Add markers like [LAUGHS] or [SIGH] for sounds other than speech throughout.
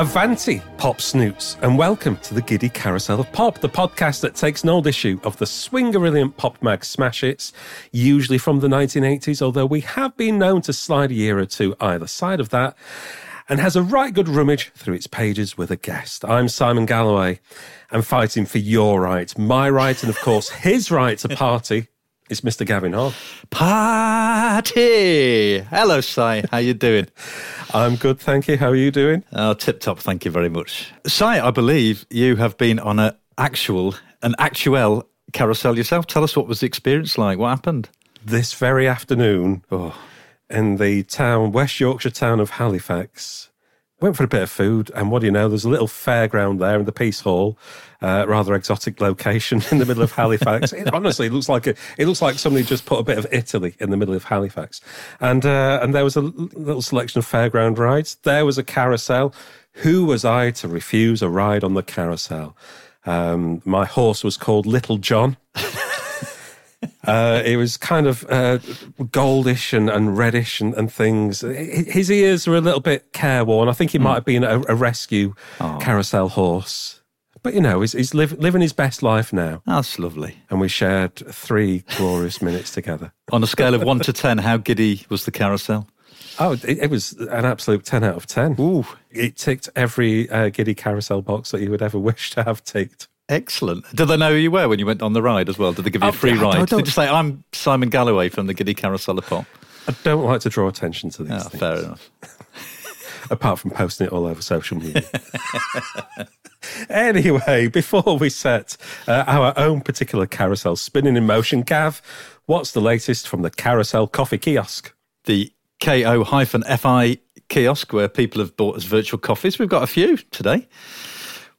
Avanti, pop snoots, and welcome to the Giddy Carousel of Pop, the podcast that takes an old issue of the swingorilliant pop mag smash hits, usually from the 1980s, although we have been known to slide a year or two either side of that, and has a right good rummage through its pages with a guest. I'm Simon Galloway, and fighting for your right, my right, and of course his right to party it's Mr. Gavin Hogg. Party! Hello, Si. How you doing? [LAUGHS] I'm good, thank you. How are you doing? Oh, tip top. Thank you very much. Si, I believe you have been on an actual, an actual carousel yourself. Tell us what was the experience like. What happened? This very afternoon, oh. in the town, West Yorkshire town of Halifax, went for a bit of food, and what do you know? There's a little fairground there in the Peace Hall, uh, rather exotic location [LAUGHS] in the middle of Halifax. [LAUGHS] it, honestly, it looks like a, it looks like somebody just put a bit of Italy in the middle of Halifax, and uh, and there was a little selection of fairground rides. There was a carousel. Who was I to refuse a ride on the carousel? Um, my horse was called Little John. [LAUGHS] Uh, it was kind of uh, goldish and, and reddish and, and, things. His ears were a little bit careworn. I think he might have been a, a rescue carousel horse. But you know, he's, he's live, living his best life now. That's lovely. And we shared three glorious [LAUGHS] minutes together. On a scale of one to ten, how giddy was the carousel? Oh, it, it, was an absolute 10 out of 10. Ooh. It ticked every uh, giddy carousel box that you would ever wish to have ticked. Excellent. Did they know who you were when you went on the ride as well? Did they give you a oh, free ride? Did you say, I'm Simon Galloway from the Giddy Carousel of Pop? I don't like to draw attention to these oh, things. Fair enough. [LAUGHS] Apart from posting it all over social media. [LAUGHS] anyway, before we set uh, our own particular carousel spinning in motion, Gav, what's the latest from the Carousel Coffee Kiosk? The KO-FI kiosk where people have bought us virtual coffees. We've got a few today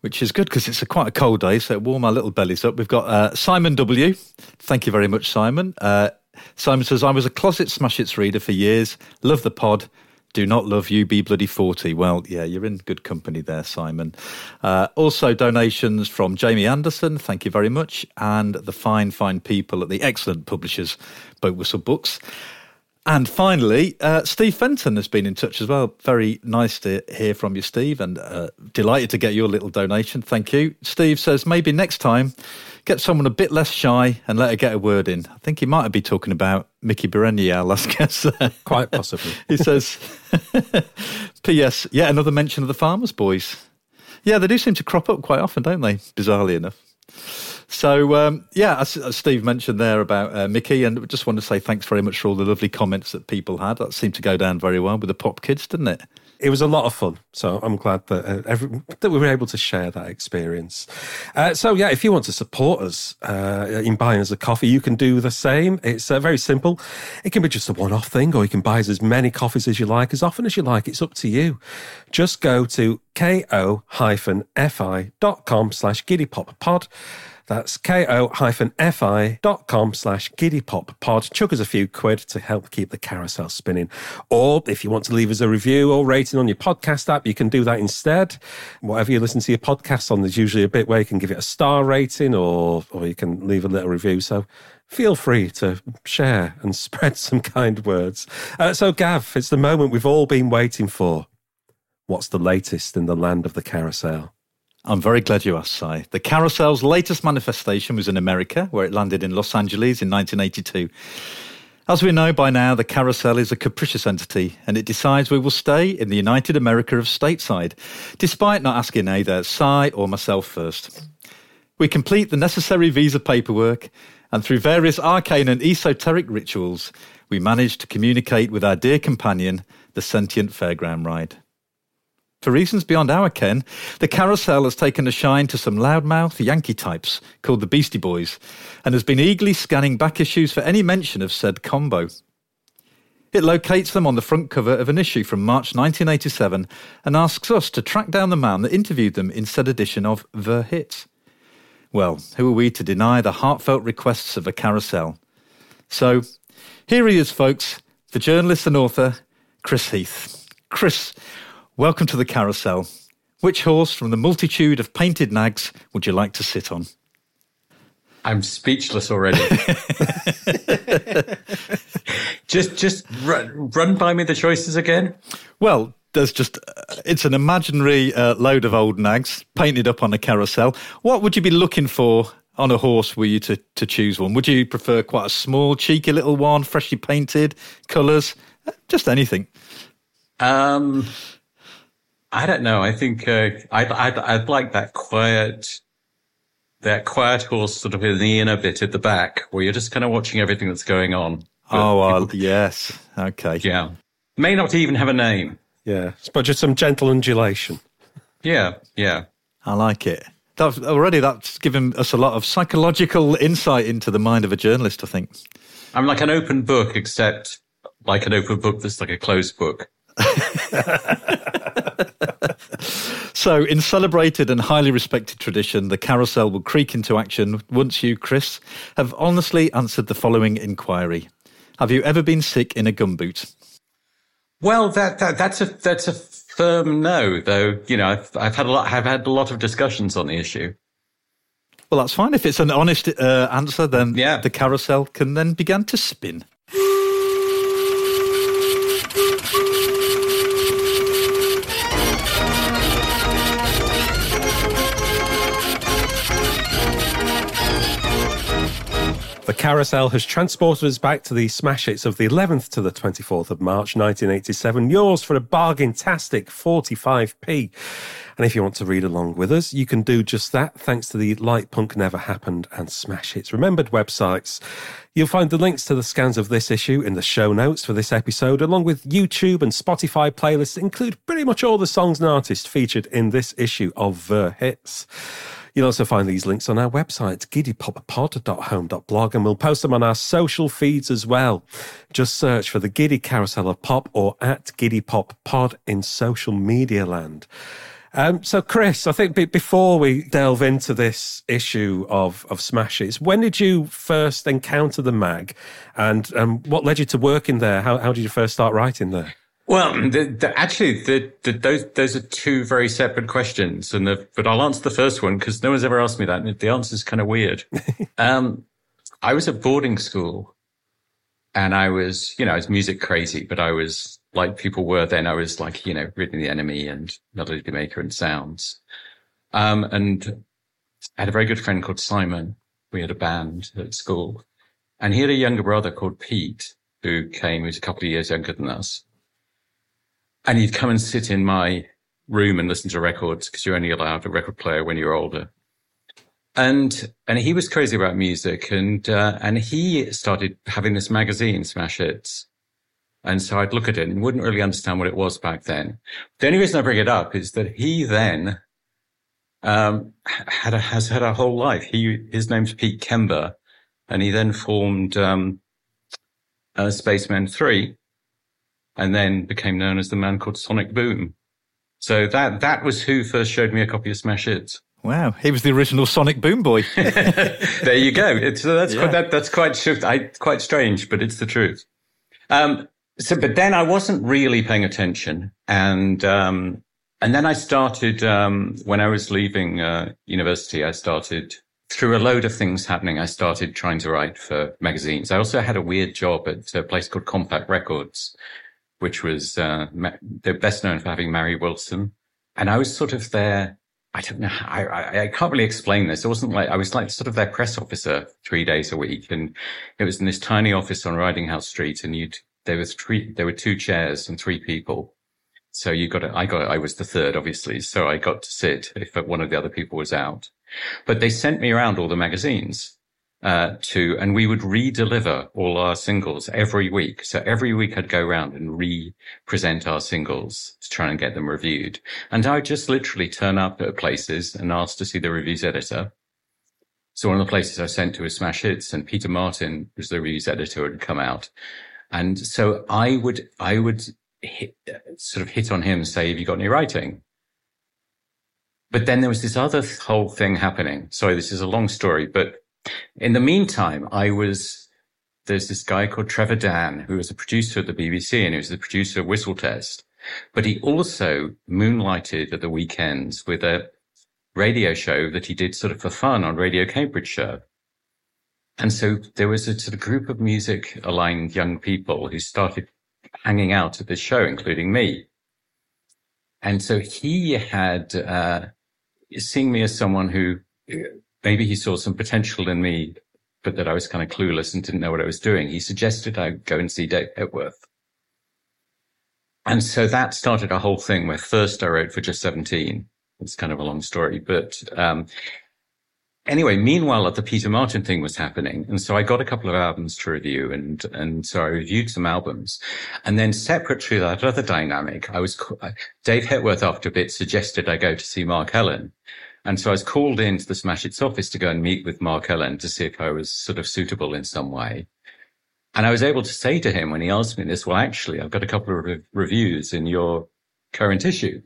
which is good because it's a quite a cold day, so it warm our little bellies up. We've got uh, Simon W. Thank you very much, Simon. Uh, Simon says, I was a closet smash hits reader for years. Love the pod. Do not love you, be bloody 40. Well, yeah, you're in good company there, Simon. Uh, also, donations from Jamie Anderson. Thank you very much. And the fine, fine people at the excellent publishers, Boatwhistle Books. And finally, uh, Steve Fenton has been in touch as well. Very nice to hear from you, Steve, and uh, delighted to get your little donation. Thank you. Steve says maybe next time get someone a bit less shy and let her get a word in. I think he might have been talking about Mickey Berenier, our last [LAUGHS] guest. Quite possibly. he says, [LAUGHS] P.S. Yet another mention of the Farmers Boys. Yeah, they do seem to crop up quite often, don't they? Bizarrely enough. So, um, yeah, as, as, Steve mentioned there about uh, Mickey, and just want to say thanks very much for all the lovely comments that people had. That seemed to go down very well with the Pop Kids, didn't it? It was a lot of fun. So I'm glad that, uh, every, that we were able to share that experience. Uh, so, yeah, if you want to support us uh, in buying us a coffee, you can do the same. It's uh, very simple. It can be just a one off thing, or you can buy us as many coffees as you like, as often as you like. It's up to you. Just go to ko-fi.com slash giddypoppod that's ko-fi.com slash giddypoppod. Chuck us a few quid to help keep the carousel spinning. Or if you want to leave us a review or rating on your podcast app, you can do that instead. Whatever you listen to your podcast on, there's usually a bit where you can give it a star rating or, or you can leave a little review. So feel free to share and [LAUGHS] spread some kind words. Uh, so, Gav, it's the moment we've all been waiting for. What's the latest in the land of the carousel? I'm very glad you asked, Si. The carousel's latest manifestation was in America, where it landed in Los Angeles in 1982. As we know by now, the carousel is a capricious entity, and it decides we will stay in the United America of stateside, despite not asking either Si or myself first. We complete the necessary visa paperwork, and through various arcane and esoteric rituals, we manage to communicate with our dear companion, the sentient fairground ride. For reasons beyond our ken, the carousel has taken a shine to some loudmouth Yankee types called the Beastie Boys and has been eagerly scanning back issues for any mention of said combo. It locates them on the front cover of an issue from March 1987 and asks us to track down the man that interviewed them in said edition of The Hits. Well, who are we to deny the heartfelt requests of a carousel? So, here he is, folks, the journalist and author, Chris Heath. Chris, Welcome to the carousel. Which horse from the multitude of painted nags would you like to sit on? I'm speechless already. [LAUGHS] just just run, run by me the choices again. Well, there's just it's an imaginary uh, load of old nags painted up on a carousel. What would you be looking for on a horse were you to, to choose one? Would you prefer quite a small, cheeky little one, freshly painted, colours, just anything? Um, I don't know. I think uh, I'd, I'd I'd like that quiet, that quiet horse sort of in the inner bit at the back, where you're just kind of watching everything that's going on. oh, well, yes, okay, yeah. May not even have a name. Yeah, but just some gentle undulation. Yeah, yeah. I like it. That's, already, that's given us a lot of psychological insight into the mind of a journalist. I think I'm like an open book, except like an open book that's like a closed book. [LAUGHS] so, in celebrated and highly respected tradition, the carousel will creak into action once you, Chris, have honestly answered the following inquiry: Have you ever been sick in a gumboot? Well, that, that that's a that's a firm no, though. You know, I've, I've had a lot. I've had a lot of discussions on the issue. Well, that's fine. If it's an honest uh, answer, then yeah. the carousel can then begin to spin. The carousel has transported us back to the smash hits of the 11th to the 24th of March 1987. Yours for a bargain-tastic 45p. And if you want to read along with us, you can do just that thanks to the Like Punk Never Happened and Smash Hits Remembered websites. You'll find the links to the scans of this issue in the show notes for this episode, along with YouTube and Spotify playlists that include pretty much all the songs and artists featured in this issue of The Hits. You'll also find these links on our website, giddypoppod.home.blog, and we'll post them on our social feeds as well. Just search for the Giddy Carousel of Pop or at Giddy Pop Pod in social media land. Um, so, Chris, I think before we delve into this issue of, of Smash Hits, when did you first encounter the mag and um, what led you to working there? How, how did you first start writing there? Well, the, the, actually, the, those those are two very separate questions, and but I'll answer the first one because no one's ever asked me that, and the answer is kind of weird. [LAUGHS] um, I was at boarding school, and I was, you know, I was music crazy, but I was like people were then. I was like, you know, reading the NME and Melody Maker and Sounds, um, and I had a very good friend called Simon. We had a band at school, and he had a younger brother called Pete who came. Was a couple of years younger than us and you'd come and sit in my room and listen to records because you're only allowed a record player when you're older. And and he was crazy about music, and uh, and he started having this magazine, Smash Hits. And so I'd look at it and wouldn't really understand what it was back then. The only reason I bring it up is that he then um, had a, has had a whole life. He his name's Pete Kember, and he then formed um, uh, Spacemen Three, and then became known as the man called Sonic Boom. So that that was who first showed me a copy of Smash Hits. Wow, he was the original Sonic Boom boy. [LAUGHS] [LAUGHS] there you go. It's, so that's yeah. quite, that, that's quite I, quite strange, but it's the truth. Um, so, but then I wasn't really paying attention, and um, and then I started um, when I was leaving uh, university. I started through a load of things happening. I started trying to write for magazines. I also had a weird job at a place called Compact Records, which was uh, they're best known for having Mari Wilson, and I was sort of there. I don't know. I, I, I can't really explain this. It wasn't like I was like sort of their press officer three days a week, and it was in this tiny office on Riding House Street, and you'd there was three there were two chairs and three people. So you got it. I got I was the third, obviously. So I got to sit if one of the other people was out. But they sent me around all the magazines uh, to, and we would re-deliver all our singles every week. So every week I'd go around and re-present our singles to try and get them reviewed. And I'd just literally turn up at places and ask to see the reviews editor. So one of the places I sent to was Smash Hits and Peter Martin was the reviews editor had come out. And so I would, I would hit, sort of hit on him and say, have you got any writing? But then there was this other whole thing happening. Sorry, this is a long story, but in the meantime, I was, there's this guy called Trevor Dann who was a producer at the BBC and he was the producer of Whistle Test. But he also moonlighted at the weekends with a radio show that he did sort of for fun on Radio Cambridgeshire. And so there was a sort of group of music aligned young people who started hanging out at this show, including me. And so he had, uh, seeing me as someone who maybe he saw some potential in me, but that I was kind of clueless and didn't know what I was doing. He suggested I go and see Dave Hepworth. And so that started a whole thing where first I wrote for just 17. It's kind of a long story, but, um, anyway, meanwhile, the Peter Martin thing was happening. And so I got a couple of albums to review and, and so I reviewed some albums. And then separate to that other dynamic, I was, Dave Hepworth after a bit suggested I go to see Mark Ellen. And so I was called into the Smash Hits office to go and meet with Mark Ellen to see if I was sort of suitable in some way. And I was able to say to him when he asked me this, well, actually, I've got a couple of re- reviews in your current issue.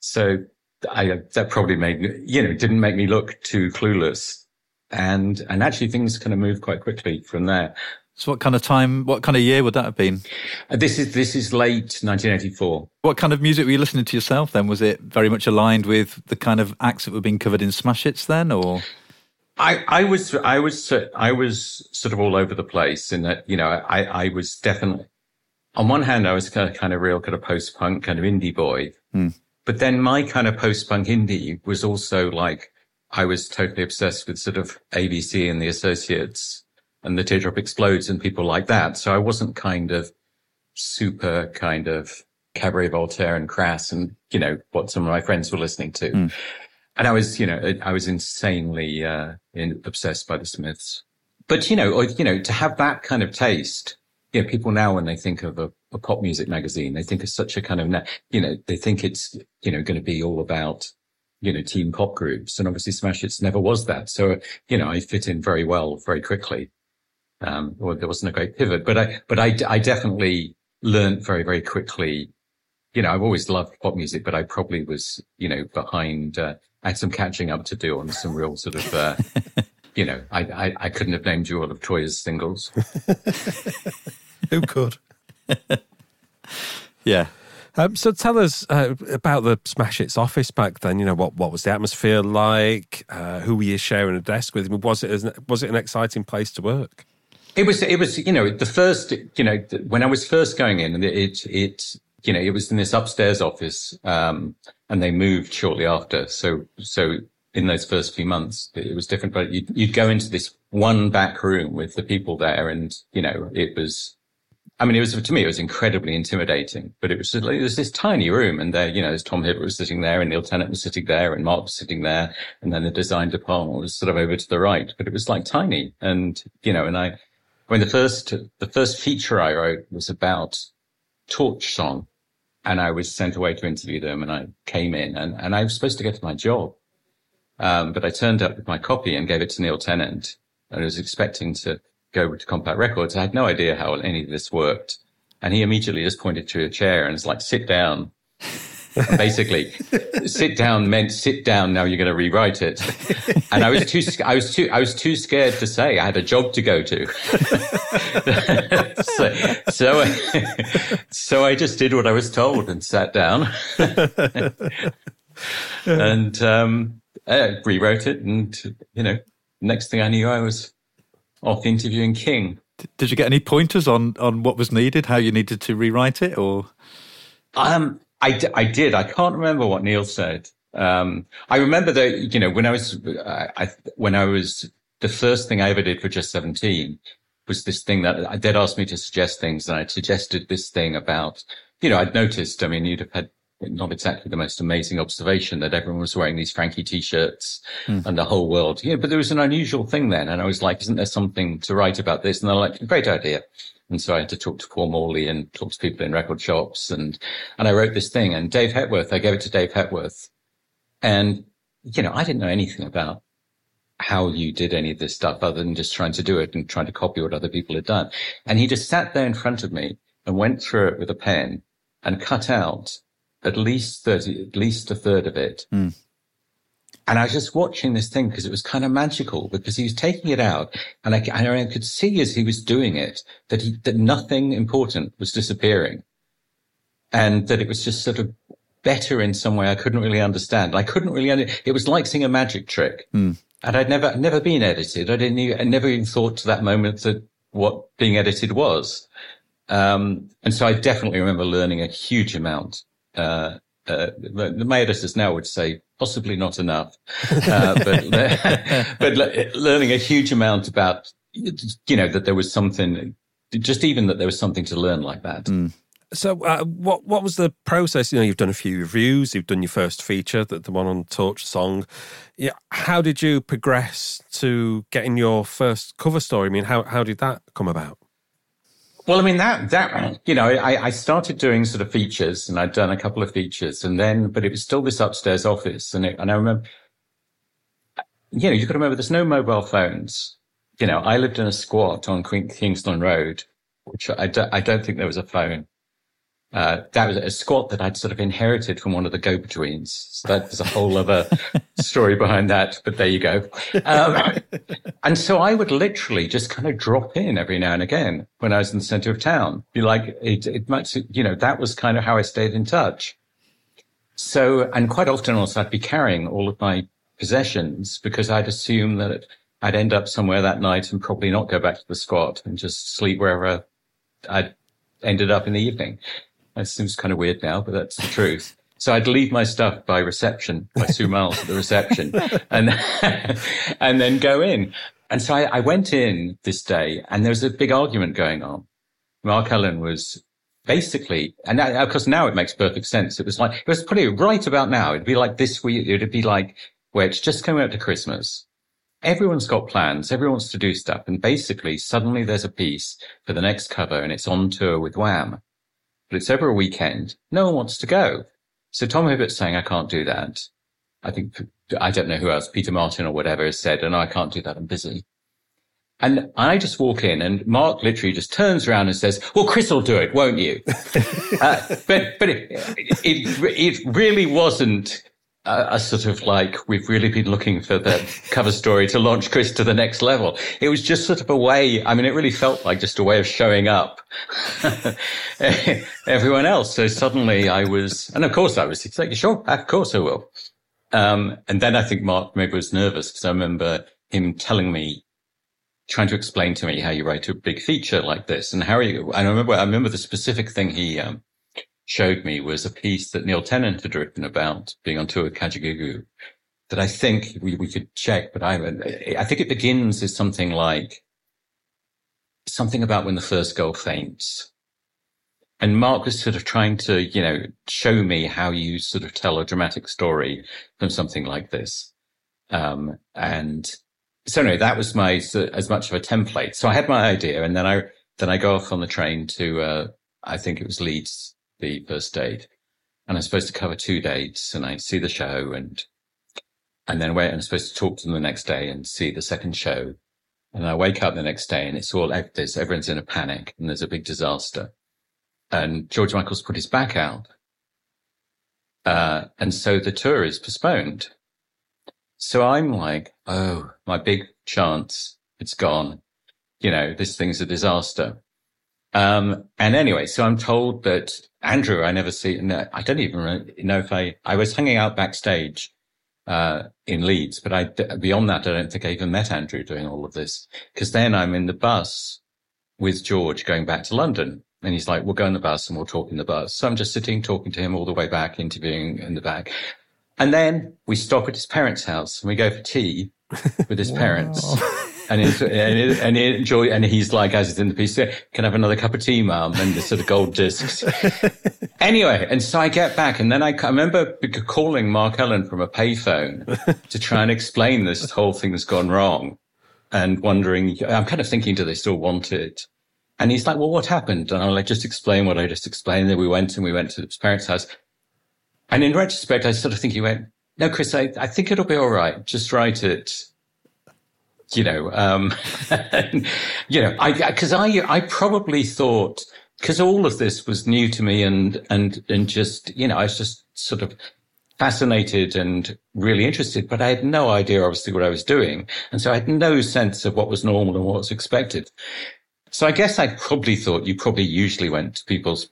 So I, uh, that probably made, you know, didn't make me look too clueless. And, and actually things kind of moved quite quickly from there. So what kind of time, what kind of year would that have been? Uh, this is, this is late 1984. What kind of music were you listening to yourself then? Was it very much aligned with the kind of acts that were being covered in Smash Hits then or? I, I was, I was, I was sort of all over the place in that, you know, I, I was definitely, on one hand, I was kind of, kind of real kind of post punk kind of indie boy. Mm. But then my kind of post punk indie was also like, I was totally obsessed with sort of ABC and the Associates and the Teardrop Explodes and people like that. So I wasn't kind of super kind of Cabaret Voltaire and Crass and, you know, what some of my friends were listening to. Mm. And I was, you know, I was insanely, uh, in, obsessed by the Smiths. But, you know, or, you know, to have that kind of taste, you know, people now when they think of a, a pop music magazine, they think of such a kind of, you know, they think it's, you know, going to be all about, you know, teen pop groups. And obviously Smash Hits never was that. So, you know, I fit in very well, very quickly. Um, well, there wasn't a great pivot, but I, but I, I definitely learned very, very quickly. You know, I've always loved pop music, but I probably was, you know, behind, uh, I had some catching up to do on some real sort of, uh, [LAUGHS] you know, I, I, I, couldn't have named you all of Toyah's singles. [LAUGHS] Who could? [LAUGHS] yeah. Um, so tell us uh, about the Smash Hits office back then. You know what what was the atmosphere like? Uh, who were you sharing a desk with? was it was it an exciting place to work? It was. It was. You know, the first. You know, when I was first going in, it it you know, it was in this upstairs office, um, and they moved shortly after. So, so in those first few months, it was different, but you'd, you'd go into this one back room with the people there and, you know, it was, I mean, it was, to me, it was incredibly intimidating, but it was, it was this tiny room and there, you know, Tom Hibbert was sitting there and Neil Tennant was sitting there and Mark was sitting there. And then the design department was sort of over to the right, but it was like tiny. And, you know, and I, I mean, the first, the first feature I wrote was about Torch Song. And I was sent away to interview them and I came in and, and I was supposed to get to my job. Um, but I turned up with my copy and gave it to Neil Tennant and I was expecting to go to Compact Records. I had no idea how any of this worked. And he immediately just pointed to a chair and was like, sit down. Basically sit down meant sit down now you're going to rewrite it. And i was too i was too i was too scared to say i had a job to go to. [LAUGHS] So so I, so I just did what i was told and sat down. [LAUGHS] And um I rewrote it and you know next thing i knew i was off interviewing king. Did you get any pointers on on what was needed how you needed to rewrite it or? Um I, d- I did. I can't remember what Neil said. Um, I remember that, you know, when I was, I, when I was, the first thing I ever did for just 17 was this thing that they'd asked me to suggest things and I suggested this thing about, you know, I'd noticed, I mean, you'd have had not exactly the most amazing observation that everyone was wearing these Frankie t-shirts mm. and the whole world. Yeah, but there was an unusual thing then. And I was like, isn't there something to write about this? And they're like, great idea. And so I had to talk to Paul Morley and talk to people in record shops. And, and I wrote this thing and Dave Hepworth, I gave it to Dave Hepworth. And, you know, I didn't know anything about how you did any of this stuff other than just trying to do it and trying to copy what other people had done. And he just sat there in front of me and went through it with a pen and cut out at least 30, at least a third of it. Mm. And I was just watching this thing because it was kind of magical because he was taking it out and I, and I could see as he was doing it that he, that nothing important was disappearing and that it was just sort of better in some way I couldn't really understand. I couldn't really, under- it was like seeing a magic trick. Mm. And I'd never, never been edited. I didn't even, I never even thought to that moment that what being edited was. Um, and so I definitely remember learning a huge amount, uh, uh, my editors now would say possibly not enough, uh, [LAUGHS] but [LAUGHS] but learning a huge amount about you know that there was something, just even that there was something to learn like that. Mm. So, uh, what what was the process? You know, you've done a few reviews, you've done your first feature, the, the one on Torch Song. Yeah, how did you progress to getting your first cover story? I mean, how how did that come about? Well, I mean that that you know, I, I started doing sort of features, and I'd done a couple of features, and then but it was still this upstairs office, and it, and I remember, you know, you got to remember there's no mobile phones. You know, I lived in a squat on Kingston Road, which I don't, I don't think there was a phone. Uh, that was a squat that I'd sort of inherited from one of the go-betweens. So there's a whole other [LAUGHS] story behind that, but there you go. Um, [LAUGHS] and so I would literally just kind of drop in every now and again when I was in the center of town. Be like, it, it much, you know, that was kind of how I stayed in touch. So, and quite often also I'd be carrying all of my possessions because I'd assume that I'd end up somewhere that night and probably not go back to the squat and just sleep wherever I'd ended up in the evening. That seems kind of weird now, but that's the truth. So I'd leave my stuff by reception, by Sue Miles at the reception, [LAUGHS] and and then go in. And so I, I, went in this day, and there was a big argument going on. Mark Ellen was basically, and of course now it makes perfect sense. It was like it was pretty right about now. It'd be like this week. It'd be like where it's just coming up to Christmas. Everyone's got plans. Everyone wants to do stuff, and basically suddenly there's a piece for the next cover, and it's on tour with Wham but it's over a weekend. No one wants to go. So Tom Hibbert's saying, I can't do that. I think, I don't know who else, Peter Martin or whatever has said, and I can't do that. I'm busy. And I just walk in and Mark literally just turns around and says, well, Chris will do it, won't you? [LAUGHS] uh, but, but it, it, it really wasn't a, sort of like we've really been looking for the cover story to launch Chris to the next level. It was just sort of a way. I mean, it really felt like just a way of showing up [LAUGHS] everyone else. So suddenly I was, and of course I was like, sure, of course I will. Um, and then I think Mark maybe was nervous because I remember him telling me, trying to explain to me how you write a big feature like this and how you, and I remember, I remember the specific thing he, um, showed me was a piece that Neil Tennant had written about being on tour with Kajagoogoo that I think we, we could check, but I, I think it begins is something like something about when the first girl faints. And Mark was sort of trying to, you know, show me how you sort of tell a dramatic story from something like this. Um, and so anyway, that was my, as much of a template. So I had my idea and then I, then I go off on the train to, uh, I think it was Leeds the first date. And I'm supposed to cover two dates and I see the show and, and then wait, I'm supposed to talk to them the next day and see the second show. And I wake up the next day and it's all, there's, everyone's in a panic and there's a big disaster. And George Michael's put his back out. Uh, and so the tour is postponed. So I'm like, oh, my big chance. It's gone. You know, this thing's a disaster. Um, and anyway, so I'm told that Andrew, I never see, I don't even know if I, I was hanging out backstage, uh, in Leeds, but I, beyond that, I don't think I even met Andrew doing all of this. Cause then I'm in the bus with George going back to London. And he's like, we'll go in the bus and we'll talk in the bus. So I'm just sitting talking to him all the way back, interviewing in the back. And then we stop at his parents' house and we go for tea with his [LAUGHS] parents. [LAUGHS] and he's, and, and enjoy, and he's like, as he's in the piece, can I have another cup of tea, mum? And the sort of gold discs. [LAUGHS] anyway, and so I get back, and then I, I remember calling Mark Ellen from a payphone to try and explain this whole thing that's gone wrong, and wondering, I'm kind of thinking, do they still want it? And he's like, well, what happened? And I'm like, just explain what I just explained. Then we went and we went to his parents' house. And in retrospect, I sort of think he went, no, Chris, I, I think it'll be all right. Just write it you know, um, [LAUGHS] you know, I, cause I, I probably thought, cause all of this was new to me and, and, and just, you know, I was just sort of fascinated and really interested, but I had no idea, obviously, what I was doing. And so I had no sense of what was normal and what was expected. So I guess I probably thought you probably usually went to people's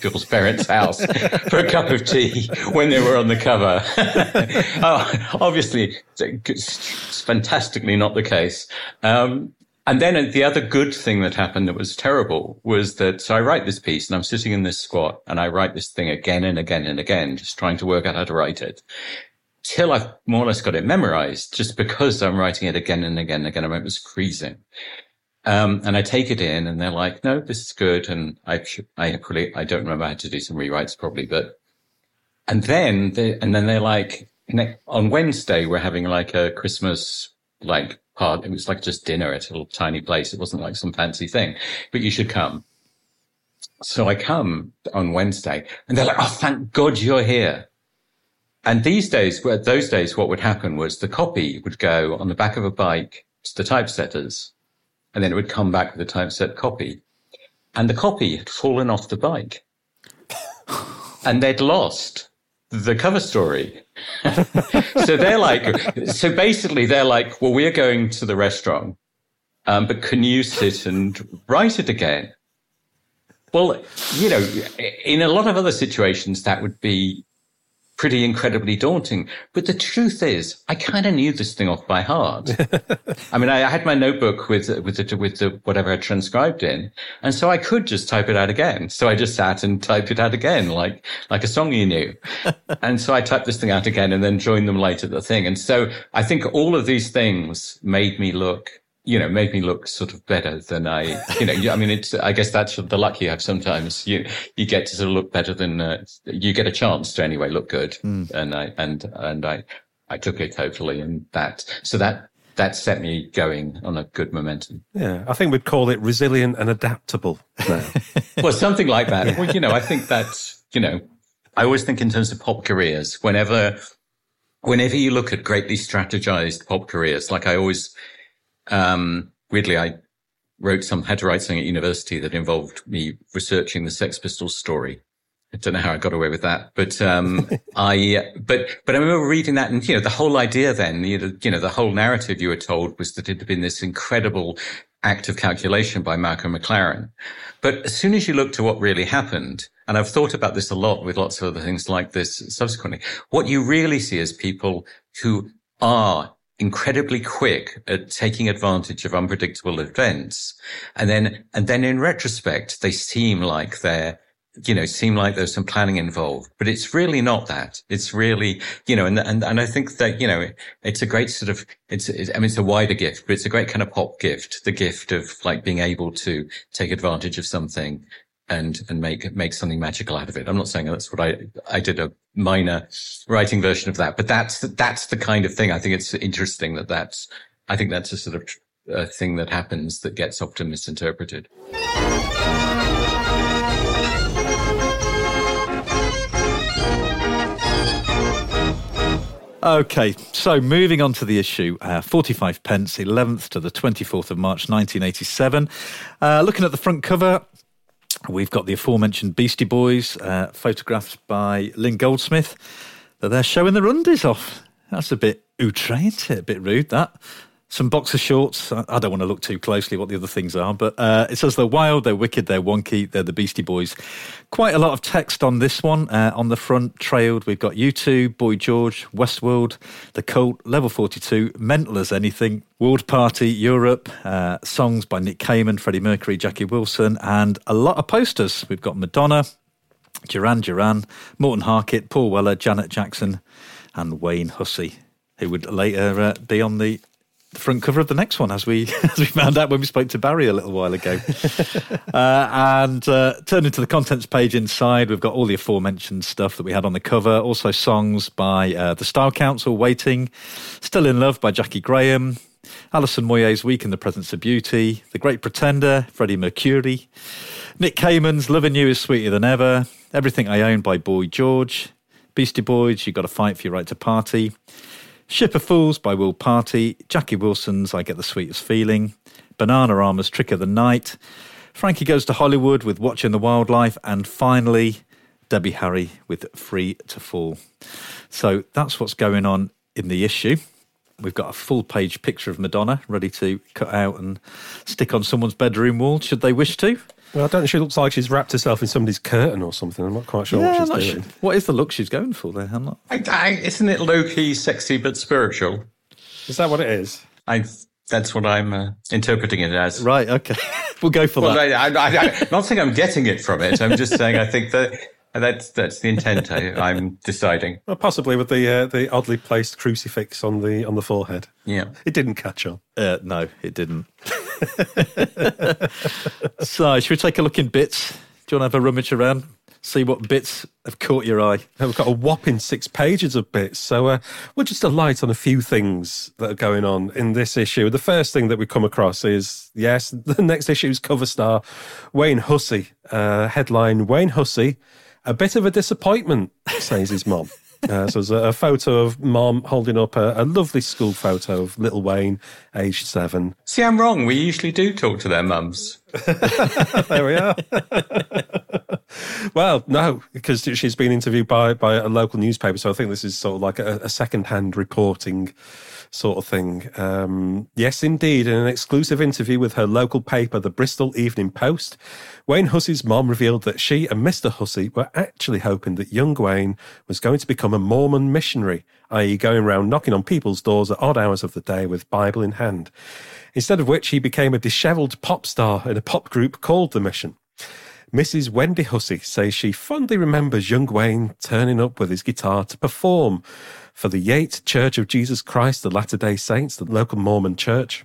people's parents' house for a cup of tea when they were on the cover. [LAUGHS] oh, obviously, it's fantastically not the case. Um, and then the other good thing that happened that was terrible was that so I write this piece and I'm sitting in this squat and I write this thing again and again and again, just trying to work out how to write it till I've more or less got it memorized just because I'm writing it again and again and again. I was freezing. Um, and I take it in and they're like, no, this is good. And I, I probably, I don't remember how to do some rewrites probably, but, and then they, and then they're like, on Wednesday, we're having like a Christmas, like part. It was like just dinner at a little tiny place. It wasn't like some fancy thing, but you should come. So I come on Wednesday and they're like, Oh, thank God you're here. And these days, those days, what would happen was the copy would go on the back of a bike to the typesetters and then it would come back with a typeset copy. And the copy had fallen off the bike [LAUGHS] and they'd lost the cover story. [LAUGHS] so they're like, so basically they're like, well, we're going to the restaurant, um, but can you sit and write it again? Well, you know, in a lot of other situations, that would be pretty incredibly daunting. But the truth is, I kind of knew this thing off by heart. [LAUGHS] I mean, I, I, had my notebook with with the, with the whatever I transcribed in, and so I could just type it out again. So I just sat and typed it out again, like like a song you knew. [LAUGHS] and so I typed this thing out again, and then joined them later the thing. And so I think all of these things made me look you know, made me look sort of better than I, you know, I mean, it's, I guess that's the luck you have sometimes. You, you get to sort of look better than, uh, you get a chance to anyway look good. Mm. And I, and, and I, I took it totally and that, so that, that set me going on a good momentum. Yeah. I think we'd call it resilient and adaptable now. [LAUGHS] well, something like that. Yeah. Well, you know, I think that's, you know, I always think in terms of pop careers, whenever, whenever you look at greatly strategized pop careers, like I always, um, weirdly, I wrote some, had to write something at university that involved me researching the Sex Pistols story. I don't know how I got away with that, but um, [LAUGHS] I, but but I remember reading that, and you know, the whole idea then, you know, you know, the whole narrative you were told was that it had been this incredible act of calculation by Malcolm McLaren. But as soon as you look to what really happened, and I've thought about this a lot with lots of other things like this subsequently, what you really see is people who are incredibly quick at taking advantage of unpredictable events. And then, and then in retrospect, they seem like they're, you know, seem like there's some planning involved, but it's really not that. It's really, you know, and, and, and I think that, you know, it's a great sort of, it's, it's, I mean, it's a wider gift, but it's a great kind of pop gift, the gift of like being able to take advantage of something and and make make something magical out of it. I'm not saying that's what I I did a minor writing version of that, but that's that's the kind of thing. I think it's interesting that that's I think that's a sort of a thing that happens that gets often misinterpreted. Okay, so moving on to the issue, uh, 45 pence, 11th to the 24th of March 1987. Uh, looking at the front cover, We've got the aforementioned Beastie Boys, uh, photographed by Lynn Goldsmith. That they're showing their undies off. That's a bit outre? A bit rude, that some boxer shorts. I don't want to look too closely what the other things are, but uh, it says they're wild, they're wicked, they're wonky, they're the Beastie Boys. Quite a lot of text on this one. Uh, on the front, trailed, we've got U2, Boy George, Westworld, The Cult, Level 42, Mental as Anything, World Party, Europe, uh, songs by Nick Kamen, Freddie Mercury, Jackie Wilson, and a lot of posters. We've got Madonna, Duran Duran, Morten Harket, Paul Weller, Janet Jackson, and Wayne Hussey, who would later uh, be on the the front cover of the next one, as we [LAUGHS] as we found out when we spoke to Barry a little while ago. [LAUGHS] uh, and uh, turning to the contents page inside, we've got all the aforementioned stuff that we had on the cover. Also, songs by uh, the Style Council, "Waiting," "Still in Love" by Jaki Graham, Alison Moyet's "Weak in the Presence of Beauty," "The Great Pretender," Freddie Mercury, Nick Kamen's "Loving You Is Sweeter Than Ever," "Everything I Own" by Boy George, Beastie Boys, "You Got to Fight for Your Right to Party." Ship of Fools by World Party, Jackie Wilson's I Get the Sweetest Feeling, Banana Bananarama's Trick of the Night, Frankie Goes to Hollywood with Watching the Wildlife, and finally, Debbie Harry with Free to Fall. So that's what's going on in the issue. We've got a full page picture of Madonna ready to cut out and stick on someone's bedroom wall should they wish to. Well, I don't know. She looks like she's wrapped herself in somebody's curtain or something. I'm not quite sure yeah, what she's doing. Sure. What is the look she's going for there? I'm not. I, I, isn't it low key, sexy but spiritual? Is that what it is? I That's what I'm uh, interpreting it as. Right. Okay. [LAUGHS] we'll go for well, that. I, am not saying I'm getting it from it. I'm just saying I think that that's that's the intent. I, am deciding. Well, possibly with the uh, the oddly placed crucifix on the on the forehead. Yeah, it didn't catch on. Uh, no, it didn't. [LAUGHS] so, should we take a look in bits? Do you want to have a rummage around? see what bits have caught your eye. We've got a whopping six pages of bits. So uh, we'll just a light on a few things that are going on in this issue. The first thing that we come across is yes, [LAUGHS] the next issue's cover star, Wayne Hussey. Uh, headline Wayne Hussey, a bit of a disappointment, says his mom. Uh, so there's a, a, photo of mom holding up a, a, lovely school photo of little Wayne, aged seven. See, I'm wrong. We usually do talk to their mums. [LAUGHS] there we are. [LAUGHS] well, no, because she's been interviewed by, by a local newspaper. So I think this is sort of like a, a second hand reporting sort of thing. Um, yes, indeed. In an exclusive interview with her local paper, the Bristol Evening Post, Wayne Hussey's mom revealed that she and Mr. Hussey were actually hoping that young Wayne was going to become a Mormon missionary, i.e., going around knocking on people's doors at odd hours of the day with Bible in hand. Instead of which, he became a dishevelled pop star in a pop group called The Mission. Mrs. Wendy Hussey says she fondly remembers young Wayne turning up with his guitar to perform for the Yates Church of Jesus Christ the Latter day Saints, the local Mormon church.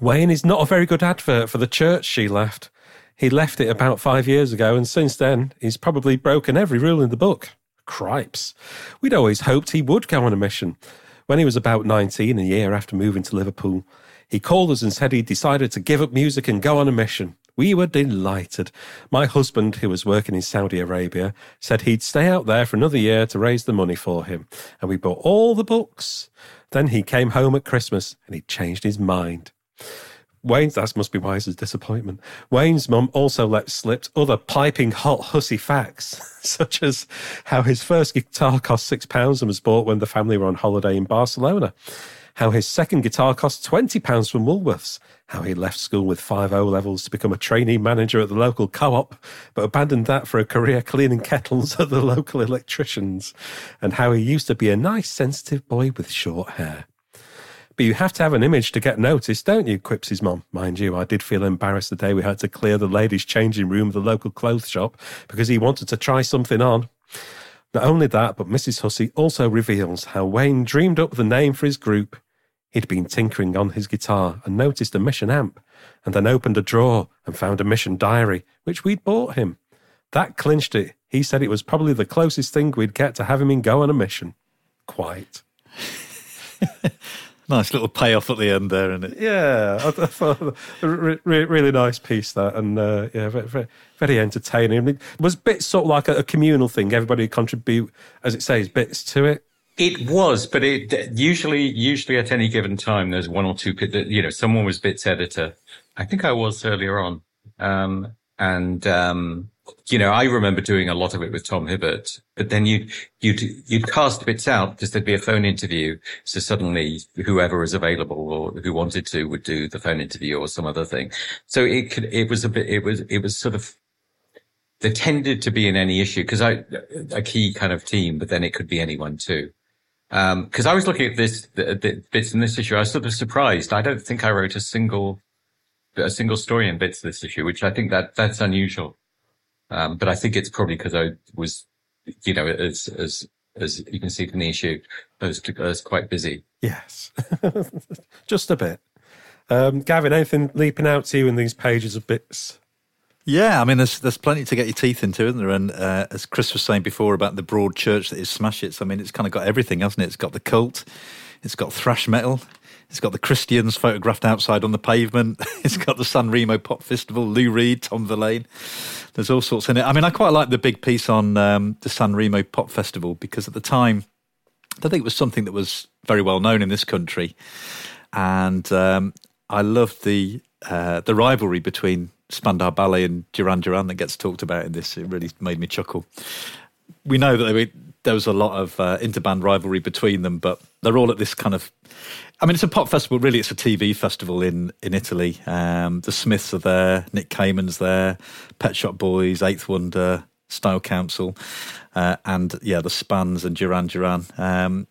Wayne is not a very good advert for the church, she laughed. He left it about five years ago, and since then, he's probably broken every rule in the book. Cripes. We'd always hoped he would go on a mission. When he was about 19, a year after moving to Liverpool, he called us and said he'd decided to give up music and go on a mission. We were delighted. My husband, who was working in Saudi Arabia, said he'd stay out there for another year to raise the money for him. And we bought all the books. Then he came home at Christmas and he changed his mind. Wayne's, that must be a disappointment. Wayne's mum also let slip other piping hot Hussey facts, [LAUGHS] such as how his first guitar cost six pounds and was bought when the family were on holiday in Barcelona how his second guitar cost £20 from Woolworths, how he left school with five O levels to become a trainee manager at the local co op, but abandoned that for a career cleaning kettles [LAUGHS] at the local electricians, and how he used to be a nice, sensitive boy with short hair. But you have to have an image to get noticed, don't you? quips his mom. Mind you, I did feel embarrassed the day we had to clear the ladies' changing room of the local clothes shop because he wanted to try something on. Not only that, but Mrs. Hussey also reveals how Wayne dreamed up the name for his group. He'd been tinkering on his guitar and noticed a mission amp, and then opened a drawer and found a mission diary, which we'd bought him. That clinched it. He said it was probably the closest thing we'd get to having him go on a mission. Quite. [LAUGHS] nice little payoff at the end there, isn't it? Yeah, I, I thought re- re- really nice piece that, and uh, yeah, very, very, very entertaining. It was bits sort of like a, a communal thing. Everybody contribute, as it says, bits to it. It was, but it usually, usually at any given time, there's one or two. You know, someone was bits editor. I think I was earlier on, um, and um, you know, I remember doing a lot of it with Tom Hibbert, but then you'd, you'd, you'd cast bits out because there'd be a phone interview. So suddenly whoever was available or who wanted to would do the phone interview or some other thing. So it could, it was a bit, it was, it was sort of, there tended to be in any issue because I, a key kind of team, but then it could be anyone too. Um, cause I was looking at this, the, the bits in this issue. I was sort of surprised. I don't think I wrote a single, a single story in bits this issue, which I think that that's unusual. Um, but I think it's probably because I was, you know, as, as, as you can see from the issue, I was, I was quite busy. Yes. [LAUGHS] Just a bit. Um, Gavin, anything leaping out to you in these pages of bits? Yeah, I mean, there's there's plenty to get your teeth into, isn't there? And uh, as Chris was saying before about the broad church that is Smash Hits, I mean, it's kind of got everything, hasn't it? It's got the cult, it's got thrash metal, it's got the Christians photographed outside on the pavement, [LAUGHS] it's got the San Remo Pop Festival, Lou Reed, Tom Verlaine. There's all sorts in it. I mean, I quite like the big piece on um, the San Remo Pop Festival because at the time, I think it was something that was very well known in this country, and um, I loved the uh, the rivalry between Spandau Ballet and Duran Duran that gets talked about in this. It really made me chuckle. We know that there was a lot of uh, interband rivalry between them, but they're all at this kind of. I mean, it's a pop festival. Really, it's a TV festival in in Italy. Um, the Smiths are there, Nick Kamen's there, Pet Shop Boys, Eighth Wonder, Style Council, uh, and yeah, the Spans and Duran Duran. Um,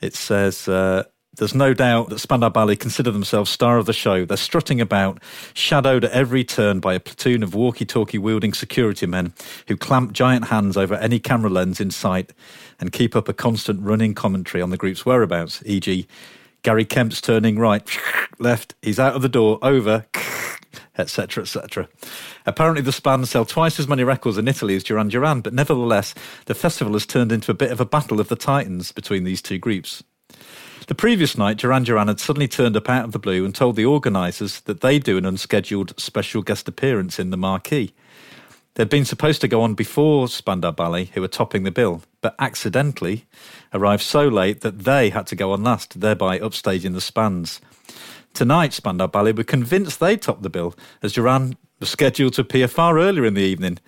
it says. Uh, There's no doubt that Spandau Ballet consider themselves star of the show. They're strutting about, shadowed at every turn by a platoon of walkie-talkie wielding security men who clamp giant hands over any camera lens in sight and keep up a constant running commentary on the group's whereabouts, e.g., Gary Kemp's turning right, left, he's out of the door, over, etc., etc. Apparently, the Span sell twice as many records in Italy as Duran Duran, but nevertheless, the festival has turned into a bit of a battle of the titans between these two groups. The previous night, Duran Duran had suddenly turned up out of the blue and told the organisers that they'd do an unscheduled special guest appearance in the marquee. They'd been supposed to go on before Spandau Ballet, who were topping the bill, but accidentally arrived so late that they had to go on last, thereby upstaging the Spans. Tonight, Spandau Ballet were convinced they'd top the bill, as Duran was scheduled to appear far earlier in the evening.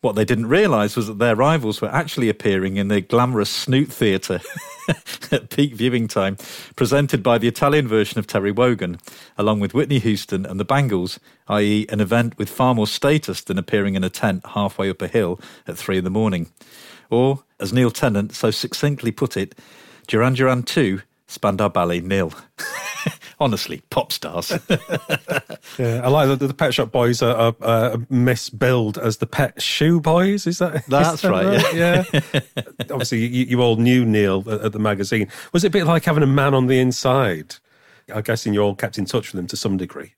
What they didn't realise was that their rivals were actually appearing in the glamorous Snoot Theatre [LAUGHS] at peak viewing time, presented by the Italian version of Terry Wogan, along with Whitney Houston and the Bangles, i.e., an event with far more status than appearing in a tent halfway up a hill at three in the morning. Or, as Neil Tennant so succinctly put it, Duran Duran 2, Spandau Ballet nil. [LAUGHS] honestly, pop stars. [LAUGHS] yeah, I like that the, the Pet Shop Boys are, are, are, misbilled as the Pet Shoe Boys. Is that that's is that right? right? Yeah. yeah. Obviously, you, you, all knew Neil at, at, the magazine. Was it a bit like having a man on the inside? I'm guessing you all kept in touch with him to some degree.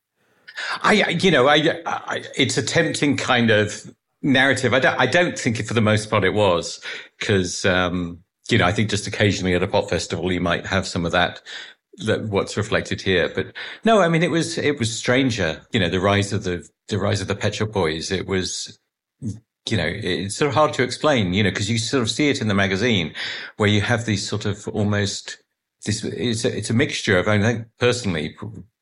I, you know, I, I it's a tempting kind of narrative. I don't, I don't think for the most part it was because. Um, you know, I think just occasionally at a pop festival, you might have some of that that what's reflected here. But no, I mean, it was, it was stranger, you know, the rise of the, the rise of the Pet Shop Boys. It was, you know, it's sort of hard to explain, you know, because you sort of see it in the magazine where you have these sort of almost this, it's a, it's a mixture of, I think personally,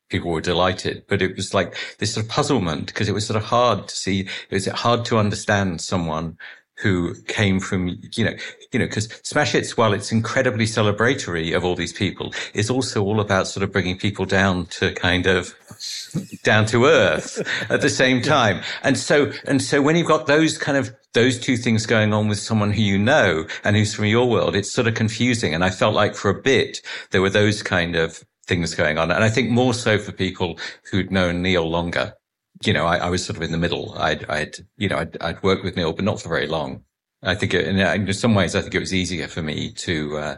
people were delighted, but it was like this sort of puzzlement because it was sort of hard to see, it was hard to understand someone who came from, you know, you know, because Smash Hits, while it's incredibly celebratory of all these people, is also all about sort of bringing people down to kind of down to earth at the same time. And so, and so when you've got those kind of, those two things going on with someone who you know and who's from your world, it's sort of confusing. And I felt like for a bit, there were those kind of things going on. And I think more so for people who'd known Neil longer you know, I, I, was sort of in the middle. I'd, I'd you know, I'd, I'd, worked with Neil, but not for very long. I think, it, in some ways, I think it was easier for me to, uh,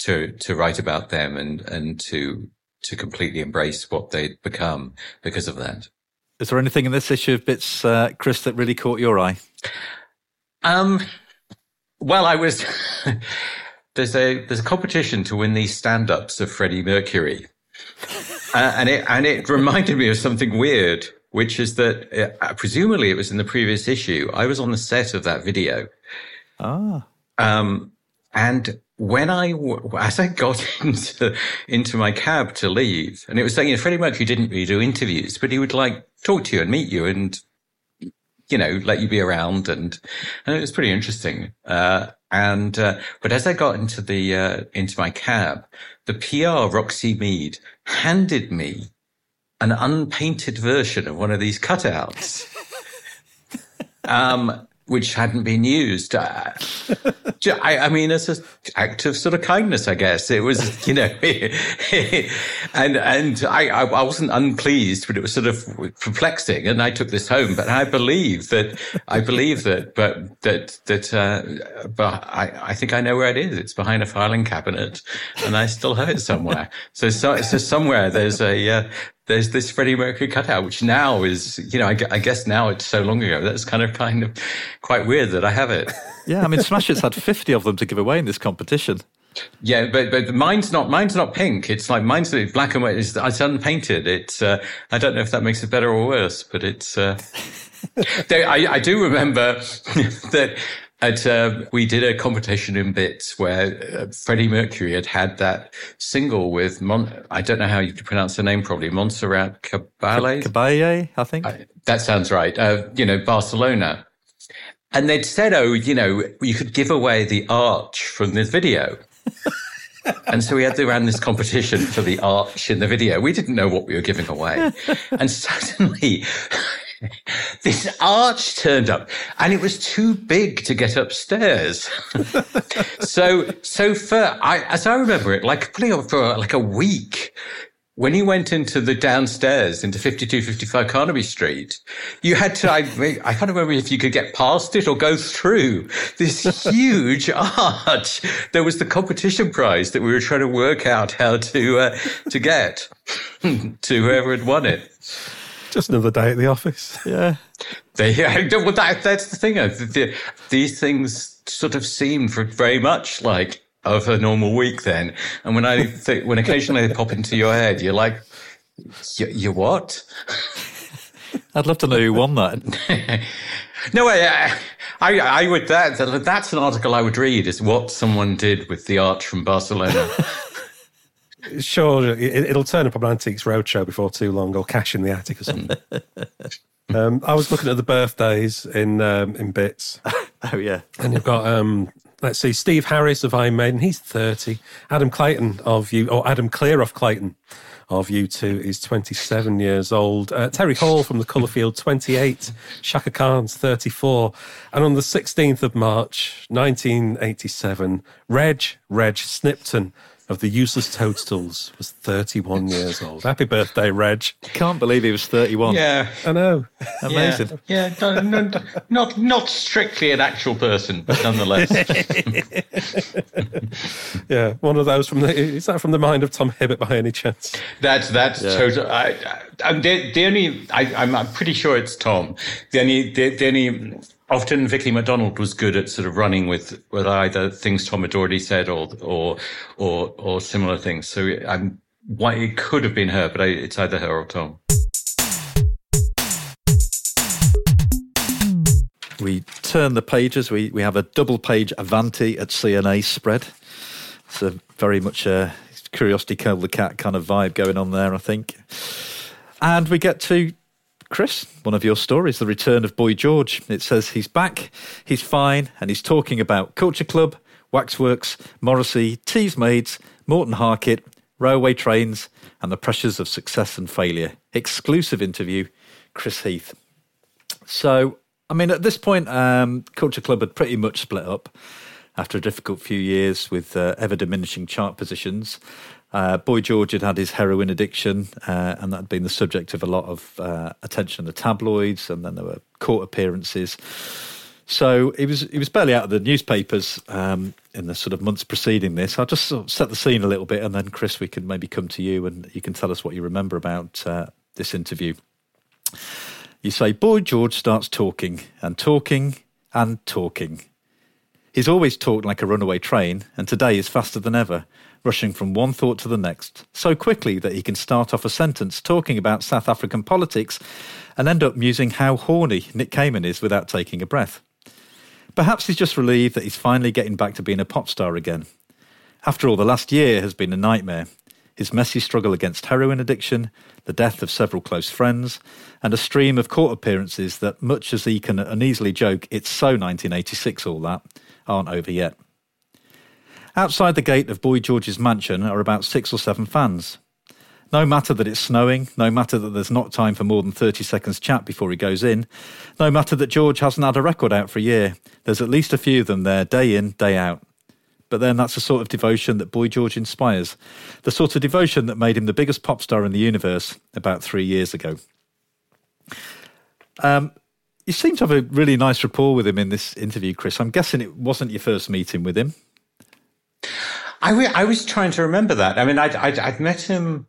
to, to write about them and, and to, to completely embrace what they'd become because of that. Is there anything in this issue of bits, uh, Chris, that really caught your eye? Um, well, I was, [LAUGHS] there's a, there's a competition to win these stand-ups of Freddie Mercury. [LAUGHS] uh, and it, and it reminded me of something weird which is that uh, presumably it was in the previous issue. I was on the set of that video. Ah. Um, and when I, as I got [LAUGHS] into, into my cab to leave, and it was saying, you know, Freddie Mercury didn't really do interviews, but he would like talk to you and meet you and, you know, let you be around. And, and it was pretty interesting. Uh, and, uh, but as I got into the, uh, into my cab, the PR Roxy Mead handed me an unpainted version of one of these cutouts. [LAUGHS] um, which hadn't been used. Uh, I, I, mean, as an act of sort of kindness, I guess it was, [LAUGHS] you know, [LAUGHS] and and I, I wasn't unpleased, but it was sort of perplexing. And I took this home, but I believe that I believe that, but that that, uh, but I, I think I know where it is. It's behind a filing cabinet, and I still have it somewhere. So so, so somewhere there's a uh, there's this Freddie Mercury cutout, which now is, you know, I, I, guess now it's so long ago. That's kind of kind of quite weird that I have it. [LAUGHS] Yeah, I mean, Smash Hits had 50 of them to give away in this competition. Yeah, but but mine's not mine's not pink. It's like mine's black and white. It's, it's unpainted. It's uh, I don't know if that makes it better or worse, but it's. Uh, [LAUGHS] I, I do remember [LAUGHS] that at, uh, we did a competition in bits where uh, Freddie Mercury had had that single with Mon- I don't know how you pronounce the name probably Montserrat Caballé. Caballé, I think. I, that sounds right. Uh, you know, Barcelona. And they'd said, oh, you know, you could give away the arch from this video. [LAUGHS] and so we had to run this competition for the arch in the video. We didn't know what we were giving away. and suddenly [LAUGHS] this arch turned up and it was too big to get upstairs. [LAUGHS] so, so for, I, as I remember it, like putting up for like a week, when you went into the downstairs into 5255 Carnaby Street, you had to, I, I can't remember if you could get past it or go through this huge [LAUGHS] arch. There was the competition prize that we were trying to work out how to, uh, to get to whoever had won it. Just another day at the office. [LAUGHS] Yeah. They, [LAUGHS] well, that, that's the thing. Uh, the, these things sort of seem very much like of a normal week then. And when I [LAUGHS] think, when occasionally they pop into your head, you're like, you what? I'd love to know who won that. no, I, I, I would, that, that's an article I would read is what someone did with the arch from Barcelona. Sure, it, will turn up on Antiques Roadshow before too long or Cash in the Attic or something. [LAUGHS] um, I was looking at the birthdays in um, in bits. [LAUGHS] oh, yeah. And you've got um, let's see, Steve Harris of Iron Maiden, he's 30. Adam Clayton of you, or Adam Clear of Clayton of U2 is 27 years old. Uh, Terry Hall from the Colourfield, 28. Chaka Khan's 34. And on the 16th of March, 1987, Reg, Reg Snipton of the Useless Toadstools was 31 years old. Happy birthday, Reg. Can't believe he was 31. Yeah. I know. Amazing. Yeah, yeah no, no, not, not strictly an actual person, but nonetheless. [LAUGHS] yeah, one of those from the, is that from the mind of Tom Hibbert by any chance? That's, that's yeah. total. I, I, the, the only, I, I'm pretty sure it's Tom. The only, the, the only, often Vici MacDonald was good at sort of running with, with either things Tom had already said or, or, or, or similar things. So I'm, why it could have been her, but I, it's either her or Tom. We turn the pages. We, we have a double page Avanti at C&A spread. It's a very much a curiosity kill the cat kind of vibe going on there, I think. And we get to Chris, one of your stories, The Return of Boy George. It says he's back, he's fine, and he's talking about Culture Club, Waxworks, Morrissey, Teasmades, Morten Harket, railway trains, and the pressures of success and failure. Exclusive interview, Chris Heath. So, I mean, at this point, um, Culture Club had pretty much split up after a difficult few years with uh, ever diminishing chart positions. Uh, Boy George had had his heroin addiction, uh, and that had been the subject of a lot of uh, attention in the tabloids, and then there were court appearances. So he was he was barely out of the newspapers um, in the sort of months preceding this. I'll just sort of set the scene a little bit, and then Chris, we can maybe come to you, and you can tell us what you remember about uh, this interview. You say Boy George starts talking and talking and talking. He's always talked like a runaway train, and today is faster than ever rushing from one thought to the next, so quickly that he can start off a sentence talking about South African politics and end up musing how horny Nick Kamen is without taking a breath. Perhaps he's just relieved that he's finally getting back to being a pop star again. After all, the last year has been a nightmare. His messy struggle against heroin addiction, the death of several close friends, and a stream of court appearances that, much as he can uneasily joke, it's so 1986 all that, aren't over yet. Outside the gate of Boy George's mansion are about six or seven fans. No matter that it's snowing, no matter that there's not time for more than 30 seconds chat before he goes in, no matter that George hasn't had a record out for a year, there's at least a few of them there day in, day out. But then that's the sort of devotion that Boy George inspires, the sort of devotion that made him the biggest pop star in the universe about three years ago. Um, you seem to have a really nice rapport with him in this interview, Chris. I'm guessing it wasn't your first meeting with him. I, w- I was trying to remember that. I mean, I'd, I'd, I'd met him.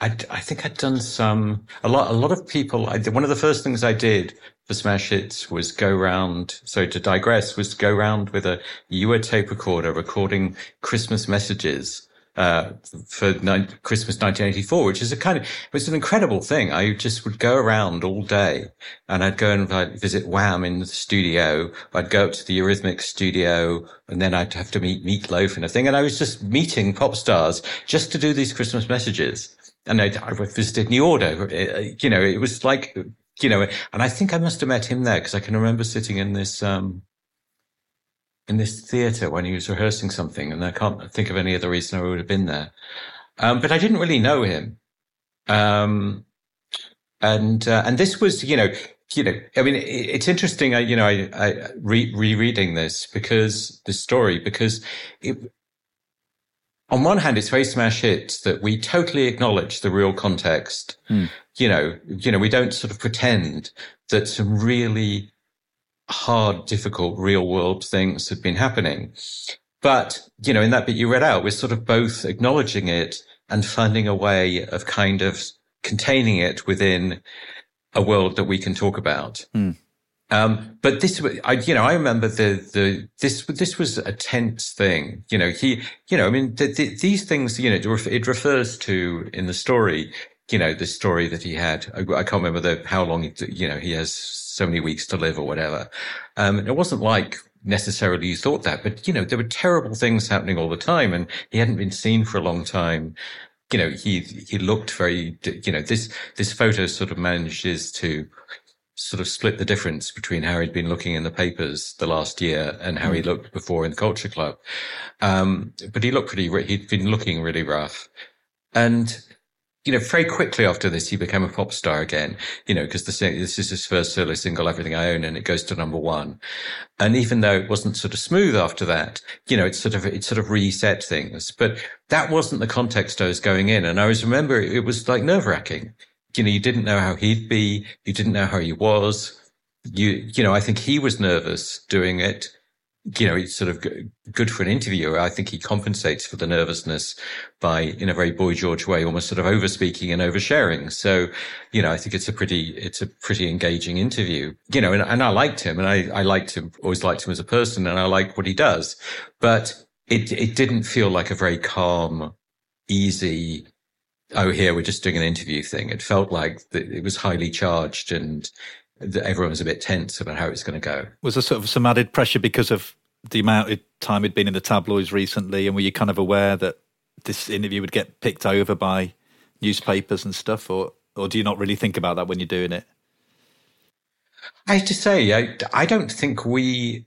I'd, I think I'd done some, a lot, a lot of people. I, one of the first things I did for Smash Hits was go round. So to digress was go round with a Uher tape recorder recording Christmas messages uh, for ni- Christmas 1984, which is a kind of, it was an incredible thing. I just would go around all day and I'd go and I'd visit Wham in the studio. I'd go up to the Eurythmics studio and then I'd have to meet Meat Loaf and a thing. And I was just meeting pop stars just to do these Christmas messages. And I, I visited New Order. Uh, you know, it was like, you know, and I think I must have met him there because I can remember sitting in this, um, in this theatre when he was rehearsing something, and I can't think of any other reason I would have been there. Um, but I didn't really know him. Um, And, uh, and this was, you know, you know, I mean, it's interesting. I, you know, I, I re- rereading this because the story, because it, on one hand, it's very smash hits that we totally acknowledge the real context. Mm. You know, you know, we don't sort of pretend that some really hard, difficult real world things have been happening. But, you know, in that bit you read out, we're sort of both acknowledging it and finding a way of kind of containing it within a world that we can talk about. Mm. Um, but this, I, you know, I remember the, the, this, this was a tense thing. You know, he, you know, I mean, the, the, these things, you know, it refers to in the story, you know, the story that he had. I, I can't remember the, how long, you know, he has so many weeks to live or whatever. Um, it wasn't like necessarily you thought that, but you know, there were terrible things happening all the time and he hadn't been seen for a long time you know, he, he looked very, you know, this, this photo sort of manages to sort of split the difference between how he'd been looking in the papers the last year and how he mm. looked before in the culture club. Um, but he looked pretty, he'd been looking really rough. And you know, very quickly after this, he became a pop star again, you know, because this is his first solo single, Everything I Own, and it goes to number one. And even though it wasn't sort of smooth after that, you know, it sort of, it sort of reset things. But that wasn't the context I was going in. And I always remember it was like nerve wracking. You know, you didn't know how he'd be. You didn't know how he was. You, you know, I think he was nervous doing it you know, it's sort of good for an interviewer. I think he compensates for the nervousness by, in a very boy George way, almost sort of over speaking and oversharing. So, you know, I think it's a pretty, it's a pretty engaging interview, you know, and, and I liked him and I, I liked him, always liked him as a person and I like what he does, but it, it didn't feel like a very calm, easy, oh, here we're just doing an interview thing. It felt like it was highly charged and everyone was a bit tense about how it's going to go. Was there sort of some added pressure because of the amount of time he'd been in the tabloids recently, and were you kind of aware that this interview would get picked over by newspapers and stuff, or or do you not really think about that when you're doing it? I have to say, I, I don't think we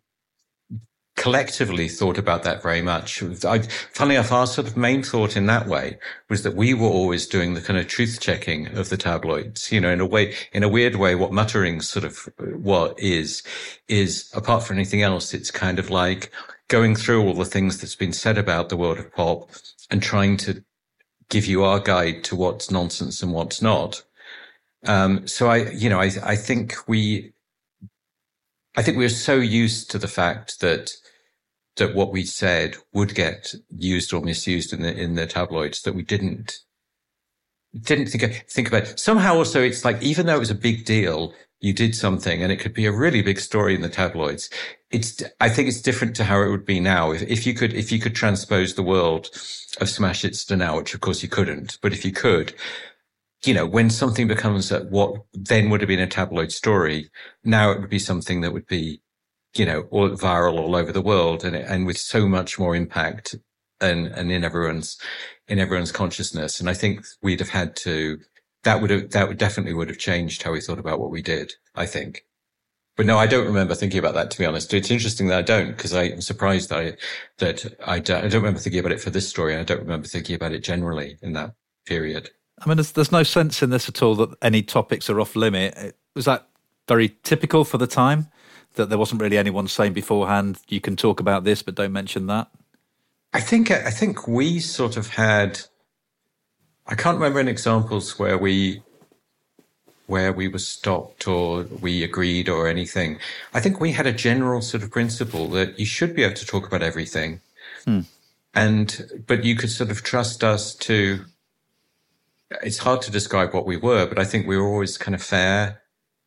collectively thought about that very much. I, funnily enough, our sort of main thought in that way was that we were always doing the kind of truth checking of the tabloids. You know, in a way, in a weird way, what muttering sort of what is, is apart from anything else, it's kind of like going through all the things that's been said about the world of pop and trying to give you our guide to what's nonsense and what's not. Um, so I, you know, I, I think we, I think we're so used to the fact that that what we said would get used or misused in the in the tabloids that we didn't didn't think think about. Somehow, also, it's like even though it was a big deal, you did something, and it could be a really big story in the tabloids. It's I think it's different to how it would be now. If if you could if you could transpose the world of Smash Hits to now, which of course you couldn't, but if you could, you know, when something becomes what then would have been a tabloid story, now it would be something that would be you know, all viral all over the world and, and with so much more impact and, and in everyone's, in everyone's consciousness. And I think we'd have had to, that would have, that would definitely would have changed how we thought about what we did, I think. But no, I don't remember thinking about that, to be honest. It's interesting that I don't, because I'm surprised that I, that I don't, I don't remember thinking about it for this story. And I don't remember thinking about it generally in that period. I mean, there's, there's no sense in this at all that any topics are off limit. Was that very typical for the time? That there wasn't really anyone saying beforehand you can talk about this but don't mention that? I think I think we sort of had I can't remember any examples where we where we were stopped or we agreed or anything. I think we had a general sort of principle that you should be able to talk about everything. Hmm. And but you could sort of trust us to it's hard to describe what we were, but I think we were always kind of fair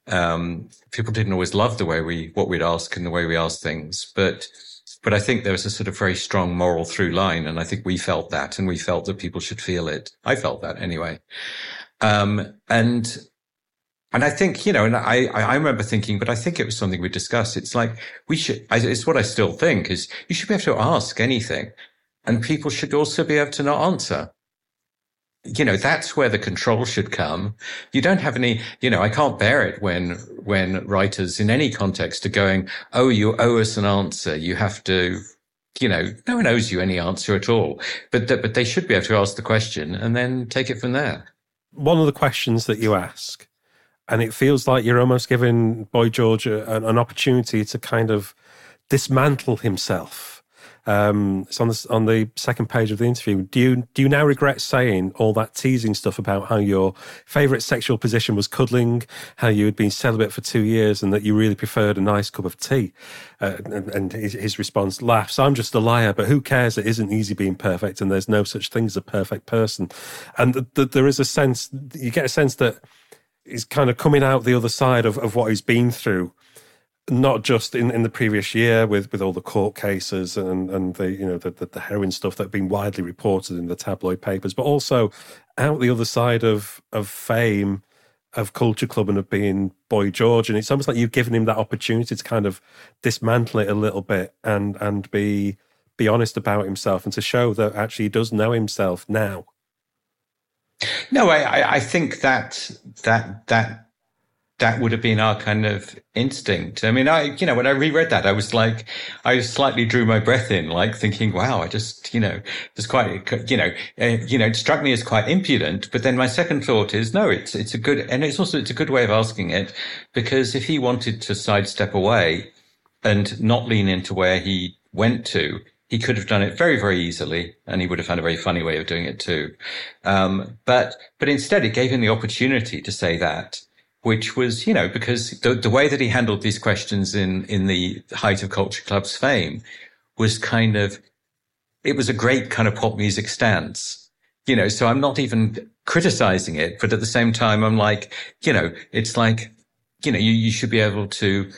um, people didn't always love the way we, what we'd ask and the way we asked things, but, but I think there was a sort of very strong moral through line. And I think we felt that and we felt that people should feel it. I felt that anyway. Um, and, and I think, you know, and I, I remember thinking, but I think it was something we discussed. It's like we should, it's what I still think is you should be able to ask anything and people should also be able to not answer you know, that's where the control should come. You don't have any, you know, I can't bear it when, when writers in any context are going, Oh, you owe us an answer. You have to, you know, no one owes you any answer at all, but, th- but they should be able to ask the question and then take it from there. One of the questions that you ask and it feels like you're almost giving Boy George an, an opportunity to kind of dismantle himself um, it's on the on the second page of the interview. Do you do you now regret saying all that teasing stuff about how your favourite sexual position was cuddling, how you had been celibate for two years, and that you really preferred a nice cup of tea? Uh, and, and his, his, response laughs. I'm just a liar, but who cares? It isn't easy being perfect, and there's no such thing as a perfect person. And th- th- there is a sense you get a sense that he's kind of coming out the other side of, of what he's been through not just in, in the previous year with, with all the court cases and, and the you know the, the, the heroin stuff that had been widely reported in the tabloid papers, but also out the other side of of fame of Culture Club and of being Boy George. And it's almost like you've given him that opportunity to kind of dismantle it a little bit and and be be honest about himself and to show that actually he does know himself now. No, I, I think that that that that would have been our kind of instinct. I mean, I, you know, when I reread that, I was like, I slightly drew my breath in, like thinking, wow, I just, you know, it's quite, you know, uh, you know, it struck me as quite impudent. But then my second thought is, no, it's, it's a good, and it's also, it's a good way of asking it because if he wanted to sidestep away and not lean into where he went to, he could have done it very, very easily, and he would have found a very funny way of doing it too. Um, but, but instead, it gave him the opportunity to say that which was, you know, because the, the way that he handled these questions in, in the height of Culture Club's fame was kind of, it was a great kind of pop music stance, you know, so I'm not even criticizing it, but at the same time, I'm like, you know, it's like, you know, you, you should be able to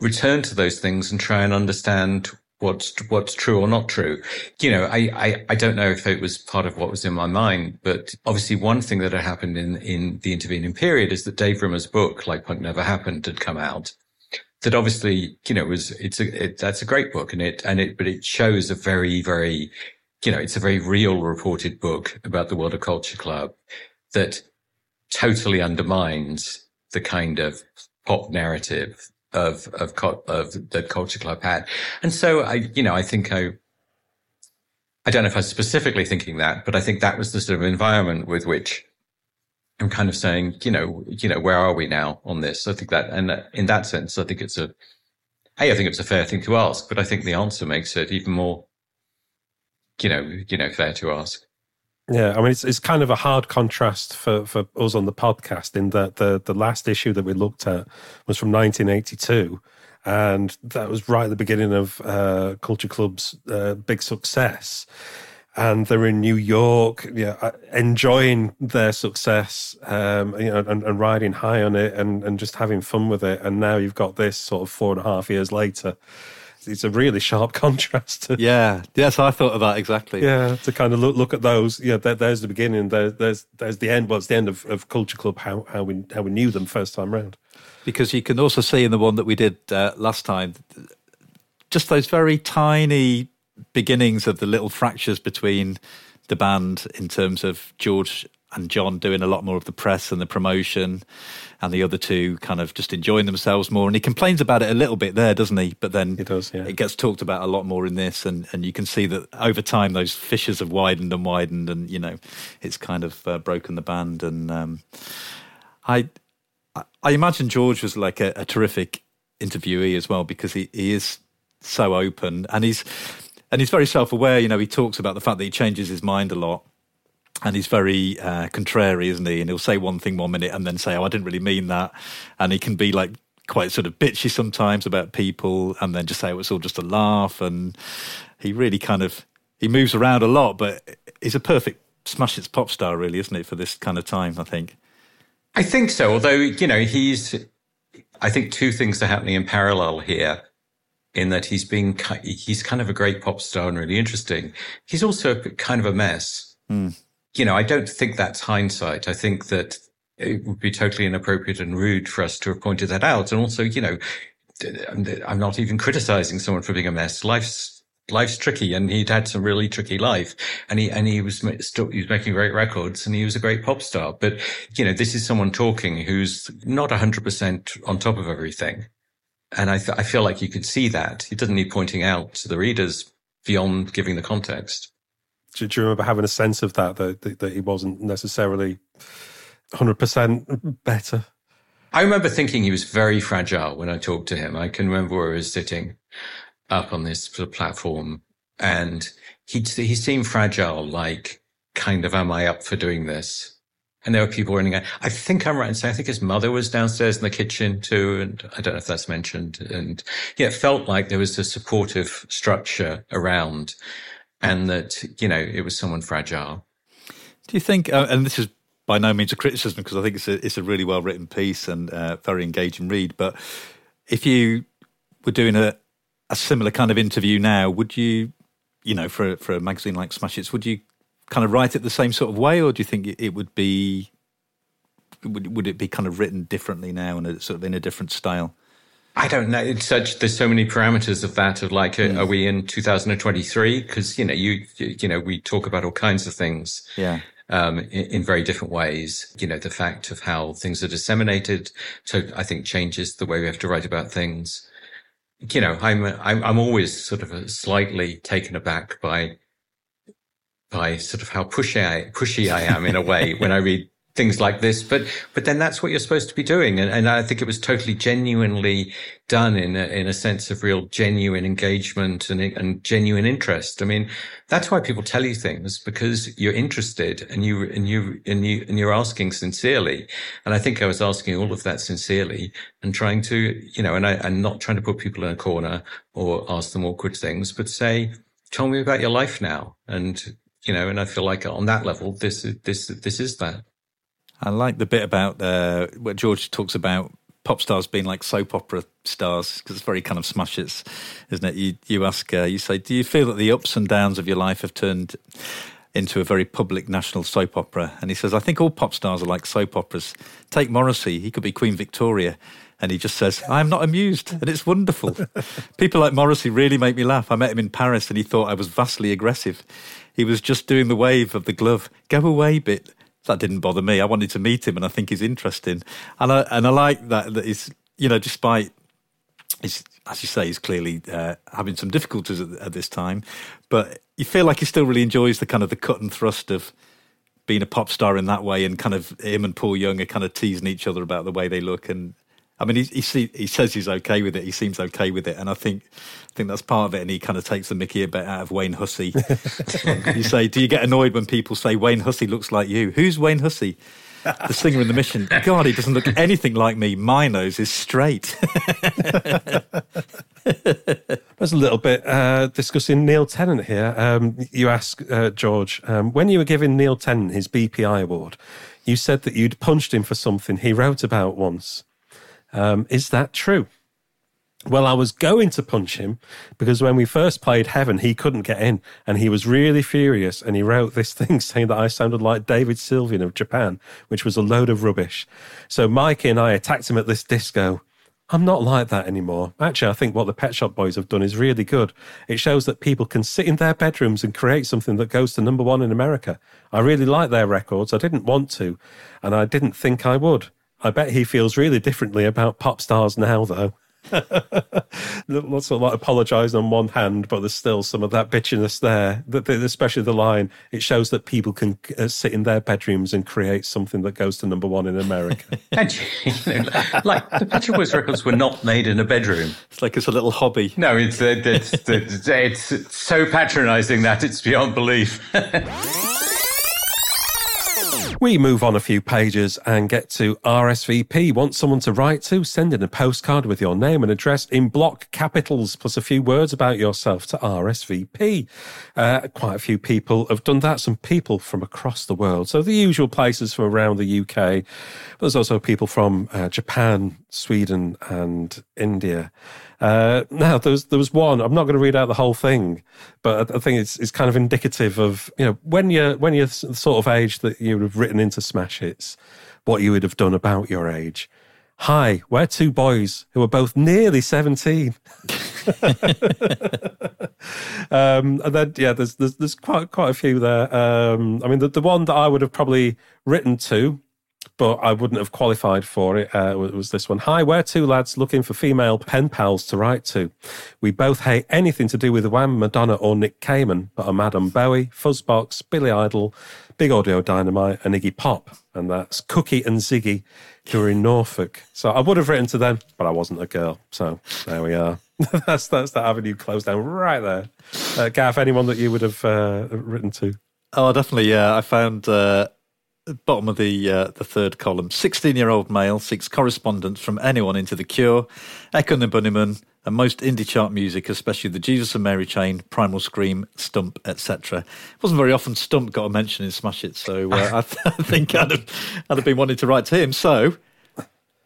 return to those things and try and understand what's what's true or not true. You know, I, I, I don't know if it was part of what was in my mind, but obviously one thing that had happened in in the intervening period is that Dave Rimmer's book, Like Punk Never Happened, had come out. That obviously, you know, it was it's a it, that's a great book, and it and it but it shows a very very, you know, it's a very real reported book about the World of Culture Club that totally undermines the kind of pop narrative of of of that Culture Club had, and so I, you know, I think I. I don't know if I was specifically thinking that, but I think that was the sort of environment with which I'm kind of saying, you know, you know, where are we now on this? I think that, and in that sense, I think it's a, hey, I think it's a fair thing to ask, but I think the answer makes it even more, you know, you know, fair to ask. Yeah, I mean, it's it's kind of a hard contrast for, for us on the podcast in that the the last issue that we looked at was from 1982, and that was right at the beginning of uh, Culture Club's uh, big success. And they're in New York, yeah, uh, enjoying their success, um, you know, and, and riding high on it, and, and just having fun with it. And now you've got this sort of four and a half years later, it's a really sharp [LAUGHS] contrast. To, yeah, yes, I thought of that exactly. Yeah, to kind of look look at those. Yeah, there, there's the beginning. There, there's there's the end. Well, it's the end of, of Culture Club. How how we how we knew them first time round. Because you can also see in the one that we did uh, last time, just those very tiny beginnings of the little fractures between the band in terms of George and John doing a lot more of the press and the promotion, and the other two kind of just enjoying themselves more. And he complains about it a little bit there, doesn't he? But then he does, yeah. it gets talked about a lot more in this, and, and you can see that over time those fissures have widened and widened, and you know it's kind of uh, broken the band. And um, I I imagine George was like a, a terrific interviewee as well because he, he is so open and he's and he's very self aware. You know, he talks about the fact that he changes his mind a lot and he's very uh, contrary, isn't he? And he'll say one thing one minute and then say, "Oh, I didn't really mean that," and he can be like quite sort of bitchy sometimes about people, and then just say oh, it was all just a laugh. And he really kind of he moves around a lot, but he's a perfect smash hits pop star, really, isn't it, for this kind of time? I think. I think so. Although you know, he's. I think two things are happening in parallel here. In that he's being, he's kind of a great pop star and really interesting. He's also kind of a mess. Mm you know, I don't think that's hindsight. I think that it would be totally inappropriate and rude for us to have pointed that out. And also, you know, I'm not even criticizing someone for being a mess. Life's life's tricky, and he'd had some really tricky life, and he and he was still he was making great records, and he was a great pop star. But you know, this is someone talking who's not hundred percent on top of everything, and I th- I feel like you could see that. It doesn't need pointing out to the readers beyond giving the context do, do, you remember having a sense of that, that that, that he wasn't necessarily 100% better. I remember thinking he was very fragile when I talked to him. I can remember where I was sitting up on this platform and he, he seemed fragile, like kind of, am I up for doing this? And there were people running out. I think I'm right in saying, I think his mother was downstairs in the kitchen too. And I don't know if that's mentioned. And yeah, it felt like there was a supportive structure around and that, you know, it was someone fragile. Do you think, uh, and this is by no means a criticism because I think it's a, it's a really well written piece and uh, very engaging read, but if you were doing a, a similar kind of interview now, would you, you know, for, for a magazine like Smash Hits, would you kind of write it the same sort of way, or do you think it would be would would it be kind of written differently now and sort of in a different style? I don't know. It's such there's so many parameters of that. Of like, mm. are we in 2023? Because you know, you you know, we talk about all kinds of things. Yeah. Um, in, in, very different ways. You know, the fact of how things are disseminated. So I think changes the way we have to write about things. You know, I'm, I'm, I'm always sort of slightly taken aback by by sort of how pushy I, pushy I am in a way [LAUGHS] when I read things like this. But, but then that's what you're supposed to be doing. And, and I think it was totally genuinely done in a, in a sense of real genuine engagement and, and genuine interest. I mean, that's why people tell you things because you're interested and you, and you, and you, and you're asking sincerely. And I think I was asking all of that sincerely and trying to, you know, and I, and not trying to put people in a corner or ask them awkward things, but say, tell me about your life now. And you know, and I feel like on that level, this this this is that. I like the bit about uh, what George talks about pop stars being like soap opera stars because it's very kind of smash isn't it? You you ask, uh, you say, do you feel that the ups and downs of your life have turned into a very public national soap opera? And he says, I think all pop stars are like soap operas. Take Morrissey, he could be Queen Victoria. And he just says, I'm not amused. And it's wonderful. [LAUGHS] People like Morrissey really make me laugh. I met him in Paris and he thought I was vastly aggressive. He was just doing the wave of the glove. Go away bit. That didn't bother me. I wanted to meet him, and I think he's interesting. And I and I like that that he's you know despite he's as you say he's clearly uh, having some difficulties at, at this time, but you feel like he still really enjoys the kind of the cut and thrust of being a pop star in that way, and kind of him and Paul Young are kind of teasing each other about the way they look, and I mean, he, he, he says he's okay with it. He seems okay with it, and I think I think that's part of it. And he kind of takes the Mickey a bit out of Wayne Hussey. [LAUGHS] you say, do you get annoyed when people say Wayne Hussey looks like you? Who's Wayne Hussey? The singer in the Mission. God, he doesn't look anything like me. My nose is straight. [LAUGHS] There's a little bit uh, discussing Neil Tennant here. Um, you ask uh, George um, when you were giving Neil Tennant his BPI award. You said that you'd punched him for something he wrote about once. Um, is that true? Well, I was going to punch him because when we first played Heaven, he couldn't get in and he was really furious. And he wrote this [LAUGHS] thing saying that I sounded like David Sylvian of Japan, which was a load of rubbish. So Mikey and I attacked him at this disco. I'm not like that anymore. Actually, I think what the Pet Shop Boys have done is really good. It shows that people can sit in their bedrooms and create something that goes to number one in America. I really like their records. I didn't want to, and I didn't think I would. I bet he feels really differently about pop stars now, though. [LAUGHS] Lots of like apologising on one hand, but there's still some of that bitchiness there. Especially the line, it shows that people can uh, sit in their bedrooms and create something that goes to number one in America. [LAUGHS] and, you know, like the Pet Boys records were not made in a bedroom. It's like it's a little hobby. No, it's uh, it's, it's, it's so patronising that it's beyond belief. [LAUGHS] We move on a few pages and get to RSVP. Want someone to write to? Send in a postcard with your name and address in block capitals plus a few words about yourself to RSVP. Uh, quite a few people have done that. Some people from across the world. So the usual places from around the UK. But there's also people from uh, Japan, Sweden, and India. Uh, [LAUGHS] now, there was, there was one. I'm not going to read out the whole thing, but I, think it's it's kind of indicative of you know when you're when you're the sort of age that you would have written into smash hits, what you would have done about your age. Hi, we're two boys who are both nearly 17. [LAUGHS] um, and then, yeah, there's, there's, there's quite, quite a few there. Um, I mean, the, the one that I would have probably written to but I wouldn't have qualified for it. Uh, was this one? Hi, we're two lads looking for female pen pals to write to. We both hate anything to do with Wham, Madonna, or Nick Kamen, but are mad on Bowie, Fuzzbox, Billy Idol, Big Audio Dynamite, and Iggy Pop. and that's Cookie and Ziggy, who are in Norfolk. So I would have written to them, but I wasn't a girl. So there we are. [LAUGHS] that's that's that avenue closed down right there. Uh, Gav, anyone that you would have uh, written to? Oh, definitely. Yeah, I found uh, bottom of the uh, the third column. Sixteen-year-old male seeks correspondence from anyone into the Cure, Echo and the Bunnymen, and most indie chart music, especially the Jesus and Mary Chain, Primal Scream, Stump, etc. It wasn't very often Stump got a mention in Smash Hits, so uh, I, th- [LAUGHS] I, think I'd have, I'd have been wanting to write to him. So,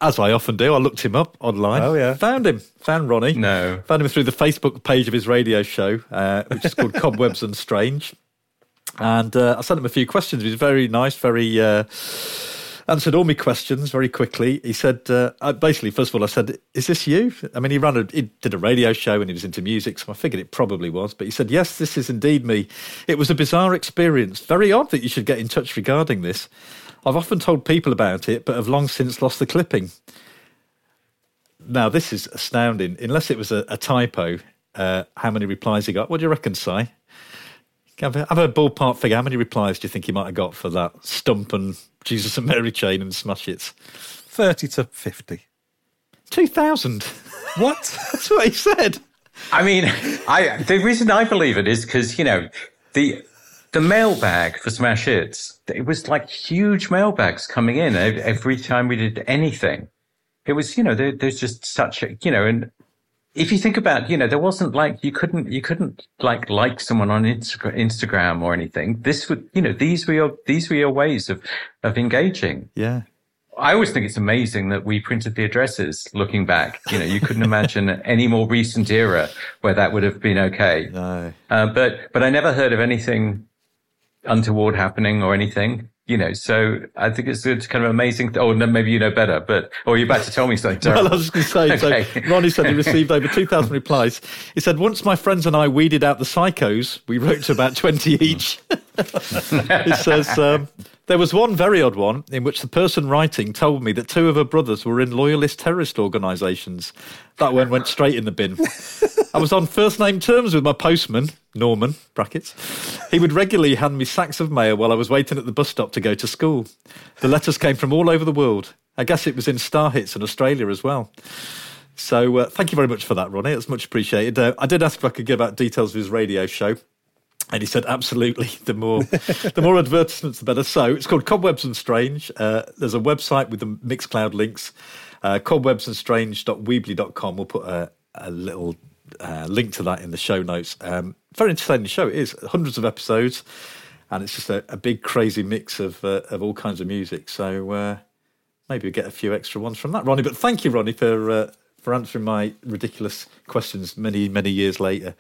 as I often do, I looked him up online. Oh yeah, found him, found Ronnie. No, found him through the Facebook page of his radio show, uh, which is called Cobwebs and Strange. And uh, I sent him a few questions. He was very nice, very uh, answered all my questions very quickly. He said, uh, I, basically, first of all, I said, "Is this you?" I mean, he ran a, he did a radio show and he was into music, so I figured it probably was. But he said, "Yes, this is indeed me." It was a bizarre experience. Very odd that you should get in touch regarding this. I've often told people about it, but have long since lost the clipping. Now, this is astounding. Unless it was a, a typo, uh, how many replies he got? What do you reckon, Si? Have a, have a ballpark figure. How many replies do you think he might have got for that stump and Jesus and Mary chain and smash hits? 30 to 50. 2,000. What? [LAUGHS] That's what he said. I mean, I the reason I believe it is because, you know, the the mailbag for Smash Hits, it was like huge mailbags coming in every time we did anything. It was, you know, there, there's just such a, you know, and if you think about, you know, there wasn't like you couldn't you couldn't like like someone on Instagram or anything. This would, you know, these were your these were your ways of of engaging. Yeah. I always think it's amazing that we printed the addresses. Looking back, you know, you couldn't imagine [LAUGHS] any more recent era where that would have been okay. No. Uh, but but I never heard of anything untoward happening or anything you know, so I think it's, it's kind of amazing. Oh, no, maybe you know better, but, or you're about to tell me something. [LAUGHS] well, I was just going to say, okay. so Ronnie said he received [LAUGHS] over 2,000 replies. He said, once my friends and I weeded out the psychos, we wrote to about 20 each. [LAUGHS] he says, um, there was one very odd one in which the person writing told me that two of her brothers were in loyalist terrorist organisations. That one went straight in the bin. I was on first name terms with my postman, Norman, brackets. He would regularly hand me sacks of mail while I was waiting at the bus stop to go to school. The letters came from all over the world. I guess it was in Star Hits in Australia as well. So uh, thank you very much for that, Ronnie. It's much appreciated. Uh, I did ask if I could give out details of his radio show. And he said, absolutely. [LAUGHS] The more, the more advertisements, the better. So it's called Cobwebs and Strange. Uh, there's a website with the Mixcloud links, uh, cobwebsandstrange.weebly.com. We'll put a, a little uh, link to that in the show notes. Um, very entertaining show. It is hundreds of episodes, and it's just a, a big, crazy mix of uh, of all kinds of music. So uh, maybe we get a few extra ones from that, Ronnie. But thank you, Ronnie, for uh, for answering my ridiculous questions many, many years later.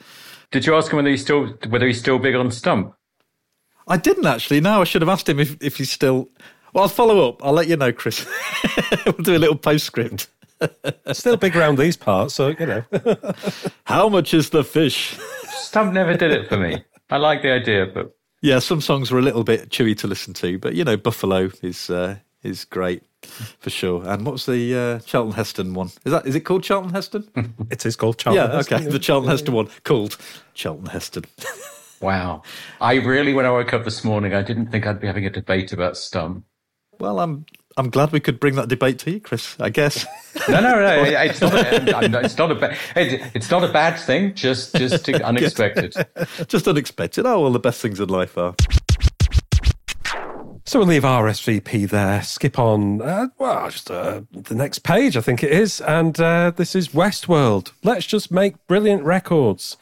Did you ask him whether he's still whether he's still big on Stump? I didn't actually. No, I should have asked him if, if he's still. Well, I'll follow up. I'll let you know, Chris. [LAUGHS] we'll do a little postscript. [LAUGHS] still big around these parts, so you know. [LAUGHS] How much is the fish? Stump never did it for me. I like the idea, but yeah, some songs were a little bit chewy to listen to, but you know, Buffalo is uh, is great [LAUGHS] for sure. And what's the uh, Charlton Heston one? Is that is it called Charlton Heston? [LAUGHS] it is called Charlton. Yeah, Heston, okay. The Charlton Heston one called Charlton Heston. [LAUGHS] wow, I really, when I woke up this morning, I didn't think I'd be having a debate about Stump. Well, I'm I'm glad we could bring that debate to you, Chris. I guess. no, no, no. It's not. A, it's not a bad. It's not a bad thing. Just, just unexpected. just unexpected. Oh well, the best things in life are. So we'll leave RSVP there, skip on, uh, well, just uh, the next page, I think it is. And uh, this is Westworld. Let's just make brilliant records.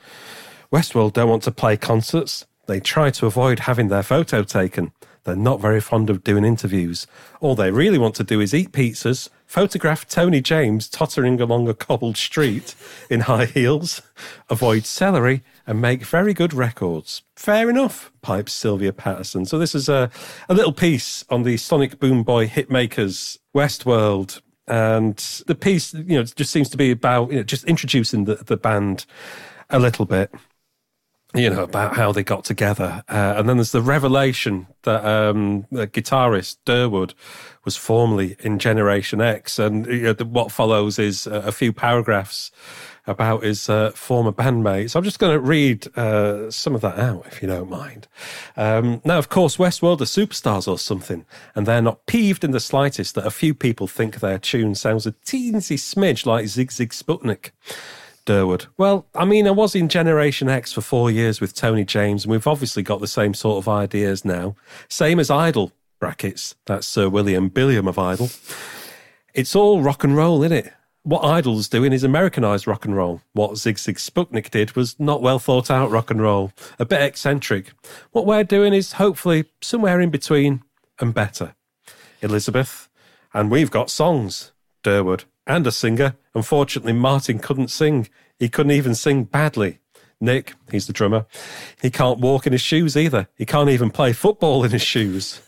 Westworld don't want to play concerts. They try to avoid having their photo taken. They're not very fond of doing interviews. All they really want to do is eat pizzas, photograph Tony James tottering along a cobbled street in high heels, avoid celery, and make very good records. Fair enough, pipes Sylvia Patterson. So this is a, a little piece on the Sonic Boom Boy hitmakers Westworld. And the piece, you know, just seems to be about, you know, just introducing the, the band a little bit you know, about how they got together. Uh, and then there's the revelation that um, the guitarist Derwood was formerly in Generation X. And you know, the, what follows is a, a few paragraphs about his uh, former bandmates. I'm just going to read uh, some of that out, if you don't mind. Um, now, of course, Westworld are superstars or something, and they're not peeved in the slightest that a few people think their tune sounds a teensy smidge like Sigue Sigue Sputnik. Derwood. Well, I mean, I was in Generation X for four years with Tony James, and we've obviously got the same sort of ideas now. Same as Idol, brackets. That's Sir William Billiam of Idol. It's all rock and roll, isn't it? What Idol's doing is Americanized rock and roll. What Sigue Sigue Sputnik did was not well thought out rock and roll, a bit eccentric. What we're doing is hopefully somewhere in between and better. Elizabeth, and we've got songs, Derwood, and a singer. Unfortunately, Martin couldn't sing. He couldn't even sing badly. Nick, he's the drummer, he can't walk in his shoes either. He can't even play football in his shoes.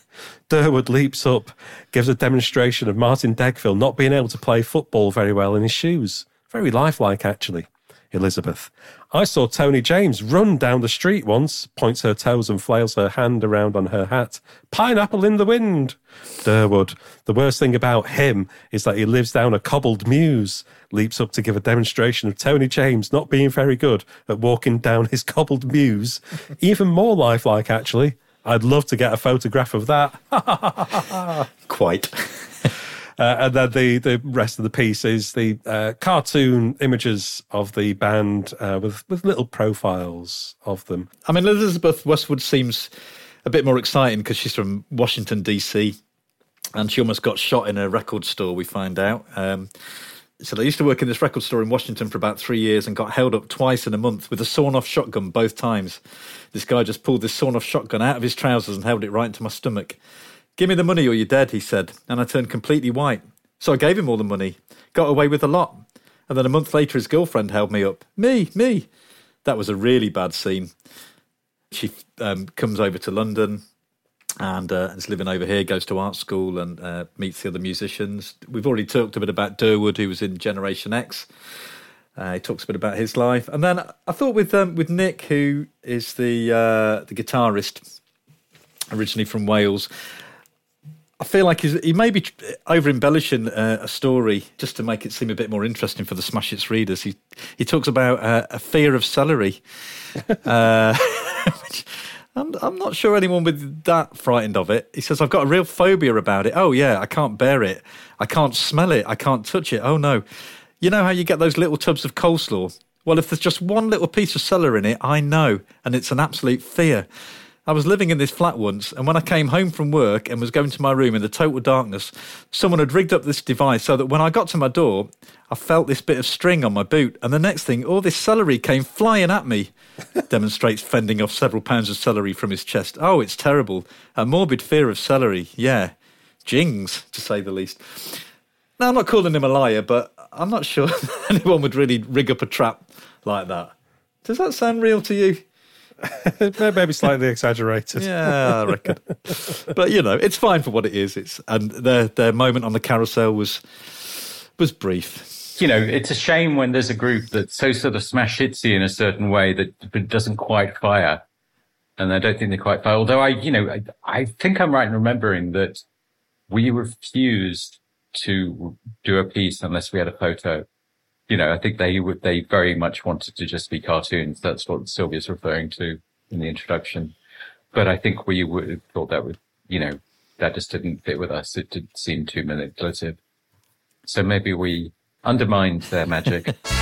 Derwood leaps up, gives a demonstration of Martin Degville not being able to play football very well in his shoes. Very lifelike, actually. Elizabeth. I saw Tony James run down the street once, points her toes and flails her hand around on her hat. Pineapple in the wind. Derwood. The worst thing about him is that he lives down a cobbled mews. Leaps up to give a demonstration of Tony James not being very good at walking down his cobbled mews. Even more lifelike, actually. I'd love to get a photograph of that. [LAUGHS] Quite. Uh, and then the, the rest of the piece is the uh, cartoon images of the band uh, with, with little profiles of them. I mean, Elizabeth Westwood seems a bit more exciting because she's from Washington, D.C., and she almost got shot in a record store, we find out. Um, so they used to work in this record store in Washington for about three years and got held up twice in a month with a sawn off shotgun both times. This guy just pulled this sawn off shotgun out of his trousers and held it right into my stomach. Give me the money or you're dead, he said, and I turned completely white. So I gave him all the money, got away with a lot. And then a month later, his girlfriend held me up. Me, me. That was a really bad scene. She um, comes over to London and uh, is living over here, goes to art school and uh, meets the other musicians. We've already talked a bit about Derwood, who was in Generation X. Uh, he talks a bit about his life, and then I thought with um, with Nick, who is the uh, the guitarist originally from Wales. I feel like he may be over embellishing uh, a story just to make it seem a bit more interesting for the Smash Hits readers. He he talks about uh, a fear of celery, [LAUGHS] uh, [LAUGHS] I'm, I'm not sure anyone with that frightened of it. He says I've got a real phobia about it. Oh yeah, I can't bear it. I can't smell it. I can't touch it. Oh no, you know how you get those little tubs of coleslaw? Well, if there's just one little piece of celery in it, I know, and it's an absolute fear. I was living in this flat once, and when I came home from work and was going to my room in the total darkness, someone had rigged up this device so that when I got to my door, I felt this bit of string on my boot, and the next thing, all this celery came flying at me. [LAUGHS] Demonstrates fending off several pounds of celery from his chest. Oh, it's terrible. A morbid fear of celery. Yeah. Jings, to say the least. Now, I'm not calling him a liar, but I'm not sure [LAUGHS] anyone would really rig up a trap like that. Does that sound real to you? [LAUGHS] Maybe slightly exaggerated. Yeah, I reckon. [LAUGHS] but you know, it's fine for what it is. It's and their their moment on the carousel was was brief. You know, it's a shame when there's a group that's so sort of smash hitsy in a certain way that doesn't quite fire. And I don't think they quite fire. Although I, you know, I, I think I'm right in remembering that we refused to do a piece unless we had a photo you know, I think they would, they very much wanted to just be cartoons. That's what Sylvia's referring to in the introduction. But I think we would have thought that would, you know, that just didn't fit with us. It did seem too manipulative. So maybe we undermined their magic. [LAUGHS]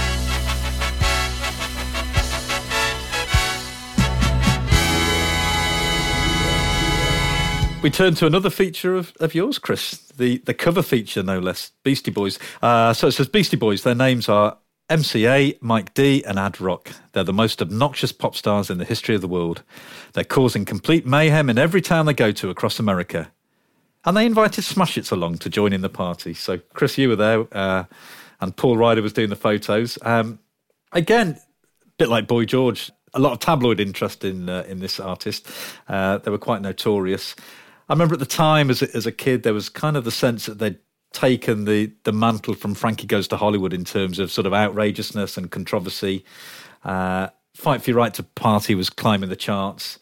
We turn to another feature of, of yours, Chris, the, the cover feature, no less, Beastie Boys. Uh, so it says Beastie Boys, their names are MCA, Mike D, and Ad Rock. They're the most obnoxious pop stars in the history of the world. They're causing complete mayhem in every town they go to across America. And they invited Smash Hits along to join in the party. So, Chris, you were there, uh, and Paul Rider was doing the photos. Um, again, a bit like Boy George, a lot of tabloid interest in uh, in this artist. Uh, they were quite notorious. I remember at the time as a, as a kid, there was kind of the sense that they'd taken the the mantle from Frankie Goes to Hollywood in terms of sort of outrageousness and controversy. Uh, Fight for Your Right to Party was climbing the charts.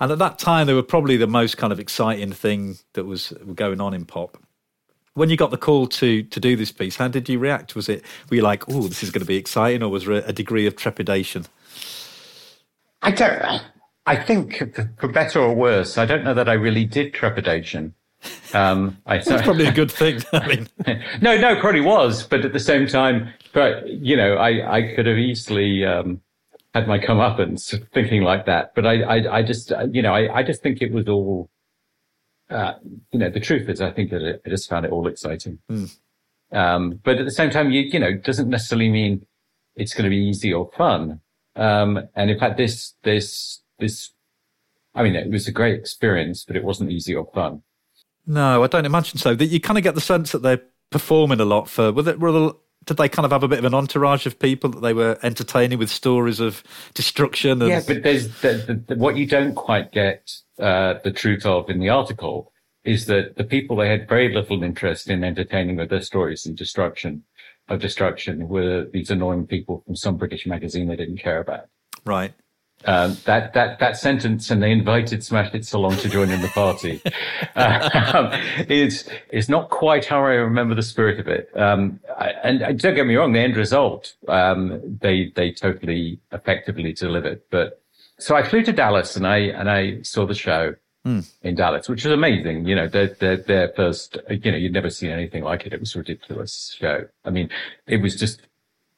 And at that time, they were probably the most kind of exciting thing that was going on in pop. When you got the call to to do this piece, how did you react? Was it were you like, "Oh, this is going to be exciting," or was there a degree of trepidation? I don't. I think, for better or worse, I don't know that I really did trepidation. Um, I, That's [LAUGHS] probably a good thing. I mean, no, no, probably was, but at the same time, but you know, I, I could have easily um, had my comeuppance thinking like that. But I, I, I just, you know, I, I just think it was all, uh, you know, the truth is, I think that I just found it all exciting. Mm. Um, but at the same time, you, you know, doesn't necessarily mean it's going to be easy or fun. Um, and in fact, this, this, this, I mean, it was a great experience, but it wasn't easy or fun. No, I don't imagine so. That you kind of get the sense that they're performing a lot for. Were, were did they kind of have a bit of an entourage of people that they were entertaining with stories of destruction? And... Yeah, but there's the, the, what you don't quite get uh, the truth of in the article is that the people they had very little interest in entertaining with their stories and destruction of destruction were these annoying people from some British magazine they didn't care about. Right. Um, that that that sentence, and they invited Smash Hits along to join in the party, [LAUGHS] um, is is not quite how I remember the spirit of it. Um, I, and don't get me wrong, the end result um, they they totally effectively delivered. But so I flew to Dallas and I and I saw the show mm. in Dallas, which was amazing. You know, their their their first, you know, you'd never seen anything like it. It was a ridiculous show. I mean, it was just,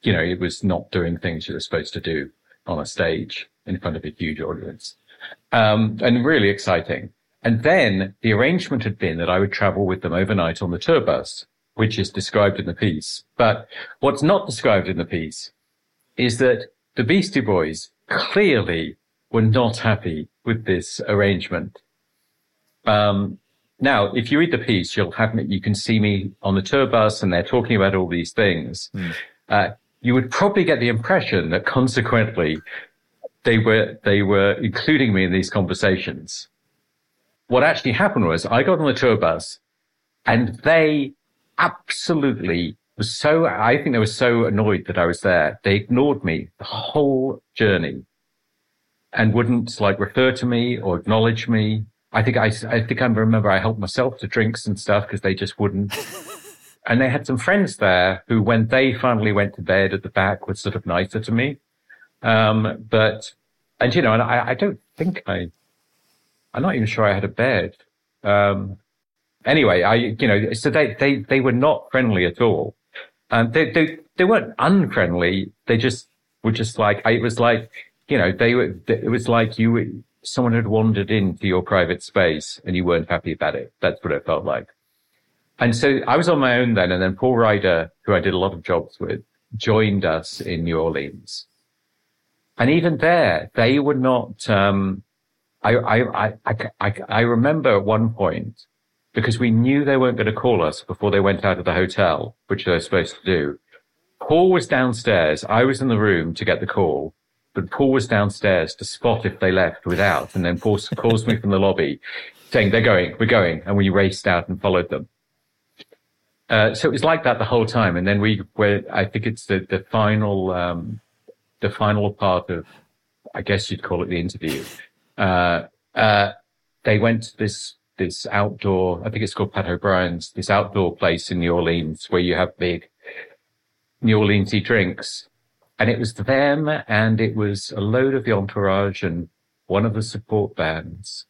you know, it was not doing things you were supposed to do on a stage in front of a huge audience. Um, and really exciting. And then the arrangement had been that I would travel with them overnight on the tour bus, which is described in the piece. But what's not described in the piece is that the Beastie Boys clearly were not happy with this arrangement. Um, now, if you read the piece, you'll have you can see me on the tour bus, and they're talking about all these things. Mm. Uh, you would probably get the impression that consequently they were they were including me in these conversations. What actually happened was I got on the tour bus and they absolutely were so I think they were so annoyed that I was there. They ignored me the whole journey and wouldn't like refer to me or acknowledge me. I think I, I think I remember I helped myself to drinks and stuff because they just wouldn't. [LAUGHS] and they had some friends there who, when they finally went to bed at the back, were sort of nicer to me. Um, but, and you know, and I, I don't think I, I'm not even sure I had a bed. Um, anyway, I, you know, so they, they, they were not friendly at all. And they, they, they weren't unfriendly. They just were just like, it was like, you know, they were, it was like you someone had wandered into your private space and you weren't happy about it. That's what it felt like. And so I was on my own then. And then Paul Rider, who I did a lot of jobs with, joined us in New Orleans. And even there, they were not, um, I, I, I, I, I remember at one point, because we knew they weren't going to call us before they went out of the hotel, which they were supposed to do. Paul was downstairs. I was in the room to get the call, but Paul was downstairs to spot if they left without. And then Paul calls me from the lobby saying, they're going, we're going. And we raced out and followed them. Uh, so it was like that the whole time. And then we were, I think it's the, the final, um, the final part of, I guess you'd call it the interview, uh, uh, they went to this, this outdoor, I think it's called Pat O'Brien's, this outdoor place in New Orleans where you have big New Orleansy drinks. And it was them and it was a load of the entourage and one of the support bands.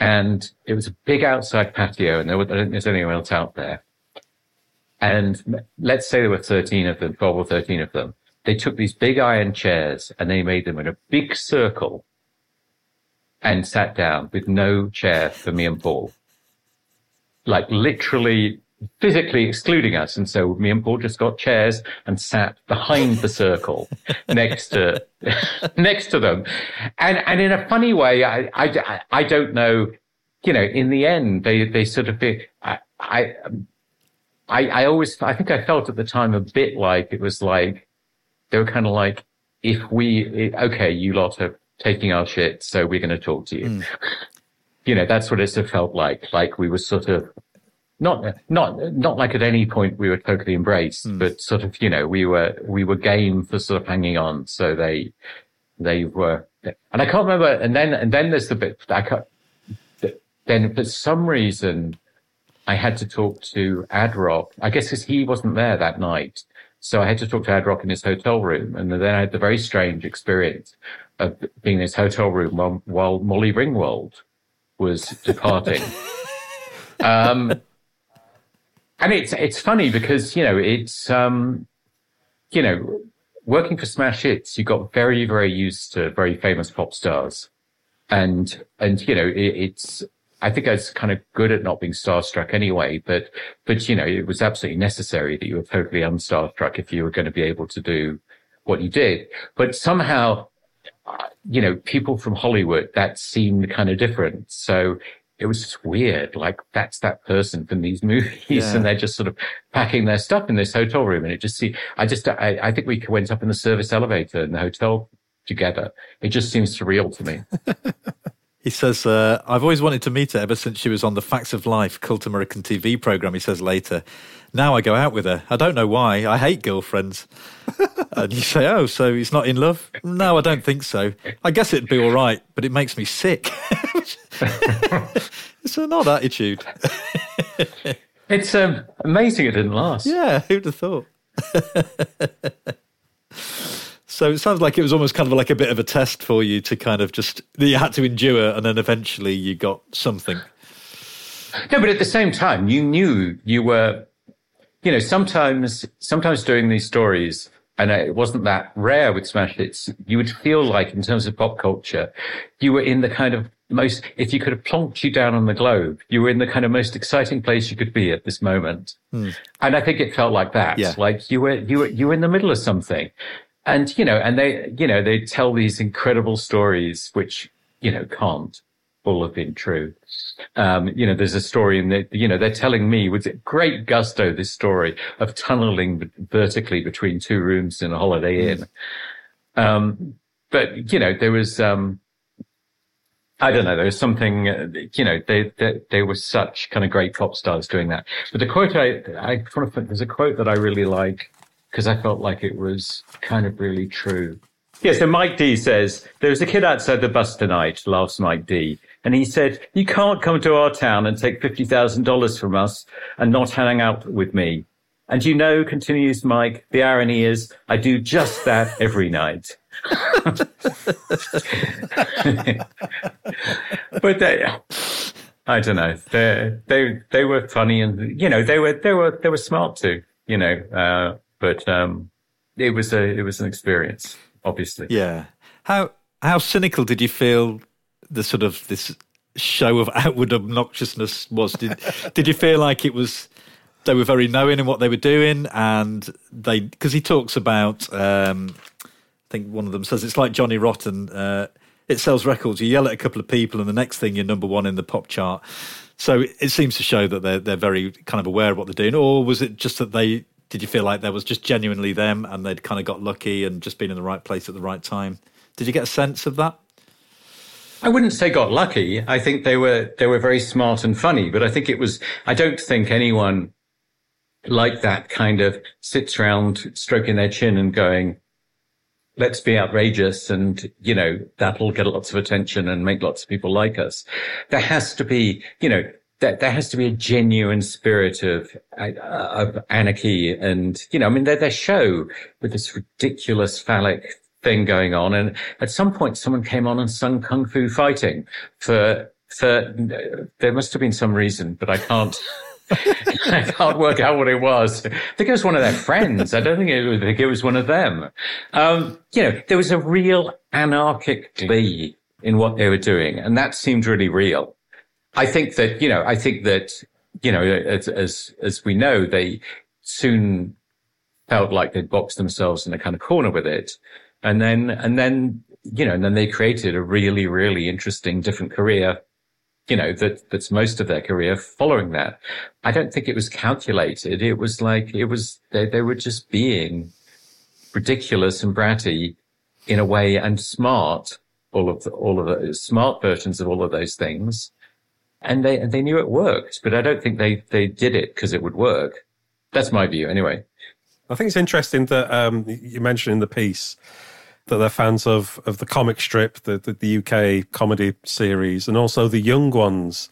And it was a big outside patio and there was, I don't think there's anyone else out there. And let's say there were 13 of them, 12 or 13 of them they took these big iron chairs and they made them in a big circle and sat down with no chair for me and Paul. Like literally physically excluding us. And so me and Paul just got chairs and sat behind the circle [LAUGHS] next to, [LAUGHS] next to them. And, and in a funny way, I, I, I don't know, you know, in the end, they, they sort of, I, I, I, I always, I think I felt at the time a bit like it was like, they were kind of like, if we, okay, you lot are taking our shit, so we're going to talk to you. Mm. You know, that's what it sort of felt like. Like we were sort of not, not, not like at any point we were totally embraced, mm. but sort of, you know, we were, we were game for sort of hanging on. So they, they were, and I can't remember. And then, and then there's the bit I can't, then for some reason, I had to talk to Ad Rock. I guess because he wasn't there that night. So I had to talk to Ad Rock in his hotel room. And then I had the very strange experience of being in his hotel room while, while Molly Ringwald was departing. [LAUGHS] um, and it's, it's funny because, you know, it's, um, you know, working for Smash Hits, you got very, very used to very famous pop stars. And, and, you know, it, it's, I think I was kind of good at not being starstruck anyway, but, but, you know, it was absolutely necessary that you were totally unstarstruck if you were going to be able to do what you did. But somehow, uh, you know, people from Hollywood, that seemed kind of different. So it was just weird. Like that's that person from these [LAUGHS] movies yeah. and they're just sort of packing their stuff in this hotel room. And it just see, I just, I, I think we went up in the service elevator in the hotel together. It just seems surreal to me. [LAUGHS] He says, uh, I've always wanted to meet her ever since she was on the Facts of Life cult American TV program. He says later, now I go out with her. I don't know why. I hate girlfriends. [LAUGHS] and you say, oh, so he's not in love? No, I don't think so. I guess it'd be all right, but it makes me sick. [LAUGHS] it's an odd attitude. [LAUGHS] it's um, amazing it didn't last. Yeah, who'd have thought? So it sounds like it was almost kind of like a bit of a test for you to kind of just you had to endure, and then eventually you got something. No, but at the same time, you knew you were, you know, sometimes sometimes doing these stories, and it wasn't that rare with Smash Hits. You would feel like, in terms of pop culture, you were in the kind of most. If you could have plonked you down on the globe, you were in the kind of most exciting place you could be at this moment. Hmm. And I think it felt like that. Yeah. Like you were you were you were in the middle of something and you know, and they, you know, they tell these incredible stories, which you know can't all have been true. Um, you know, there's a story in the, you know, they're telling me with great gusto this story of tunneling vertically between two rooms in a Holiday Inn. Um, but you know, there was, um, I don't know. There was something, uh, you know, they, they, they were such kind of great pop stars doing that. But the quote I, I want to, there's a quote that I really like because I felt like it was kind of really true. Yeah, so Mike D says, there was a kid outside the bus tonight, laughs Mike D. And he said, you can't come to our town and take $50,000 from us and not hang out with me. And you know, continues Mike, the irony is I do just that every night. [LAUGHS] but they, I don't know. They, they, they were funny and, you know, they were, they were, they were smart too, you know, uh, but um, it was a it was an experience, obviously. Yeah. How how cynical did you feel the sort of this show of [LAUGHS] outward obnoxiousness was? Did [LAUGHS] did you feel like it was they were very knowing in what they were doing, and they because he talks about um, I think one of them says it's like Johnny Rotten. Uh, it sells records. You yell at a couple of people, and the next thing you're number one in the pop chart. So it seems to show that they're they're very kind of aware of what they're doing, or was it just that they did you feel like there was just genuinely them and they'd kind of got lucky and just been in the right place at the right time? Did you get a sense of that? I wouldn't say got lucky. I think they were they were very smart and funny, but I think it was I don't think anyone like that kind of sits around stroking their chin and going, let's be outrageous and, you know, that'll get lots of attention and make lots of people like us. There has to be, you know, that there has to be a genuine spirit of uh, of anarchy and you know i mean their, their show with this ridiculous phallic thing going on and at some point someone came on and sung kung fu fighting for for there must have been some reason but i can't [LAUGHS] I can't work out what it was. I think it was one of their friends. I don't think it was, think it was one of them. Um, you know, there was a real anarchic glee in what they were doing, and that seemed really real. I think that, you know, I think that, you know, as, as, as we know, they soon felt like they'd boxed themselves in a kind of corner with it. And then, and then, you know, and then they created a really, really interesting different career, you know, that, that's most of their career following that. I don't think it was calculated. It was like, it was, they, they were just being ridiculous and bratty in a way and smart, all of the, all of the smart versions of all of those things and they they knew it worked, but I don't think they they did it because it would work. That's my view, anyway. I think it's interesting that um, you mentioned in the piece that they're fans of of the comic strip, the, the, the UK comedy series, and also the young ones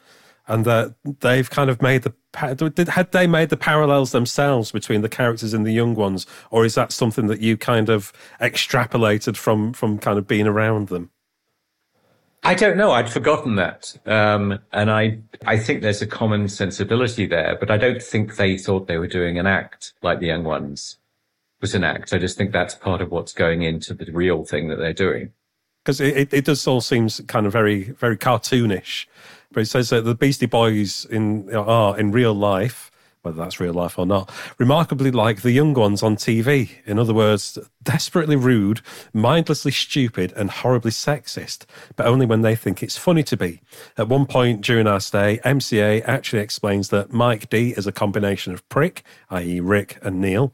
and that they've kind of made the had they made the parallels themselves between the characters and the young ones, or is that something that you kind of extrapolated from from kind of being around them? I don't know. I'd forgotten that, um, and I I think there's a common sensibility there, but I don't think they thought they were doing an act like the young ones was an act. I just think that's part of what's going into the real thing that they're doing. Because it, it, it does all seems kind of very very cartoonish but it says that the Beastie Boys in are in real life, whether that's real life or not, remarkably like the young ones on TV. In other words, desperately rude, mindlessly stupid, and horribly sexist, but only when they think it's funny to be. At one point during our stay, MCA actually explains that Mike D is a combination of prick, i.e., Rick and Neil.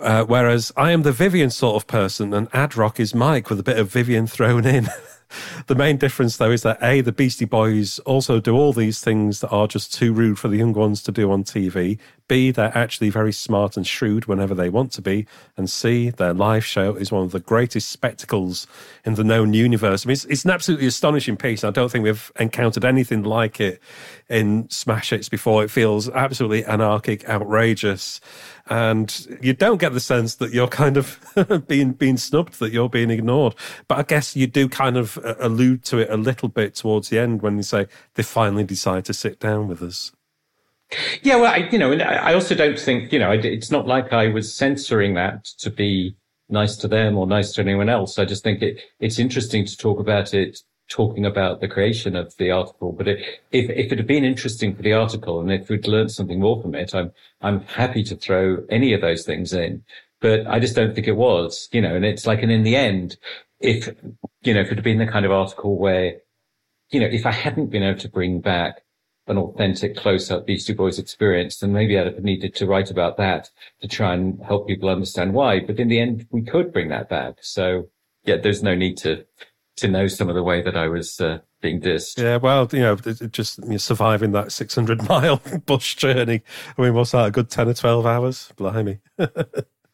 Uh, whereas I am the Vyvyan sort of person, and Ad Rock is Mike with a bit of Vyvyan thrown in. [LAUGHS] [LAUGHS] the main difference, though, is that A, the Beastie Boys also do all these things that are just too rude for the young ones to do on TV. B, they're actually very smart and shrewd whenever they want to be. And C, their live show is one of the greatest spectacles in the known universe. I mean, it's, it's an absolutely astonishing piece. I don't think we've encountered anything like it in Smash Hits before. It feels absolutely anarchic, outrageous and you don't get the sense that you're kind of [LAUGHS] being being snubbed, that you're being ignored. But I guess you do kind of uh, allude to it a little bit towards the end when you say they finally decide to sit down with us. Yeah, well, I, you know, I also don't think you know it's not like I was censoring that to be nice to them or nice to anyone else. I just think it it's interesting to talk about it talking about the creation of the article. But it, if, if it had been interesting for the article and if we'd learned something more from it, I'm, I'm happy to throw any of those things in. But I just don't think it was, you know, and it's like, and in the end, if, you know, if it had been the kind of article where, you know, if I hadn't been able to bring back an authentic close-up Beastie Boys experience, then maybe I'd have needed to write about that to try and help people understand why. But in the end, we could bring that back. So yeah, there's no need to to know some of the way that I was uh, being dissed. Yeah, well, you know, just you know, surviving that 600 [LAUGHS] mile bush journey. I mean, what's that, a good 10 or 12 hours? Blimey. [LAUGHS]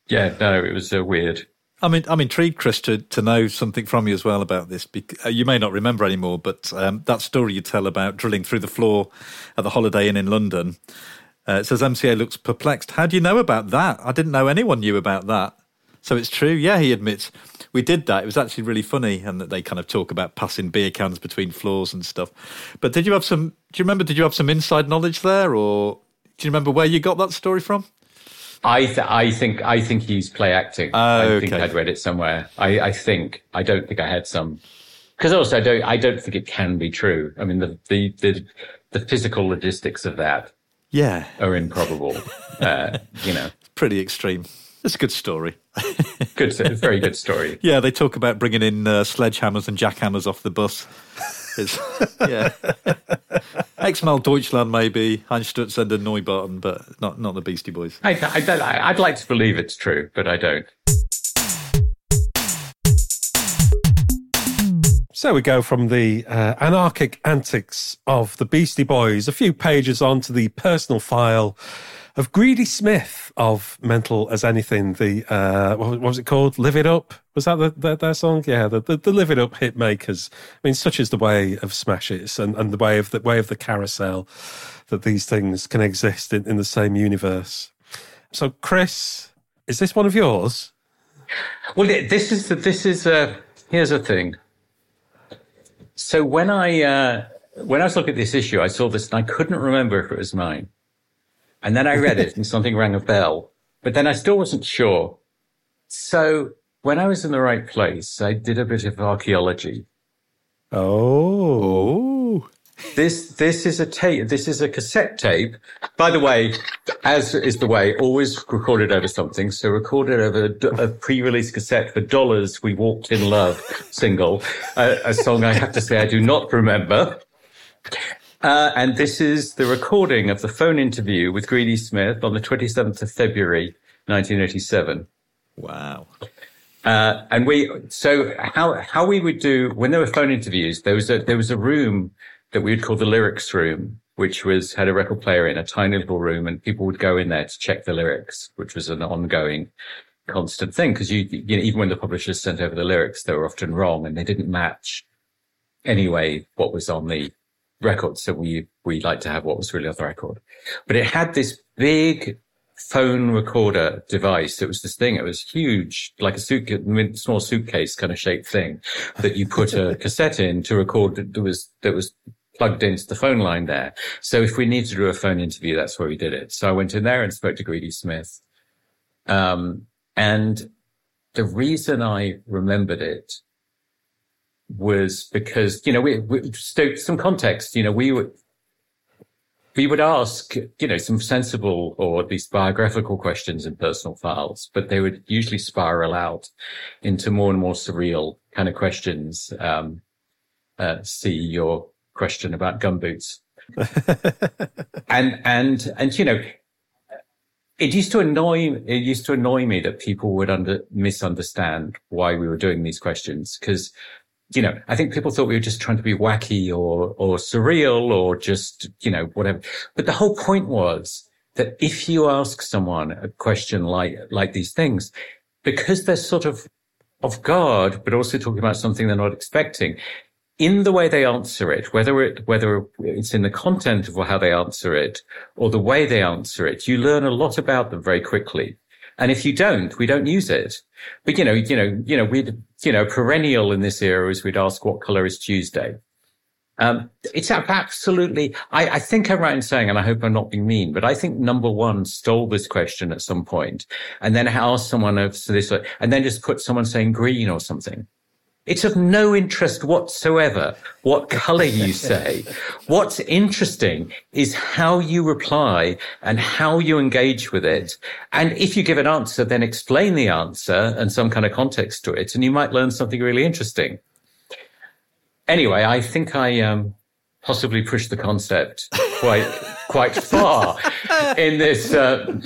yeah, no, it was uh, weird. I mean, I'm intrigued, Chris, to, to know something from you as well about this. Uh, you may not remember anymore, but um, that story you tell about drilling through the floor at the Holiday Inn in London. Uh, it says MCA looks perplexed. How do you know about that? I didn't know anyone knew about that. So it's true. Yeah, he admits we did that. It was actually really funny, and that they kind of talk about passing beer cans between floors and stuff. But did you have some? Do you remember? Did you have some inside knowledge there, or do you remember where you got that story from? I th- I think I think he's play acting. I okay. think I'd read it somewhere. I, I think I don't think I had some because also I don't I don't think it can be true. I mean the the the, the physical logistics of that yeah are improbable. [LAUGHS] uh, you know, pretty extreme. It's a good story. good, very good story. [LAUGHS] Yeah, they talk about bringing in uh, sledgehammers and jackhammers off the bus. It's, yeah. [LAUGHS] Xmal Deutschland maybe, Einstürzende Neubauten, but not not the Beastie Boys. I, I, I'd like to believe it's true, but I don't. So we go from the uh, anarchic antics of the Beastie Boys a few pages on to the personal file of Greedy Smith of Mental as Anything. The uh, what, was it called? Live It Up. Was that the, the, their song? Yeah, the, the, the, Live It Up hit makers. I mean, such is the way of Smash Hits and, and the way of the way of the carousel that these things can exist in, in the same universe. So, Chris, is this one of yours? Well, this is the, this is uh, here's a thing. So when I uh, when I was looking at this issue, I saw this and I couldn't remember if it was mine. And then I read it and something rang a bell, but then I still wasn't sure. So when I was in the right place, I did a bit of archaeology. Oh. oh. This this is a tape. This is a cassette tape. By the way, as is the way, always recorded over something. So recorded over a, pre-release cassette for Dollar's. We walked in love single, a song I have to say I do not remember. Uh, and this is the recording of the phone interview with Greedy Smith on the 27th of February, 1987. Wow. Uh, and we, so how, how we would do, when there were phone interviews, there was a, there was a room that we would call the lyrics room, which was, had a record player in a tiny little room and people would go in there to check the lyrics, which was an ongoing constant thing. Cause you, you know, even when the publishers sent over the lyrics, they were often wrong and they didn't match anyway what was on the records. So we we like to have what was really on the record. But it had this big phone recorder device. It was this thing. It was huge, like a suit, small suitcase kind of shaped thing that you put a [LAUGHS] cassette in to record. That was that was plugged into the phone line there. So if we needed to do a phone interview, that's where we did it. So I went in there and spoke to Greedy Smith. Um, and the reason I remembered it was because, you know, we, we some context, you know, we were, we would ask, you know, some sensible or at least biographical questions in personal files, but they would usually spiral out into more and more surreal kind of questions. Um, uh, see your question about gumboots. [LAUGHS] and, and, and, you know, it used to annoy, it used to annoy me that people would under, misunderstand why we were doing these questions. Cause you know, I think people thought we were just trying to be wacky or, or surreal or just, you know, whatever. But the whole point was that if you ask someone a question like, like these things, because they're sort of off guard, but also talking about something they're not expecting, in the way they answer it, whether it, whether it's in the content of how they answer it or the way they answer it, you learn a lot about them very quickly. And if you don't, we don't use it. But you know, you know, you know, we'd, you know, perennial in this era is we'd ask what color is Tuesday. Um, it's absolutely, I, I, think I'm right in saying, and I hope I'm not being mean, but I think number one stole this question at some point and then asked someone of so this, and then just put someone saying green or something. It's of no interest whatsoever what color you say. What's interesting is how you reply and how you engage with it. And if you give an answer, then explain the answer and some kind of context to it, and you might learn something really interesting. Anyway, I think I um, possibly pushed the concept quite [LAUGHS] quite far in this. Uh,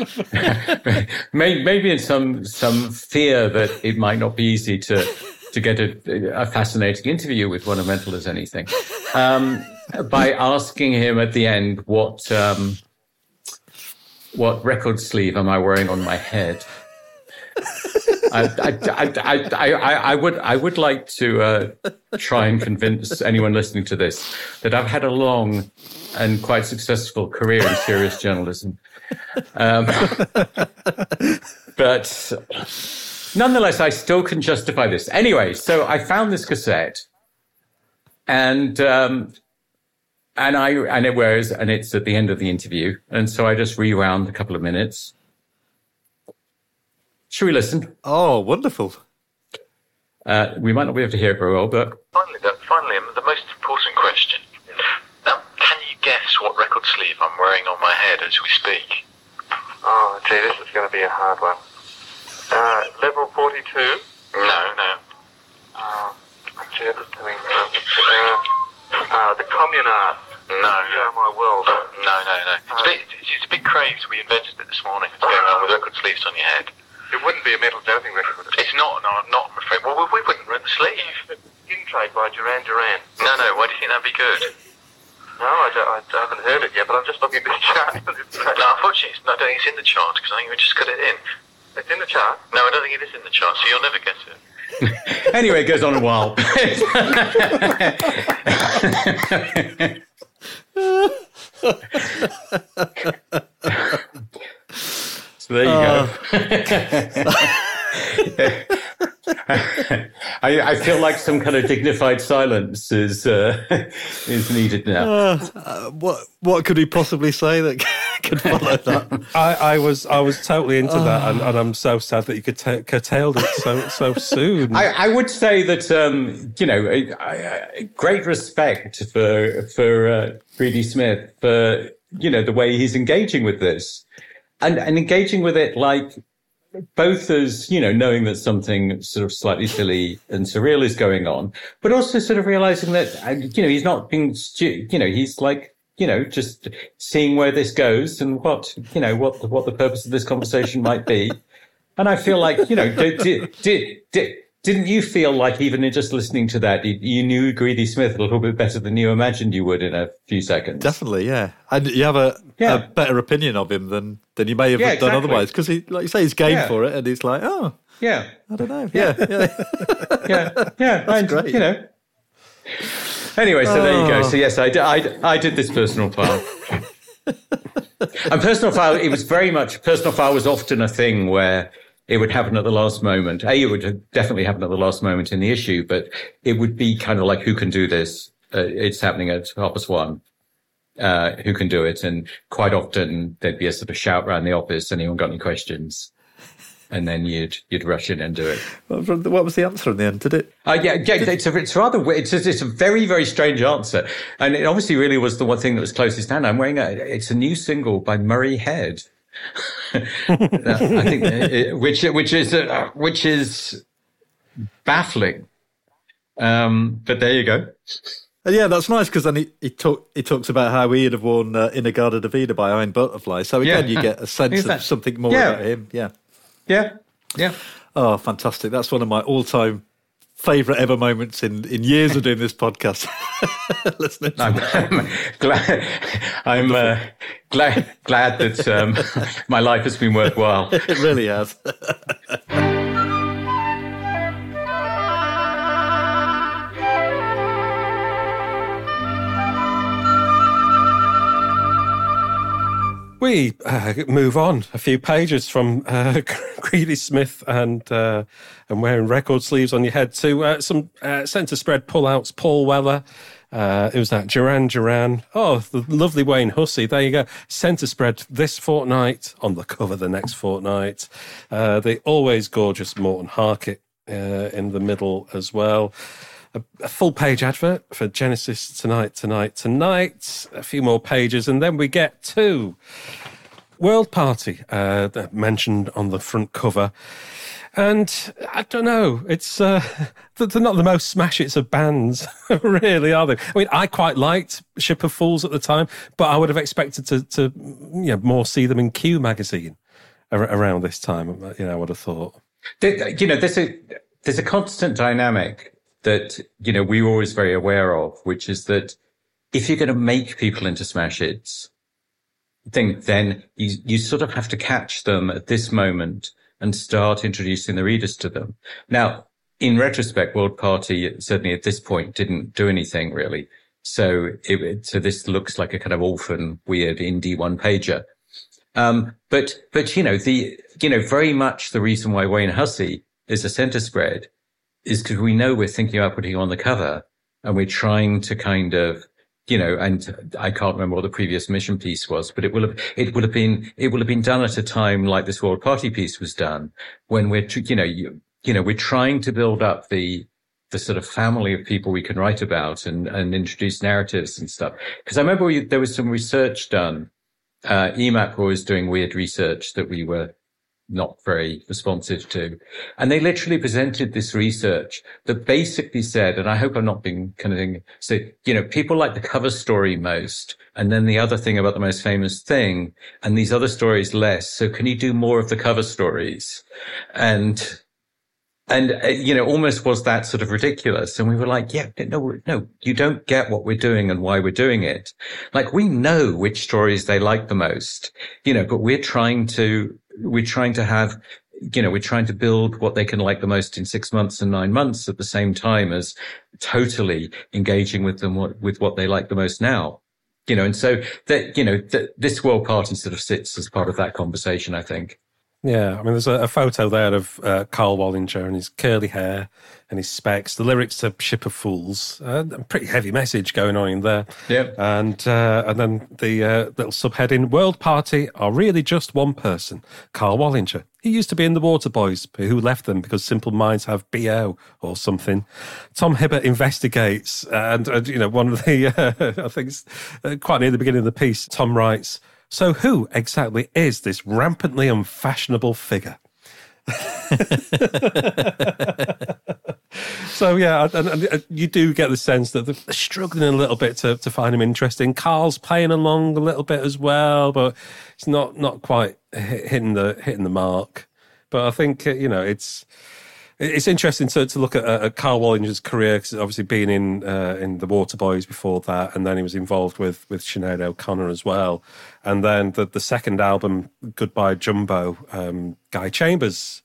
[LAUGHS] maybe in some some fear that it might not be easy to to get a, a fascinating interview with one of mental as anything um, by asking him at the end what um, what record sleeve am I wearing on my head. I, I, I, I, would I would like to uh, try and convince anyone listening to this that I've had a long and quite successful career in serious journalism, um, [LAUGHS] but nonetheless, I still can justify this. Anyway, so I found this cassette, and um, and I and it wears and it's at the end of the interview, and so I just rewound a couple of minutes. Should we listen? Oh, wonderful! Uh, we might not be able to hear it very well, but finally, the, finally, the most important question. Now, can you guess what record sleeve I'm wearing on my head as we speak? Oh, gee, this is going to be a hard one. Uh, level 42? No, no. Uh, actually, I was doing uh, uh, the communard. No. Yeah, my world. No, no, no. It's, a bit, it's a big craze. We invented it this morning. It's going around with record sleeves on your head. It wouldn't be a metal doping record. It's not, no, not, I'm afraid. Well, we, we wouldn't rent the sleeve. Intrigue by Duran Duran. No, no, why do you think that'd be good? No, I, I, I haven't heard it yet, but I'm just looking at the chart. [LAUGHS] no, unfortunately, I don't think it's in the chart because I think we just got it in. It's in the chart? No, I don't think it is in the chart, so you'll never get it. [LAUGHS] anyway, it goes on a while. [LAUGHS] so there you go. Uh, [LAUGHS] Uh. I, I, feel like some kind of dignified silence is uh, [LAUGHS] is needed now. Uh, uh, what what could he possibly say that [LAUGHS] could follow that? I, I was I was totally into that, and, and, I'm so sad that you could t- curtailed it so so soon. I, I would say that um, you know, I, great respect for for uh, Greedy Smith for you know the way he's engaging with this, and and engaging with it like both as, you know, knowing that something sort of slightly silly and surreal is going on, but also sort of realizing that, uh, you know, he's not being, stu- you know, he's like, you know, just seeing where this goes and what, you know, what, the, what the purpose of this conversation might be. And I feel like, you know, did, did, did didn't you feel like even in just listening to that, you, you, knew Greedy Smith a little bit better than you imagined you would in a few seconds? Definitely, yeah. And you have a, yeah. a better opinion of him than, than you may have yeah, done exactly. otherwise. Because he, like you say, he's game yeah. for it, and he's like, oh, yeah, I don't know, yeah, yeah, yeah, [LAUGHS] yeah. [LAUGHS] That's great. You know. Anyway, so there you go. So oh. yes, I did, I, I did this personal file. [LAUGHS] and personal file, it was very much personal file was often a thing where it would happen at the last moment. A, it would definitely happen at the last moment in the issue, but it would be kind of like, who can do this? Uh, it's happening at half past one. Uh, who can do it? And quite often there'd be a sort of shout around the office. Anyone got any questions? and then you'd you'd rush in and do it. What was the answer in the end? Did it? Uh, yeah, yeah. It's a, it's rather it's a, it's a very very strange answer, and it obviously really was the one thing that was closest down. I'm wearing a it's a new single by Murray Head. I think it, which which is uh, which is baffling. Um, but there you go. Uh, yeah, that's nice because then he, he, talk, he talks about how he'd have worn uh, In-A-Gadda Da Vida by Iron Butterfly. So again, yeah. you get a sense of something more yeah. about him. Yeah. Yeah. Yeah. Oh, fantastic. That's one of my all time favourite ever moments in, in years of doing this podcast. [LAUGHS] Listening I'm, I'm, glad, I'm uh, glad, glad that um, [LAUGHS] my life has been worthwhile. it really has. [LAUGHS] we uh, move on a few pages from uh, [LAUGHS] Greedy Smith and uh, and wearing record sleeves on your head to uh, some uh, centre spread pullouts. Paul Weller. Uh, it was that Duran Duran. Oh, the lovely Wayne Hussey. There you go. Centre spread this fortnight, on the cover the next fortnight. the always gorgeous Morten Harket in the middle as well a, a, full page advert for Genesis tonight, tonight, tonight. A few more pages, and then we get to World Party uh, mentioned on the front cover. And I don't know, it's uh, [LAUGHS] they're not the most smash hits of bands, [LAUGHS] really, are they? I mean, I quite liked Ship of Fools at the time, but I would have expected to, to you know, more see them in Q magazine around this time. You know, I would have thought. You know, there's a there's a constant dynamic that, you know, we were always very aware of, which is that if you're going to make people into smash hits, think then you, you sort of have to catch them at this moment and start introducing the readers to them. Now, in retrospect, World Party certainly at this point didn't do anything really. So it, so this looks like a kind of orphan, weird indie one pager. Um, but, but, you know, the, you know, very much the reason why Wayne Hussey is a center spread is because we know we're thinking about putting on the cover and we're trying to kind of, you know, and I can't remember what the previous mission piece was, but it will have, it would have been, it will have been done at a time like this World Party piece was done when we're, you know, you, you know, we're trying to build up the, the sort of family of people we can write about and, and introduce narratives and stuff. Cause I remember we, there was some research done. Uh, EMAP was doing weird research that we were not very responsive to. And they literally presented this research that basically said, and I hope I'm not being kind of thing, so, you know, people like the cover story most, and then the other thing about the most famous thing, and these other stories less. So can you do more of the cover stories? And, and, uh, you know, almost was that sort of ridiculous. And we were like, yeah, no, no, you don't get what we're doing and why we're doing it. Like we know which stories they like the most, you know, but we're trying to we're trying to have you know, we're trying to build what they can like the most in six months and nine months at the same time as totally engaging with them with what they like the most now. You know, and so that, you know, that this world party sort of sits as part of that conversation, I think. Yeah, I mean, there's a, a photo there of uh, Karl Wallinger and his curly hair and his specs. The lyrics to "Ship of Fools," uh, a pretty heavy message going on in there. Yeah, and uh, and then the uh, little subheading: "World Party are really just one person, Karl Wallinger. He used to be in the Waterboys, but who left them because Simple Minds have bo or something." Tom Hibbert investigates, and, and you know, one of the [LAUGHS] I think uh, quite near the beginning of the piece, Tom writes. So, who exactly is this rampantly unfashionable figure? [LAUGHS] [LAUGHS] [LAUGHS] so yeah, and, and, you do get the sense that they're struggling a little bit to, to find him interesting. Karl's playing along a little bit as well, but it's not not quite hitting the hitting the mark. But I think you know it's it's interesting to, to look at, Karl Wallinger's career because obviously being in uh, in the Waterboys before that, and then he was involved with with Sinead O'Connor as well, and then the the second album, Goodbye Jumbo, um, Guy Chambers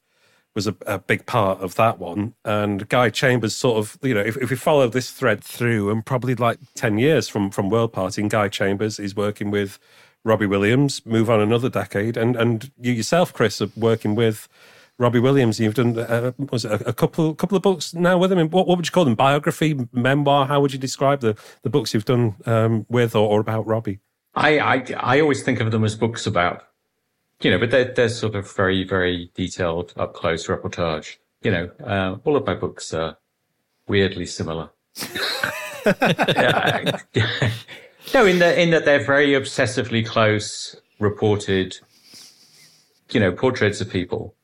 was a, a, big part of that one. And Guy Chambers sort of, you know, if, if we follow this thread through, and probably like 10 years from, from World Party, and Guy Chambers is working with Robbie Williams, move on another decade. And, and you yourself, Chris, are working with Robbie Williams. You've done, uh, was it a, a, couple couple of books now with him? What, what would you call them? Biography, memoir? How would you describe the, the books you've done um, with or, or about Robbie? I, I, I always think of them as books about you know, but they're, they're sort of very, very detailed, up close reportage. You know, uh, all of my books are weirdly similar. [LAUGHS] no, in that in that they're very obsessively close, reported, you know, portraits of people.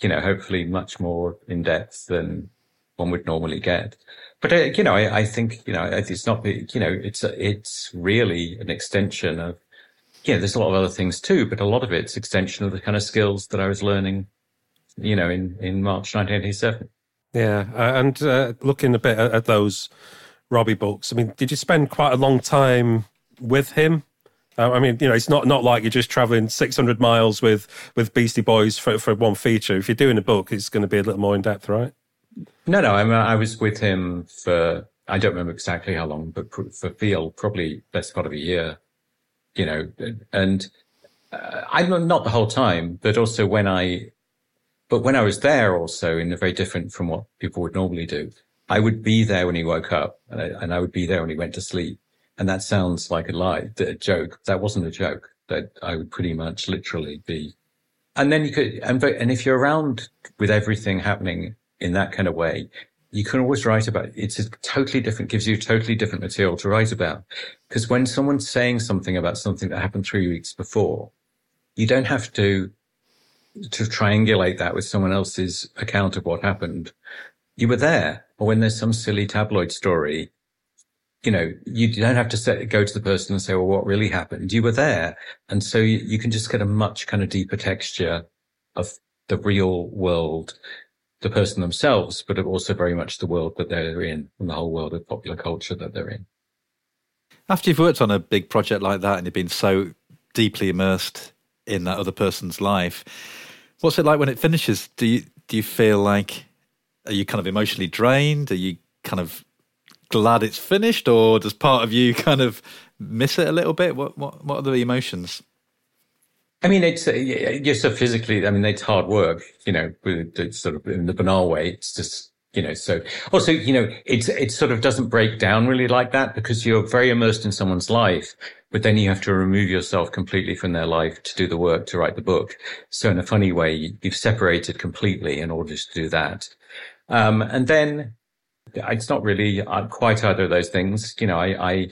You know, hopefully much more in depth than one would normally get. But uh, you know, I, I, think you know it's not you know it's it's really an extension of yeah, there's a lot of other things too, but a lot of it's extension of the kind of skills that I was learning, you know, in, in March 1987. Yeah. Uh, and uh, looking a bit at, at, those Robbie books, I mean, did you spend quite a long time with him? Uh, I mean, you know, it's not, not like you're just traveling 600 miles with, with Beastie Boys for, for one feature. If you're doing a book, it's going to be a little more in depth, right? No, no. I, mean, I was with him for, I don't remember exactly how long, but for Feel, probably best part of a year you know, and uh, I'm not the whole time, but also when I, but when I was there also in a very different from what people would normally do, I would be there when he woke up and I, and I would be there when he went to sleep. And that sounds like a lie, a joke. That wasn't a joke that I would pretty much literally be. And then you could, and, and if you're around with everything happening in that kind of way, you can always write about it. It's a totally different, gives you totally different material to write about. Because when someone's saying something about something that happened three weeks before, you don't have to, to triangulate that with someone else's account of what happened. You were there. Or when there's some silly tabloid story, you know, you don't have to set, go to the person and say, well, what really happened? You were there. And so you, you can just get a much kind of deeper texture of the real world the person themselves, but also very much the world that they're in and the whole world of popular culture that they're in. After you've worked on a big project like that and you've been so deeply immersed in that other person's life, what's it like when it finishes? Do you do you feel like are you kind of emotionally drained? Are you kind of glad it's finished, or does part of you [LAUGHS] kind of miss it a little bit? What what what are the emotions? I mean, it's uh, so physically. I mean, it's hard work. You know, it's sort of in the banal way. It's just you know. So also, you know, it's it sort of doesn't break down really like that because you're very immersed in someone's life, but then you have to remove yourself completely from their life to do the work to write the book. So in a funny way, you've separated completely in order to do that. Um, and then it's not really uh, quite either of those things. You know, I, I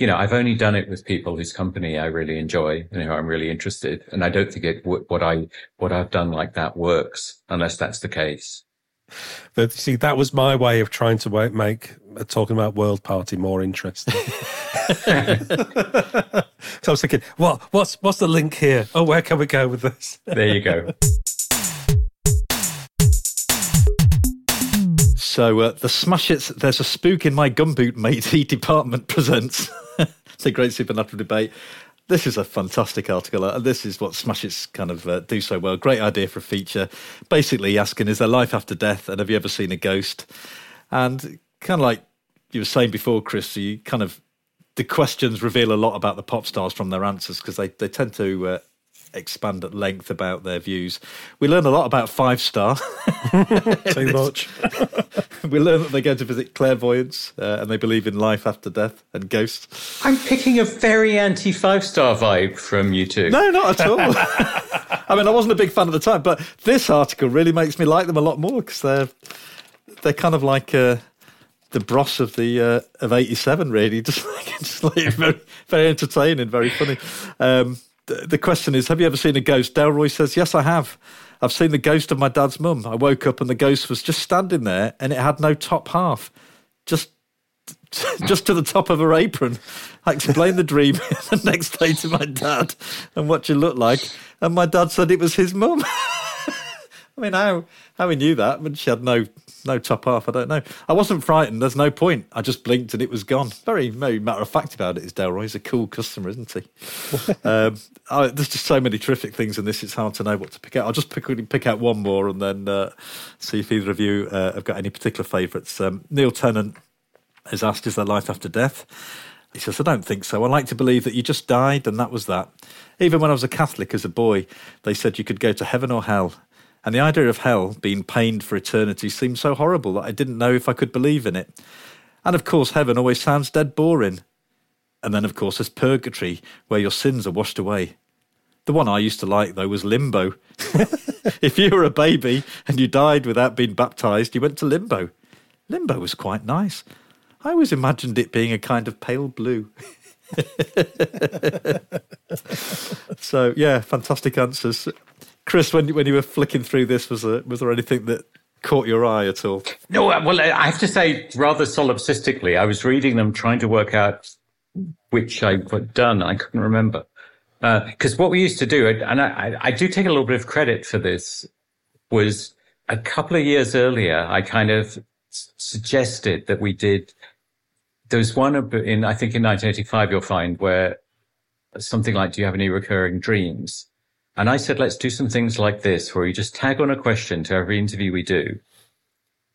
you know, I've only done it with people whose company I really enjoy and who I'm really interested. And I don't think it, what I, what I've done like that works unless that's the case. But see, that was my way of trying to make uh, talking about World Party more interesting. [LAUGHS] [LAUGHS] so I was thinking, what, what's, what's the link here? Oh, where can we go with this? There you go. [LAUGHS] So uh, the Smash Hits There's a Spook in My Gumboot Matey [LAUGHS] Department presents. [LAUGHS] it's a great supernatural debate. This is a fantastic article. Uh, this is what Smash Hits kind of uh, do so well. Great idea for a feature. Basically asking, is there life after death? And have you ever seen a ghost? And kind of like you were saying before, Chris, you kind of the questions reveal a lot about the pop stars from their answers because they, they tend to uh, expand at length about their views. We learn a lot about Five Star. [LAUGHS] Too much. [LAUGHS] we learn that they go to visit clairvoyants uh, and they believe in life after death and ghosts. I'm picking a very anti Five Star vibe from you two. No, not at all. [LAUGHS] I mean, I wasn't a big fan at the time, but this article really makes me like them a lot more because they're they're kind of like. Uh, the Bros of the uh, of '87, really, just like, just like very, very entertaining, very funny. Um, the question is, have you ever seen a ghost? Delroy says, yes, I have. I've seen the ghost of my dad's mum. I woke up and the ghost was just standing there and it had no top half, just [LAUGHS] just to the top of her apron. I explained the dream [LAUGHS] the next day to my dad and what she looked like, and my dad said it was his mum. [LAUGHS] I mean, how how he knew that when she had no no top half, I don't know. I wasn't frightened. There's no point. I just blinked and it was gone. Very, very matter of fact about it is Delroy. He's a cool customer, isn't he? [LAUGHS] um, I, there's just so many terrific things in this. It's hard to know what to pick out. I'll just pick pick out one more and then uh, see if either of you uh, have got any particular favourites. Um, Neil Tennant is asked, "Is there life after death?" He says, I don't think so. I like to believe that you just died and that was that. Even when I was a Catholic as a boy, they said you could go to heaven or hell. And the idea of hell being pained for eternity seemed so horrible that I didn't know if I could believe in it. And of course, heaven always sounds dead boring. And then, of course, there's purgatory, where your sins are washed away. The one I used to like, though, was limbo. [LAUGHS] if you were a baby and you died without being baptized, you went to limbo. Limbo was quite nice. I always imagined it being a kind of pale blue. [LAUGHS] so, yeah, fantastic answers. Chris, when when you were flicking through this, was there, was there anything that caught your eye at all? No, uh, well, I have to say, rather solipsistically, I was reading them, trying to work out which I'd done. I couldn't remember because uh, what we used to do, and I, I do take a little bit of credit for this, was a couple of years earlier, I kind of suggested that we did. There was one in, I think, in 1985, you'll find where something like, "Do you have any recurring dreams?" And I said, let's do some things like this where we just tag on a question to every interview we do.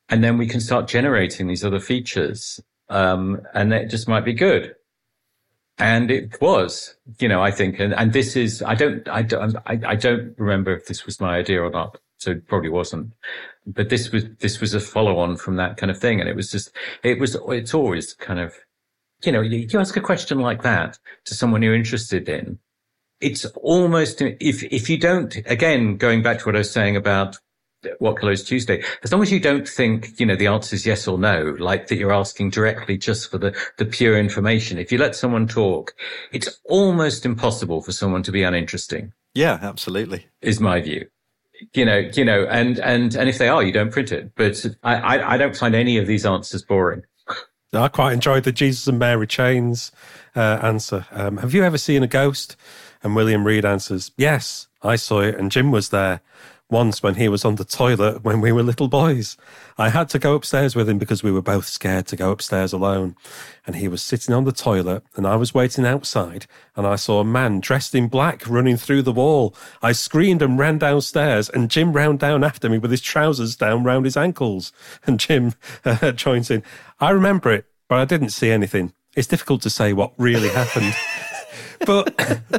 And then we can start generating these other features. Um, and it just might be good. And it was, you know, I think, and, and this is, I don't, I don't, I, I don't remember if this was my idea or not. So it probably wasn't, but this was, this was a follow on from that kind of thing. And it was just, it was, it's always kind of, you know, you, you ask a question like that to someone you're interested in it's almost if if you don't again going back to what I was saying about what color is Tuesday, as long as you don't think you know the answer is yes or no, like that you're asking directly just for the the pure information. If you let someone talk, it's almost impossible for someone to be uninteresting. Yeah, absolutely. Is my view. You know, you know, and and and if they are, you don't print it. But I I, I don't find any of these answers boring. I quite enjoyed the Jesus and Mary chains uh, answer. Um, have you ever seen a ghost? And William Reid answers, Yes, I saw it, and Jim was there. Once when he was on the toilet when we were little boys. I had to go upstairs with him because we were both scared to go upstairs alone. And he was sitting on the toilet and I was waiting outside and I saw a man dressed in black running through the wall. I screamed and ran downstairs and Jim ran down after me with his trousers down round his ankles. [LAUGHS] And Jim uh, [LAUGHS] joins in. I remember it, but I didn't see anything. It's difficult to say what really happened. But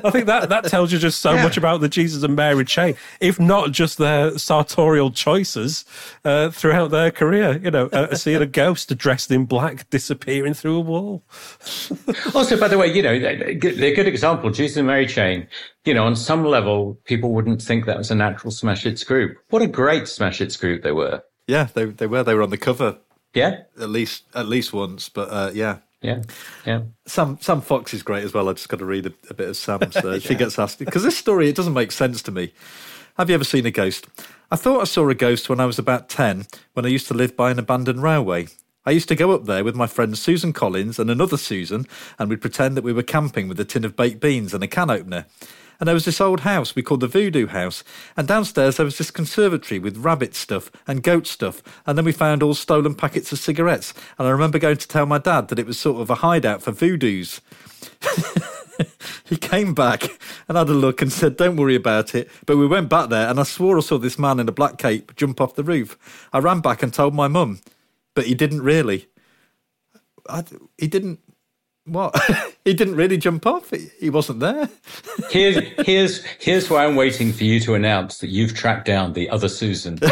I think that that tells you just so yeah. much about the Jesus and Mary chain, if not just their sartorial choices uh, throughout their career. You know, uh, seeing a ghost dressed in black disappearing through a wall. also, by the way, you know, they're a good example. Jesus and Mary chain. You know, on some level, people wouldn't think that was a natural smash hits group. What a great smash hits group they were. Yeah, they they were. They were on the cover. Yeah, at least at least once. But uh, yeah, yeah, yeah. Sam Sam Fox is great as well. I just got to read a, a bit of Sam's. [LAUGHS] Uh, yeah. She gets asked because this story it doesn't make sense to me. Have you ever seen a ghost? I thought I saw a ghost when I was about ten, when I used to live by an abandoned railway. I used to go up there with my friend Susan Collins and another Susan, and we'd pretend that we were camping with a tin of baked beans and a can opener. And there was this old house we called the Voodoo House. And downstairs there was this conservatory with rabbit stuff and goat stuff. And then we found all stolen packets of cigarettes. And I remember going to tell my dad that it was sort of a hideout for voodoos. [LAUGHS] he came back and had a look and said, Don't worry about it. But we went back there and I swore I saw this man in a black cape jump off the roof. I ran back and told my mum, but he didn't really. I, he didn't what? [LAUGHS] he didn't really jump off. He, he wasn't there. [LAUGHS] here's here's here's why I'm waiting for you to announce that you've tracked down the other Susan. [LAUGHS]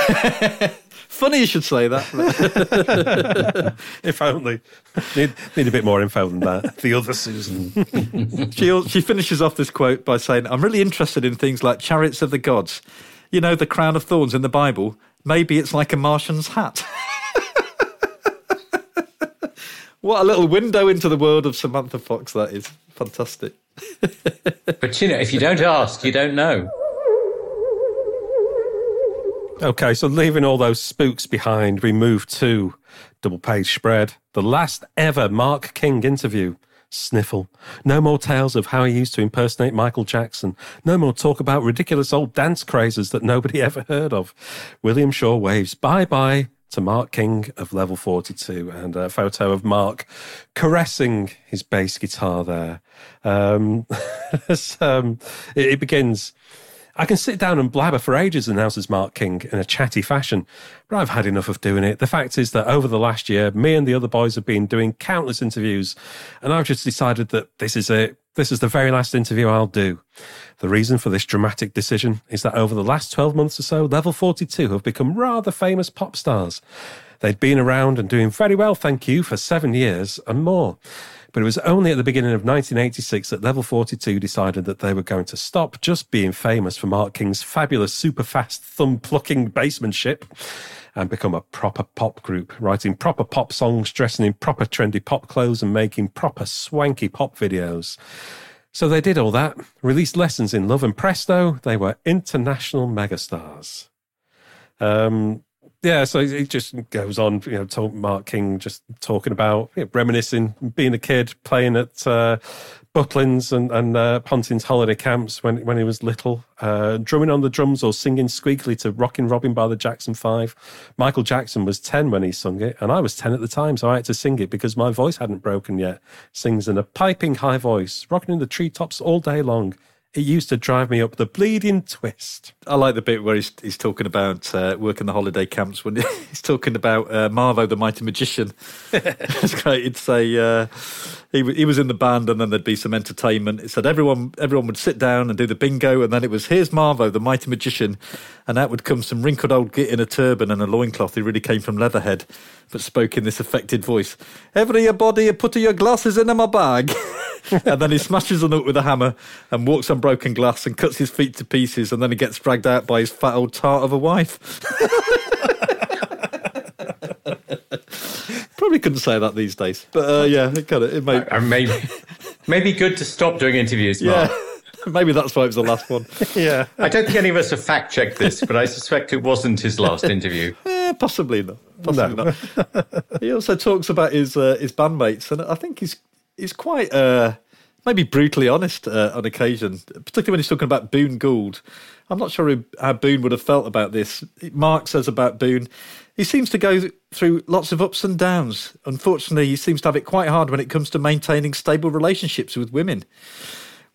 Funny you should say that. if only. Need, need a bit more info than that. The other Susan. she she finishes off this quote by saying, "I'm really interested in things like chariots of the gods. You know, the crown of thorns in the Bible. Maybe it's like a Martian's hat." What a little window into the world of Samantha Fox that is. Fantastic. [LAUGHS] but you know, if you don't ask, you don't know. Okay, so leaving all those spooks behind, we move to double page spread, the last ever Mark King interview. Sniffle. No more tales of how he used to impersonate Michael Jackson. No more talk about ridiculous old dance crazes that nobody [LAUGHS] ever heard of. William Shaw waves bye bye to Mark King of Level 42 and a photo of Mark caressing his bass guitar there. Um, [LAUGHS] um, it, it begins. I can sit down and blabber for ages, announces Mark King in a chatty fashion, but I've had enough of doing it. The fact is that over the last year, me and the other boys have been doing countless interviews, and I've just decided that this is it. This is the very last interview I'll do. The reason for this dramatic decision is that over the last 12 months or so, Level 42 have become rather famous pop stars. They'd been around and doing very well, thank you, for seven years and more. But it was only at the beginning of 1986 that Level 42 decided that they were going to stop just being famous for Mark King's fabulous, super fast, thumb plucking basemanship and become a proper pop group, writing proper pop songs, dressing in proper trendy pop clothes, and making proper swanky pop videos. So they did all that, released lessons in love, and presto, they were international megastars. Um, yeah, so it just goes on, you know, talk, Mark King just talking about you know, reminiscing, being a kid, playing at uh, Butlins and, and uh, Pontin's holiday camps when, when he was little, uh, drumming on the drums or singing squeakily to Rockin' Robin by the Jackson Five. Michael Jackson was 10 when he sung it, and I was 10 at the time, so I had to sing it because my voice hadn't broken yet. Sings in a piping high voice, rocking in the treetops all day long it used to drive me up the bleeding twist. I like the bit where he's, he's talking about uh, working the holiday camps when [LAUGHS] he's talking about uh, Marvo the Mighty Magician. [LAUGHS] it's great. He'd say uh, he, he was in the band and then there'd be some entertainment. It said everyone everyone would sit down and do the bingo and then it was here's Marvo the Mighty Magician and out would come some wrinkled old git in a turban and a loincloth who really came from Leatherhead but spoke in this affected voice. Everybody put your glasses in my bag. [LAUGHS] and then he smashes a nut with a hammer and walks on broken glass and cuts his feet to pieces and then he gets dragged out by his fat old tart of a wife. [LAUGHS] Probably couldn't say that these days, but uh, yeah, it kind of it may or maybe maybe good to stop doing interviews. Mark. Yeah. [LAUGHS] Maybe that's why it was the last one. [LAUGHS] yeah. I don't think any of us have fact checked this, but I suspect it wasn't his last interview. [LAUGHS] Eh, possibly not. Possibly no. not. he also talks about his uh, his bandmates, and I think he's he's quite uh, maybe brutally honest uh, on occasion, particularly when he's talking about Boon Gould. I'm not sure how Boon would have felt about this. Mark says about Boon, he seems to go through lots of ups and downs. Unfortunately, he seems to have it quite hard when it comes to maintaining stable relationships with women.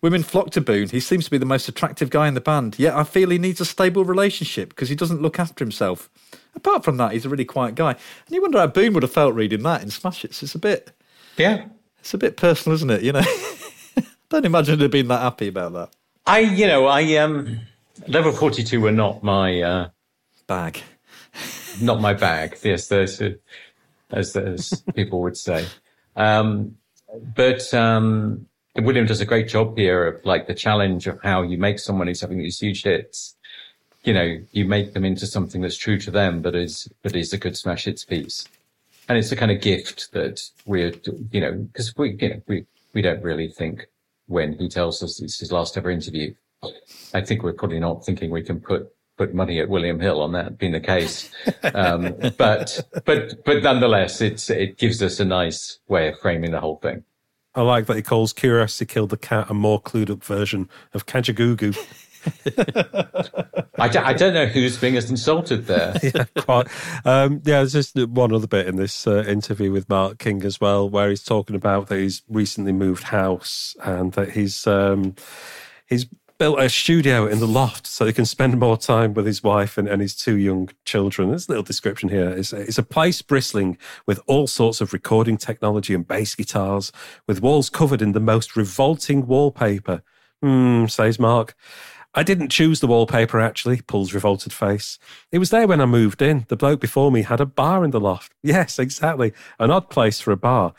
Women flock to Boon. He seems to be the most attractive guy in the band, yet I feel he needs a stable relationship because he doesn't look after himself. Apart from that, he's a really quiet guy. And you wonder how Boon would have felt reading that in Smash Hits. It's a bit. Yeah. It's a bit personal, isn't it? You know? [LAUGHS] Don't imagine he'd have been that happy about that. I, you know, I, um, level 42 were not my, uh, bag. Not my bag. Yes, there's, as, as people would say. Um, but, um, William does a great job here of like the challenge of how you make someone who's having these huge hits. You know, you make them into something that's true to them, but is, but is a good smash hits piece. And it's the kind of gift that we're, you know, because we, you know, we, we don't really think when he tells us it's his last ever interview. I think we're probably not thinking we can put put money at William Hill on that being the case. Um, but but but nonetheless, it's it gives us a nice way of framing the whole thing. I like that he calls Curiosity Killed the Cat a more clued up version of Kajagoogoo. [LAUGHS] I, don't, I don't know who's being insulted there. [LAUGHS] yeah, quite. Um, yeah, there's just one other bit in this uh, interview with Mark King as well, where he's talking about that he's recently moved house and that he's um, he's built a studio in the loft so he can spend more time with his wife and, and his two young children. There's a little description here. It's, it's a place bristling with all sorts of recording technology and bass guitars, with walls covered in the most revolting wallpaper. Hmm, says Mark. I didn't choose the wallpaper, actually, Paul's revolted face. It was there when I moved in. The bloke before me had a bar in the loft. [LAUGHS] Yes, exactly. An odd place for a bar.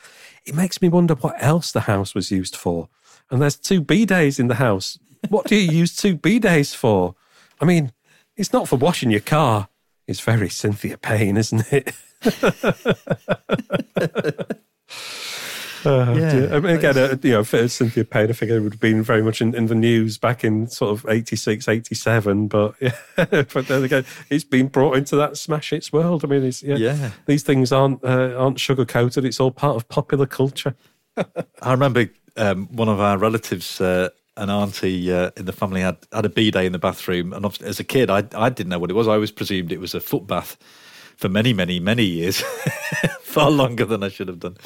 It makes me wonder what else the house was used for. And there's two bidets in the house. What do you use two bidets for? I mean, it's not for washing your car. It's very Cynthia Payne, isn't it? [LAUGHS] Uh, yeah, I mean, again, uh, you know, Cynthia Payne, I think it would have been very much in, in, the news back in sort of 86, 87. But [LAUGHS] yeah, but then again, it's been brought into that smash hits world. I mean, yeah, yeah, these things aren't uh, aren't sugar coated. It's all part of popular culture. [LAUGHS] I remember um, one of our relatives, uh, an auntie uh, in the family, had, had a bidet in the bathroom. And as a kid, I, I didn't know what it was. I always presumed it was a foot bath for many, many, many years, [LAUGHS] far longer than I should have done.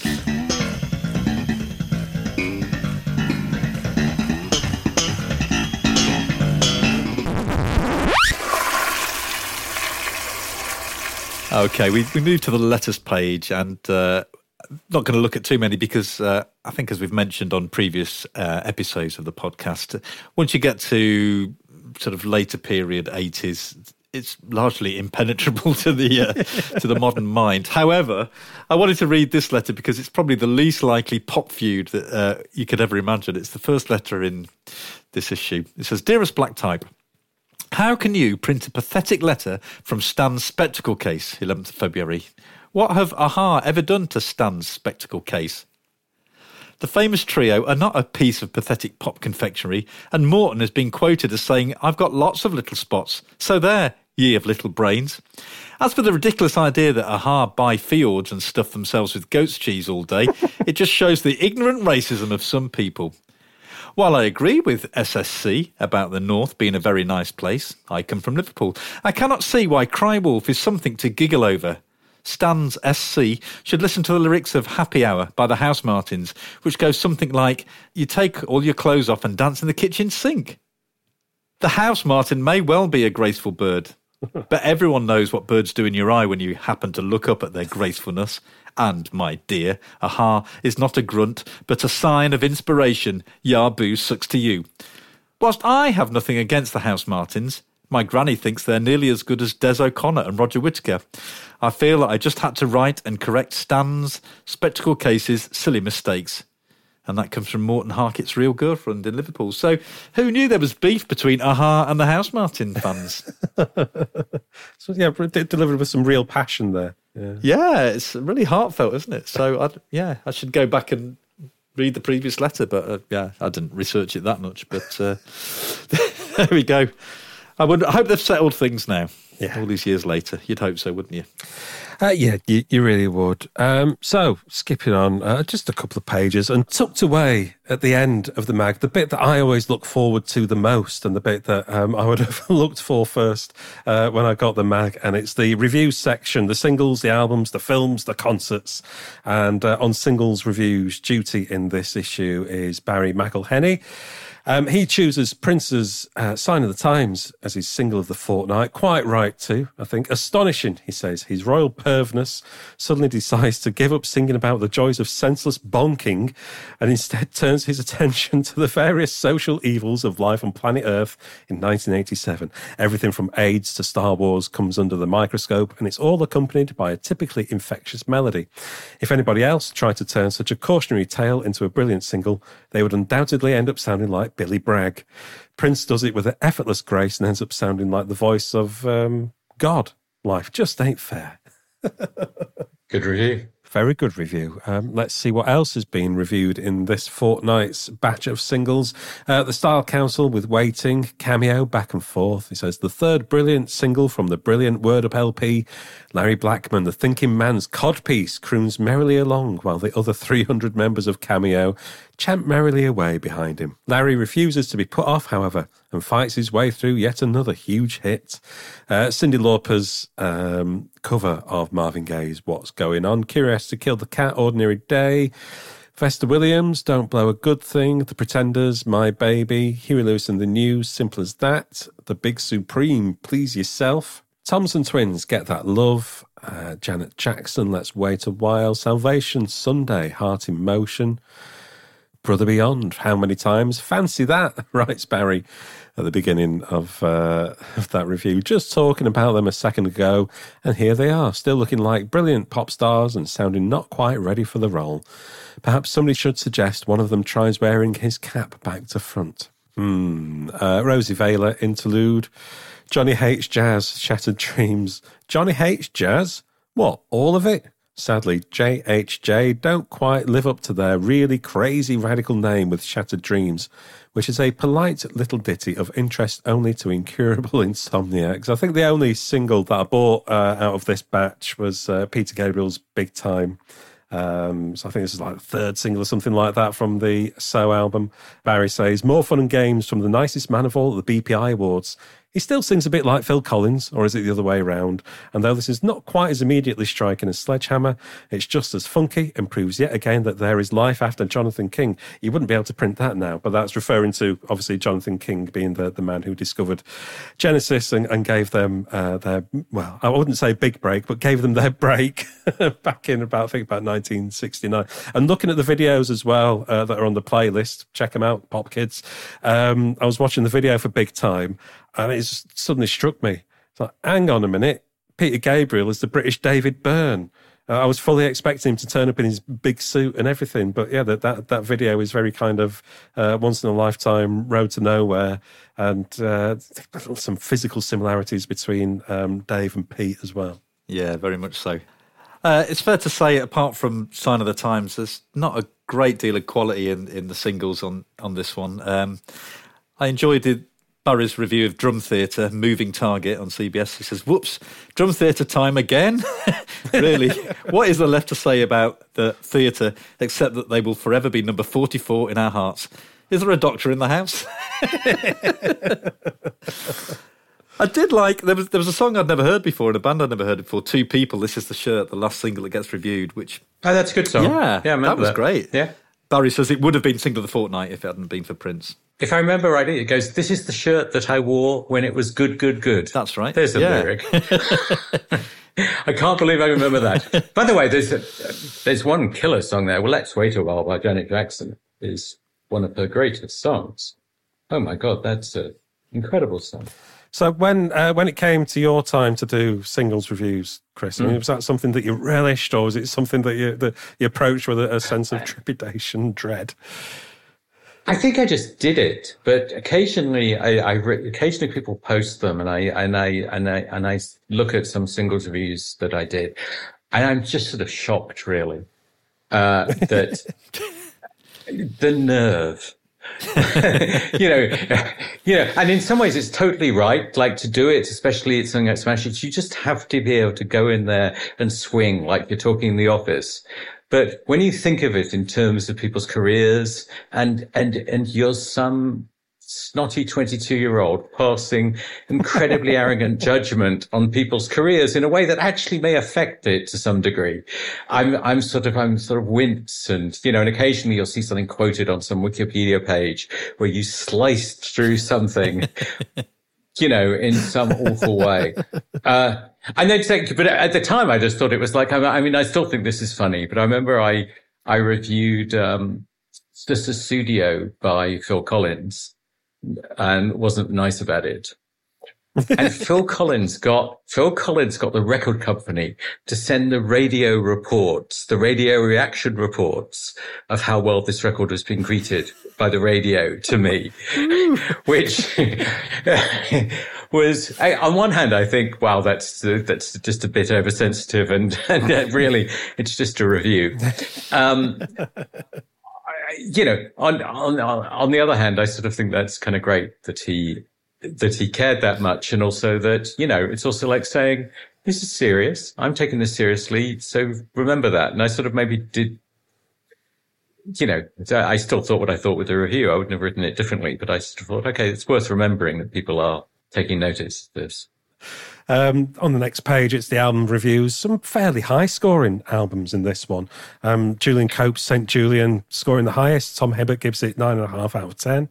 Okay, we, we move to the letters page and uh, not going to look at too many because uh, I think, as we've mentioned on previous uh, episodes of the podcast, once you get to sort of later period 80s, it's largely impenetrable [LAUGHS] to the uh, [LAUGHS] to the modern mind. However, I wanted to read this letter because it's probably the least likely pop feud that uh, you could ever imagine. It's the first letter in this issue. It says, "Dearest Black Type." How can you print a pathetic letter from Stan's spectacle case, 11th February? What have a-ha ever done to Stan's spectacle case? The famous trio are not a piece of pathetic pop confectionery, and Morten has been quoted as saying, I've got lots of little spots, so there, ye of little brains. As for the ridiculous idea that a-ha buy fjords and stuff themselves with goat's cheese all day, [LAUGHS] it just shows the ignorant racism of some people. While I agree with SSC about the North being a very nice place, I come from Liverpool. I cannot see why Crywolf is something to giggle over. Stans SC should listen to the lyrics of Happy Hour by the House Martins, which goes something like, You take all your clothes off and dance in the kitchen sink. The house martin may well be a graceful bird, [LAUGHS] but everyone knows what birds do in your eye when you happen to look up at their gracefulness. And, my dear, a-ha is not a grunt, but a sign of inspiration. Yahboo sucks to you. Whilst I have nothing against the Housemartins, my granny thinks they're nearly as good as Des O'Connor and Roger Whittaker. I feel that I just had to write and correct stands, spectacle cases, silly mistakes. And that comes from Morten Harket's real girlfriend in Liverpool. So who knew there was beef between a-ha and the House Martin fans? [LAUGHS] so yeah, delivered with some real passion there. Yeah. yeah, it's really heartfelt, isn't it? So, I'd, yeah, I should go back and read the previous letter, but uh, yeah, I didn't research it that much. But uh, [LAUGHS] there we go. I would I hope they've settled things now. Yeah. All these years later, you'd hope so, wouldn't you? Uh, yeah, you, you, really would. Um, so, skipping on uh, just a couple of pages and tucked away at the end of the mag, the bit that I always look forward to the most and the bit that um, I would [LAUGHS] have looked for first uh, when I got the mag. And it's the reviews section the singles, the albums, the films, the concerts. And uh, on singles reviews, duty in this issue is Barry McIlheney. Um, he chooses Prince's uh, Sign of the Times as his single of the fortnight. Quite right, too, I think. Astonishing, he says. His royal pervness suddenly decides to give up singing about the joys of senseless bonking and instead turns his attention to the various social evils of life on planet Earth in 1987. Everything from AIDS to Star Wars comes under the microscope, and it's all accompanied by a typically infectious melody. If anybody else tried to turn such a cautionary tale into a brilliant single, they would undoubtedly end up sounding like Billy Bragg. Prince does it with an effortless grace and ends up sounding like the voice of um, God. Life just ain't fair. [LAUGHS] Good review. Very good review. Um, let's see what else has been reviewed in this fortnight's batch of singles. Uh, the Style Council with Waiting, Cameo, Back and Forth. He says the third brilliant single from the brilliant Word Up LP. Larry Blackmon, the thinking man's codpiece, croons merrily along while the other 300 members of Cameo chant merrily away behind him. Larry refuses to be put off, however, and fights his way through yet another huge hit. Uh, Cyndi Lauper's um, cover of Marvin Gaye's What's Going On, Curiosity Killed the Cat, Ordinary Day. Vesta Williams, Don't Blow a Good Thing, The Pretenders, My Baby, Huey Lewis and the News, Simple as That, The Big Supreme, Please Yourself, Thompson Twins, Get That Love, uh, Janet Jackson, Let's Wait a While, Salvation Sunday, Heart in Motion, Brother Beyond. How many times? Fancy that, [LAUGHS] writes Barry at the beginning of, uh, [LAUGHS] of that review. Just talking about them a second ago, and here they are, still looking like brilliant pop stars and sounding not quite ready for the role. Perhaps somebody should suggest one of them tries wearing his cap back to front. Hmm. Uh, Rosie Vela interlude. Johnny Hates Jazz, Shattered Dreams. Johnny Hates Jazz? What, all of it? Sadly, JHJ don't quite live up to their really crazy radical name with Shattered Dreams, which is a polite little ditty of interest only to incurable [LAUGHS] insomniacs. I think the only single that I bought uh, out of this batch was uh, Peter Gabriel's Big Time. Um, so I think this is like the third single or something like that from the So album. Barry says, More fun and games from the nicest man of all at the BPI Awards. He still sings a bit like Phil Collins, or is it the other way around? And though this is not quite as immediately striking as Sledgehammer, it's just as funky and proves yet again that there is life after Jonathan King. You wouldn't be able to print that now, but that's referring to obviously Jonathan King being the, the man who discovered Genesis and, and gave them uh, their, well, I wouldn't say big break, but gave them their break [LAUGHS] back in about, I think, about 1969. And looking at the videos as well uh, that are on the playlist, check them out, Pop Kids. Um, I was watching the video for Big Time and it suddenly struck me. It's like, hang on a minute. Peter Gabriel is the British David Byrne. Uh, I was fully expecting him to turn up in his big suit and everything, but yeah, that that, that video is very kind of uh, once in a lifetime road to nowhere, and uh, some physical similarities between um, Dave and Pete as well. Yeah, very much so. Uh, it's fair to say, apart from Sign of the Times, there's not a great deal of quality in, in the singles on on this one. Um, I enjoyed it Barry's review of Drum Theatre, Moving Target on CBS. He says, Whoops, Drum Theatre time again? [LAUGHS] really? [LAUGHS] what is there left to say about the theatre except that they will forever be number 44 in our hearts? Is there a doctor in the house? [LAUGHS] I did like there was there was a song I'd never heard before and a band I'd never heard before. Two people. This is the shirt, the last single that gets reviewed. Which oh, that's a good song. Yeah, yeah, that was that. great. Yeah, Barry says it would have been single of the fortnight if it hadn't been for Prince. If I remember rightly, it goes, This is the shirt that I wore when it was good, good, good. That's right. There's the yeah. lyric. [LAUGHS] I can't believe I remember that. by the way, there's a, there's one killer song there. Well, Let's Wait a While by Janet Jackson is one of her greatest songs. Oh my God, that's an incredible song. So when uh, when it came to your time to do singles reviews, Chris, I mean, mm. was that something that you relished, or was it something that you that you approached with a, a sense of trepidation, dread? I think I just did it, but occasionally, I, I re- occasionally people post them, and I and I and I and I look at some singles reviews that I did, and I'm just sort of shocked, really, uh, that [LAUGHS] the nerve. [LAUGHS] you know, you know, and in some ways it's totally right. Like to do it, especially it's something like Smash you just have to be able to go in there and swing like you're talking in the office. But when you think of it in terms of people's careers and, and, and you're some snotty 22 year old passing incredibly [LAUGHS] arrogant judgment on people's careers in a way that actually may affect it to some degree. I'm, I'm sort of, I'm sort of wince and, you know, and occasionally you'll see something quoted on some Wikipedia page where you sliced through something, [LAUGHS] you know, in some awful way. Uh, and then think, but at the time, I just thought it was like, I mean, I still think this is funny, but I remember I, I reviewed, um, the Studio by Phil Collins and wasn't nice about it. and Phil [LAUGHS] Collins got Phil Collins got the record company to send the radio reports, the radio reaction reports of how well this record was being greeted by the radio to me, [LAUGHS] which was on one hand, I think, wow, that's that's just a bit oversensitive, and, [LAUGHS] and really, it's just a review. Um, you know, on on on the other hand, I sort of think that's kind of great that he that he cared that much, and also that you know, it's also like saying this is serious. I'm taking this seriously, so remember that. And I sort of maybe did you know, I still thought what I thought with the review. I wouldn't have written it differently, but I sort of thought, okay, it's worth remembering that people are taking notice of this. Um, on the next page, it's the album reviews. Some fairly high scoring albums in this one. Um, Julian Cope's St. Julian scoring the highest. Tom Hibbert gives it 9.5 out of 10.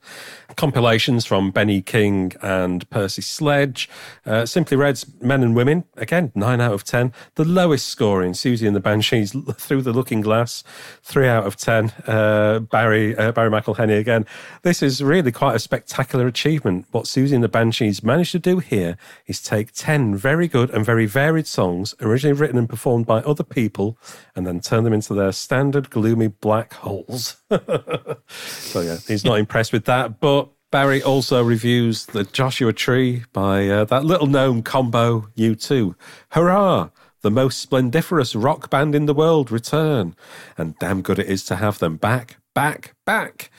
Compilations from Benny King and Percy Sledge. Uh, Simply Red's Men and Women, again, 9 out of 10. The lowest scoring, Siouxsie and the Banshees [LAUGHS] Through the Looking Glass, 3 out of 10. Uh, Barry, uh, Barry McIlheney again. This is really quite a spectacular achievement. What Siouxsie and the Banshees managed to do here is take 10 very good and very varied songs, originally written and performed by other people, and then turn them into their standard gloomy black holes. [LAUGHS] so, yeah, he's not impressed with that. But Barry also reviews The Joshua Tree by uh, that little known combo U2. Hurrah! The most splendiferous rock band in the world return. And damn good it is to have them back, back, back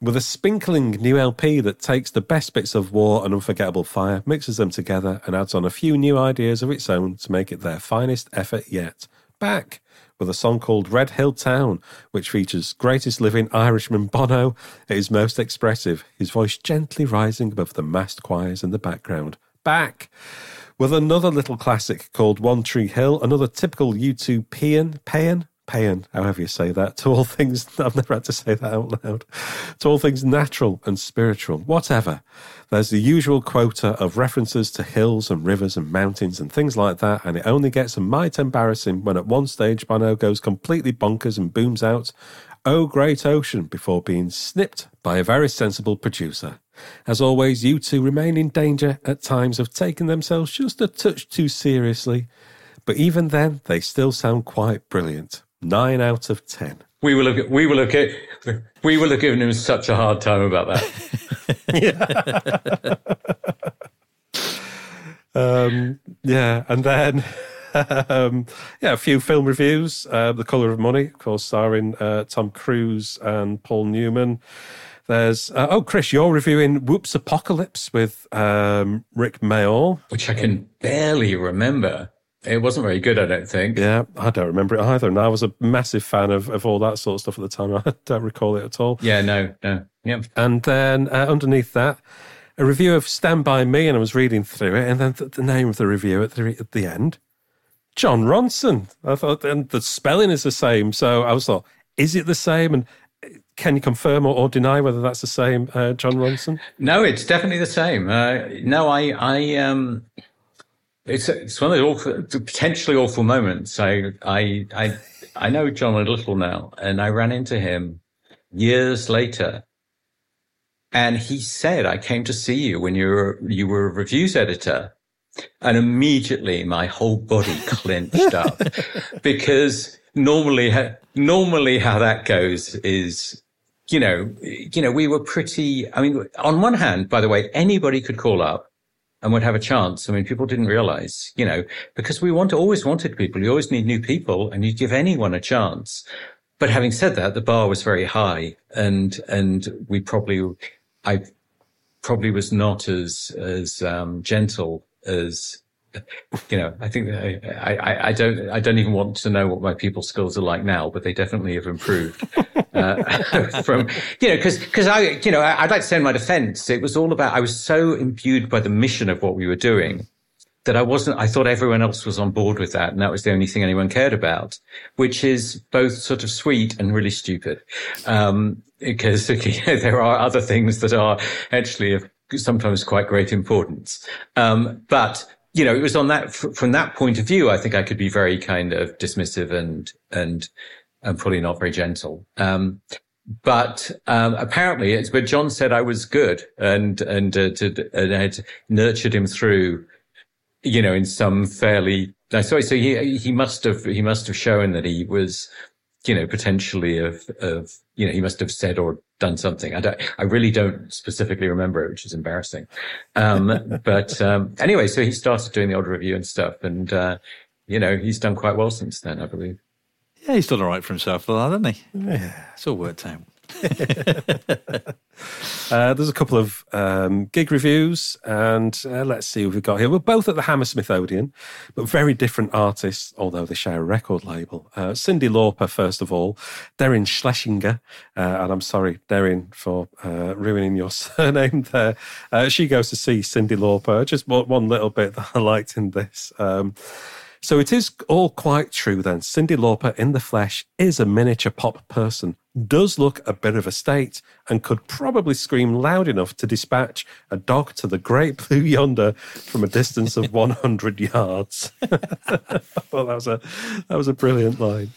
with a spinkling new LP that takes the best bits of War and Unforgettable Fire, mixes them together, and adds on a few new ideas of its own to make it their finest effort yet. Back with a song called Red Hill Town, which features greatest living Irishman Bono at his most expressive, his voice gently rising above the massed choirs in the background. Back! With another little classic called One Tree Hill, another typical U2 paean, paean, paean, however you say that, to all [LAUGHS] things, I've never had to say that out loud, to all things natural and spiritual, whatever. There's the usual quota of references to hills and rivers and mountains and things like that, and it only gets a mite embarrassing when at one stage Bono goes completely bonkers and booms out, Oh Great Ocean, before being snipped by a very sensible producer. As always, U2 remain in danger at times of taking themselves just a touch too seriously, but even then, they still sound quite brilliant. Nine out of ten. We will have we will have we will have given him such a hard time about that. yeah. [LAUGHS] um, yeah, and then [LAUGHS] um, yeah, a few film reviews. Uh, the Color of Money, of course, starring uh, Tom Cruise and Paul Newman. There's uh, oh, Chris, you're reviewing Whoops Apocalypse with um, Rik Mayall, which I can barely remember. It wasn't very good, I don't think. Yeah, I don't remember it either. And I was a massive fan of, of all that sort of stuff at the time. [LAUGHS] I don't recall it at all. Yeah, no, no. Yeah. And then uh, underneath that, a review of Stand By Me, and I was reading through it, and then the, the name of the review at the, at the end, Jon Ronson. I thought, and the spelling is the same. So I was thought, is it the same? And can you confirm or, or deny whether that's the same, uh, Jon Ronson? No, it's definitely the same. Uh, no, I, I, um, it's it's one of the awful, potentially awful moments. I I I I know Jon a little now, and I ran into him years later, and he said, "I came to see you when you were you were a reviews editor." And immediately my whole body clenched up [LAUGHS] because normally, normally how that goes is you know, you know, we were pretty, I mean, on one hand, by the way, anybody could call up and would have a chance. I mean, people didn't realize, you know, because we want always wanted people. You always need new people and you give anyone a chance. But having said that, the bar was very high and, and we probably, I probably was not as, as, um, gentle as, you know, I think I, I, I, don't, I don't even want to know what my people skills are like now, but they definitely have improved. uh, [LAUGHS] from, you know, cause, cause I, you know, I'd like to say in my defense, it was all about, I was so imbued by the mission of what we were doing that I wasn't, I thought everyone else was on board with that. And that was the only thing anyone cared about, which is both sort of sweet and really stupid. Um, because [LAUGHS] you know, there are other things that are actually of sometimes quite great importance. Um, but you know, it was on that, from that point of view, I think I could be very kind of dismissive and, and, and probably not very gentle. Um, but um, apparently it's but Jon said I was good and and uh, to, and had nurtured him through, you know, in some fairly. Sorry, so he he must have he must have shown that he was, you know, potentially of of you know he must have said or done something. I don't I really don't specifically remember it, which is embarrassing. Um, [LAUGHS] but um, anyway, so he started doing the odd review and stuff, and uh, you know he's done quite well since then, I believe. Yeah, he's done all right for himself for that, hasn't he? Yeah, it's all worked out. [LAUGHS] uh, there's a couple of um, gig reviews, and uh, let's see what we've got here. We're both at the Hammersmith Odeon, but very different artists, although they share a record label. Uh, Cyndi Lauper, first of all, Deryn Schlesinger, uh, and I'm sorry, Deryn, for uh, ruining your [LAUGHS] surname there. Uh, she goes to see Cyndi Lauper. Just one little bit that I liked in this. Um, so it is all quite true then. Cyndi Lauper in the flesh is a miniature pop person, does look a bit of a state, and could probably scream loud enough to dispatch a dog to the great [LAUGHS] blue yonder from a distance of [LAUGHS] 100 yards. [LAUGHS] I thought that was a that was a brilliant line.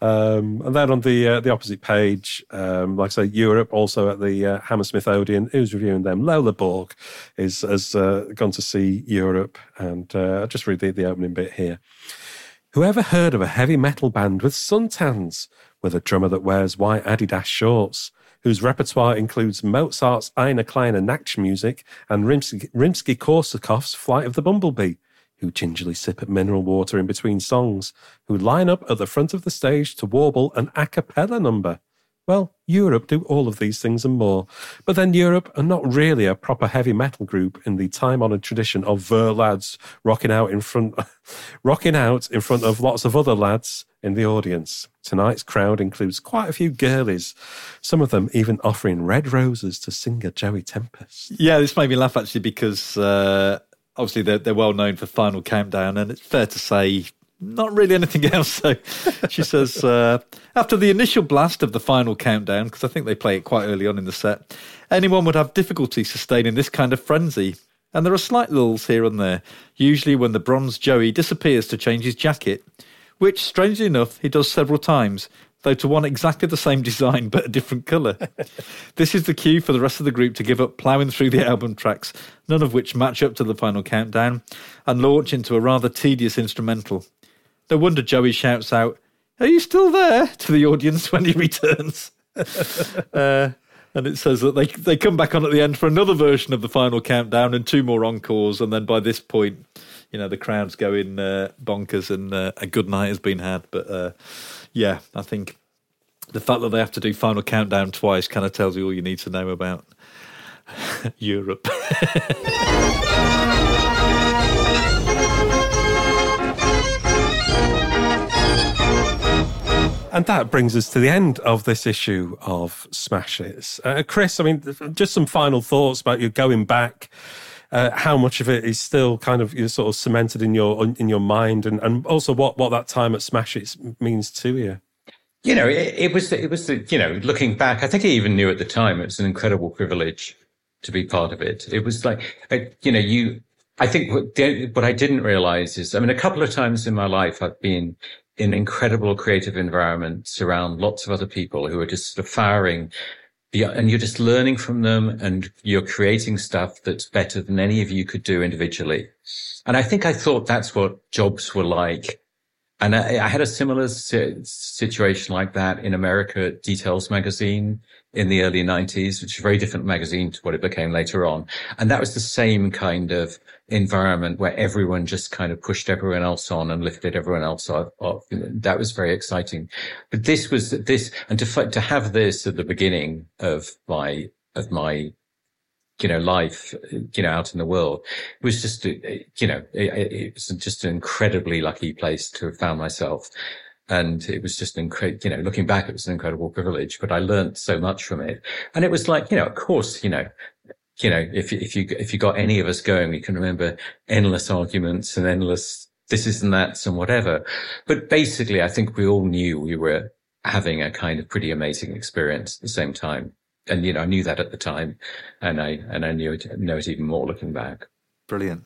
Um, and then on the uh, the opposite page, um, like I say, Europe also at the uh, Hammersmith Odeon. Who's reviewing them? Lola Borg is has uh, gone to see Europe, and uh, I'll just read the, the opening bit here. Whoever heard of a heavy metal band with suntans, with a drummer that wears white Adidas shorts, whose repertoire includes Mozart's Eine kleine Nachtmusik and Rimsky-Korsakov's Flight of the Bumblebee? who gingerly sip at mineral water in between songs, who line up at the front of the stage to warble an a cappella number. Well, Europe do all of these things and more. But then Europe are not really a proper heavy metal group in the time-honored tradition of Ver lads rocking out in front, [LAUGHS] rocking out in front of lots of other lads in the audience. Tonight's crowd includes quite a few girlies, some of them even offering red roses to singer Joey Tempest. Yeah, this made me laugh actually because uh, obviously they're, they're well known for Final Countdown, and it's fair to say not really anything [LAUGHS] else. So she says, uh, after the initial blast of the final countdown, because I think they play it quite early on in the set, anyone would have difficulty sustaining this kind of frenzy. And there are slight lulls here and there, usually when the bronze Joey disappears to change his jacket, which, strangely enough, he does several times, though to one exactly the same [LAUGHS] design but a different colour. this is the cue for the rest of the group to give up ploughing through the album tracks, none of which match up to the final countdown, and launch into a rather tedious instrumental. No wonder Joey shouts out, Are you still there? [LAUGHS] to the audience when he returns. [LAUGHS] uh, and it says that they they come back on at the end for another version of the final countdown and two more encores. And then by this point, you know, the crowd's going uh, bonkers and uh, a good night has been had. But uh, yeah, I think the fact that they have to do final countdown twice kind of tells you all you need to know about [LAUGHS] Europe. [LAUGHS] And that brings us to the end of this issue of Smash Hits. Uh, Chris, I mean, just some final thoughts about you going back. Uh, how much of it is still kind of you sort of cemented in your in your mind, and, and also what, what that time at Smash Hits means to you. You know, it, it was it was the you know looking back, I think I even knew at the time it was an incredible privilege to be part of it. It was like you know you. I think what, what I didn't realize is, I mean, a couple of times in my life I've been in incredible creative environments around lots of other people who are just sort of firing and you're just learning from them and you're creating stuff that's better than any of you could do individually. And I think I thought that's what jobs were like. And I, I had a similar situation like that in America Details magazine in the early 90s, which is a very different magazine to what it became later on. And that was the same kind of environment where everyone just kind of pushed everyone else on and lifted everyone else off. off. That was very exciting. But this was this, and to, to have this at the beginning of my, of my, you know, life, you know, out in the world It was just, uh, you know, it, it was just an incredibly lucky place to have found myself. And it was just incredible, you know, looking back, it was an incredible privilege, but I learned so much from it. And it was like, you know, of course, you know, you know, if, if you, if you got any of us going, we can remember endless arguments and endless this is and that's and whatever. But basically, I think we all knew we were having a kind of pretty amazing experience at the same time. And, you know, I knew that at the time and I, and I knew it, know it even more looking back. Brilliant.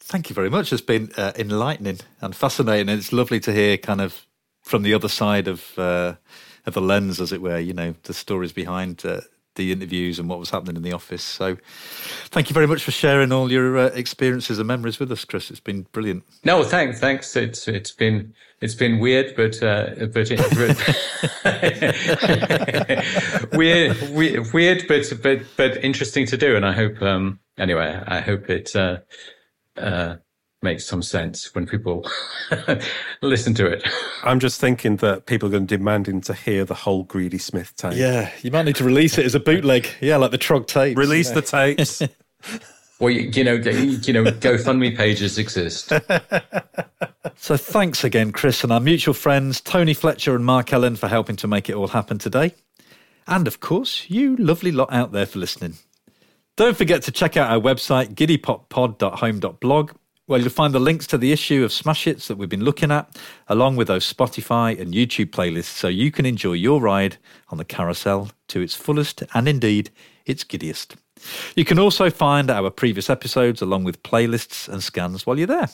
Thank you very much. It's been uh, enlightening and fascinating. It's lovely to hear kind of from the other side of, uh, of the lens, as it were, you know, the stories behind uh, the interviews and what was happening in the office. So, thank you very much for sharing all your uh, experiences and memories with us, Chris. It's been brilliant. No, thanks, thanks. It's it's been it's been weird, but uh, but, weird, [LAUGHS] weird, weird, but but but interesting to do. And I hope, um, anyway, I hope it. Uh, uh, makes some sense when people [LAUGHS] listen to it. I'm just thinking that people are going to demand demanding to hear the whole Greedy Smith tape. Yeah, you might need to release it as a bootleg. Yeah, like the Trog tapes. Release the tapes. [LAUGHS] well, you, you, know, you know, GoFundMe pages exist. so thanks again, Chris, and our mutual friends Tony Fletcher and Mark Ellen for helping to make it all happen today. And of course, you lovely lot out there for listening. Don't forget to check out our website, giddypoppod.home.blog, well, you'll find the links to the issue of Smash Hits that we've been looking at, along with those Spotify and YouTube playlists, so you can enjoy your ride on the carousel to its fullest and indeed its giddiest. You can also find our previous episodes along with playlists and scans while you're there.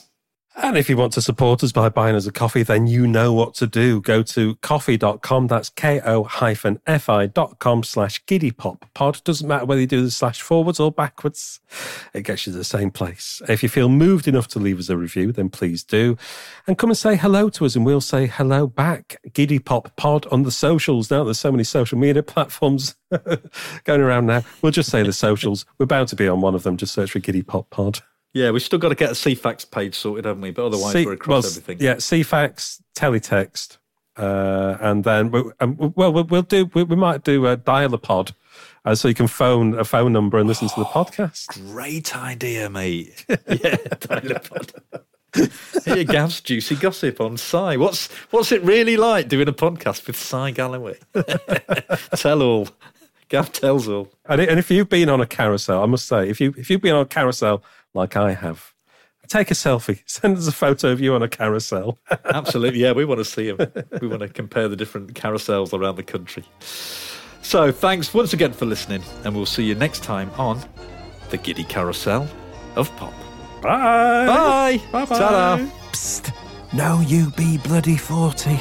And if you want to support us by buying us a coffee, then you know what to do. Go to coffee.com. That's. That's ko-fi.com slash giddypoppod. Doesn't matter whether you do the slash forwards or backwards. It gets you to the same place. If you feel moved enough to leave us a review, then please do. And come and say hello to us and we'll say hello back. Giddy Pop Pod on the socials. Now there's so many social media platforms [LAUGHS] going around now. We'll just say the socials. We're bound to be on one of them. Just search for Giddy Pop Pod. Yeah, we've still got to get a Ceefax page sorted, haven't we? But otherwise, C- we're across well, everything. Yeah, Ceefax, teletext, uh, and then we, um, well, we'll do. We, we might do a dial a pod, uh, so you can phone a phone number and listen to the [GASPS] podcast. Great idea, mate. [LAUGHS] yeah, dial a pod. Here, Gav's juicy gossip on Cy. What's what's it really like doing a podcast with Cy Galloway? [LAUGHS] Tell all. Gav tells all. And, and if you've been on a carousel, I must say, if you if you've been on a carousel like I have, take a selfie. [LAUGHS] Send us a photo of you on a carousel. [LAUGHS] Absolutely, yeah. We want to see them. We want to compare the different carousels around the country. So, thanks once again for listening, and we'll see you next time on the Giddy Carousel of Pop. Bye. Bye. Bye. Ta-da. Psst. No, you be bloody forty.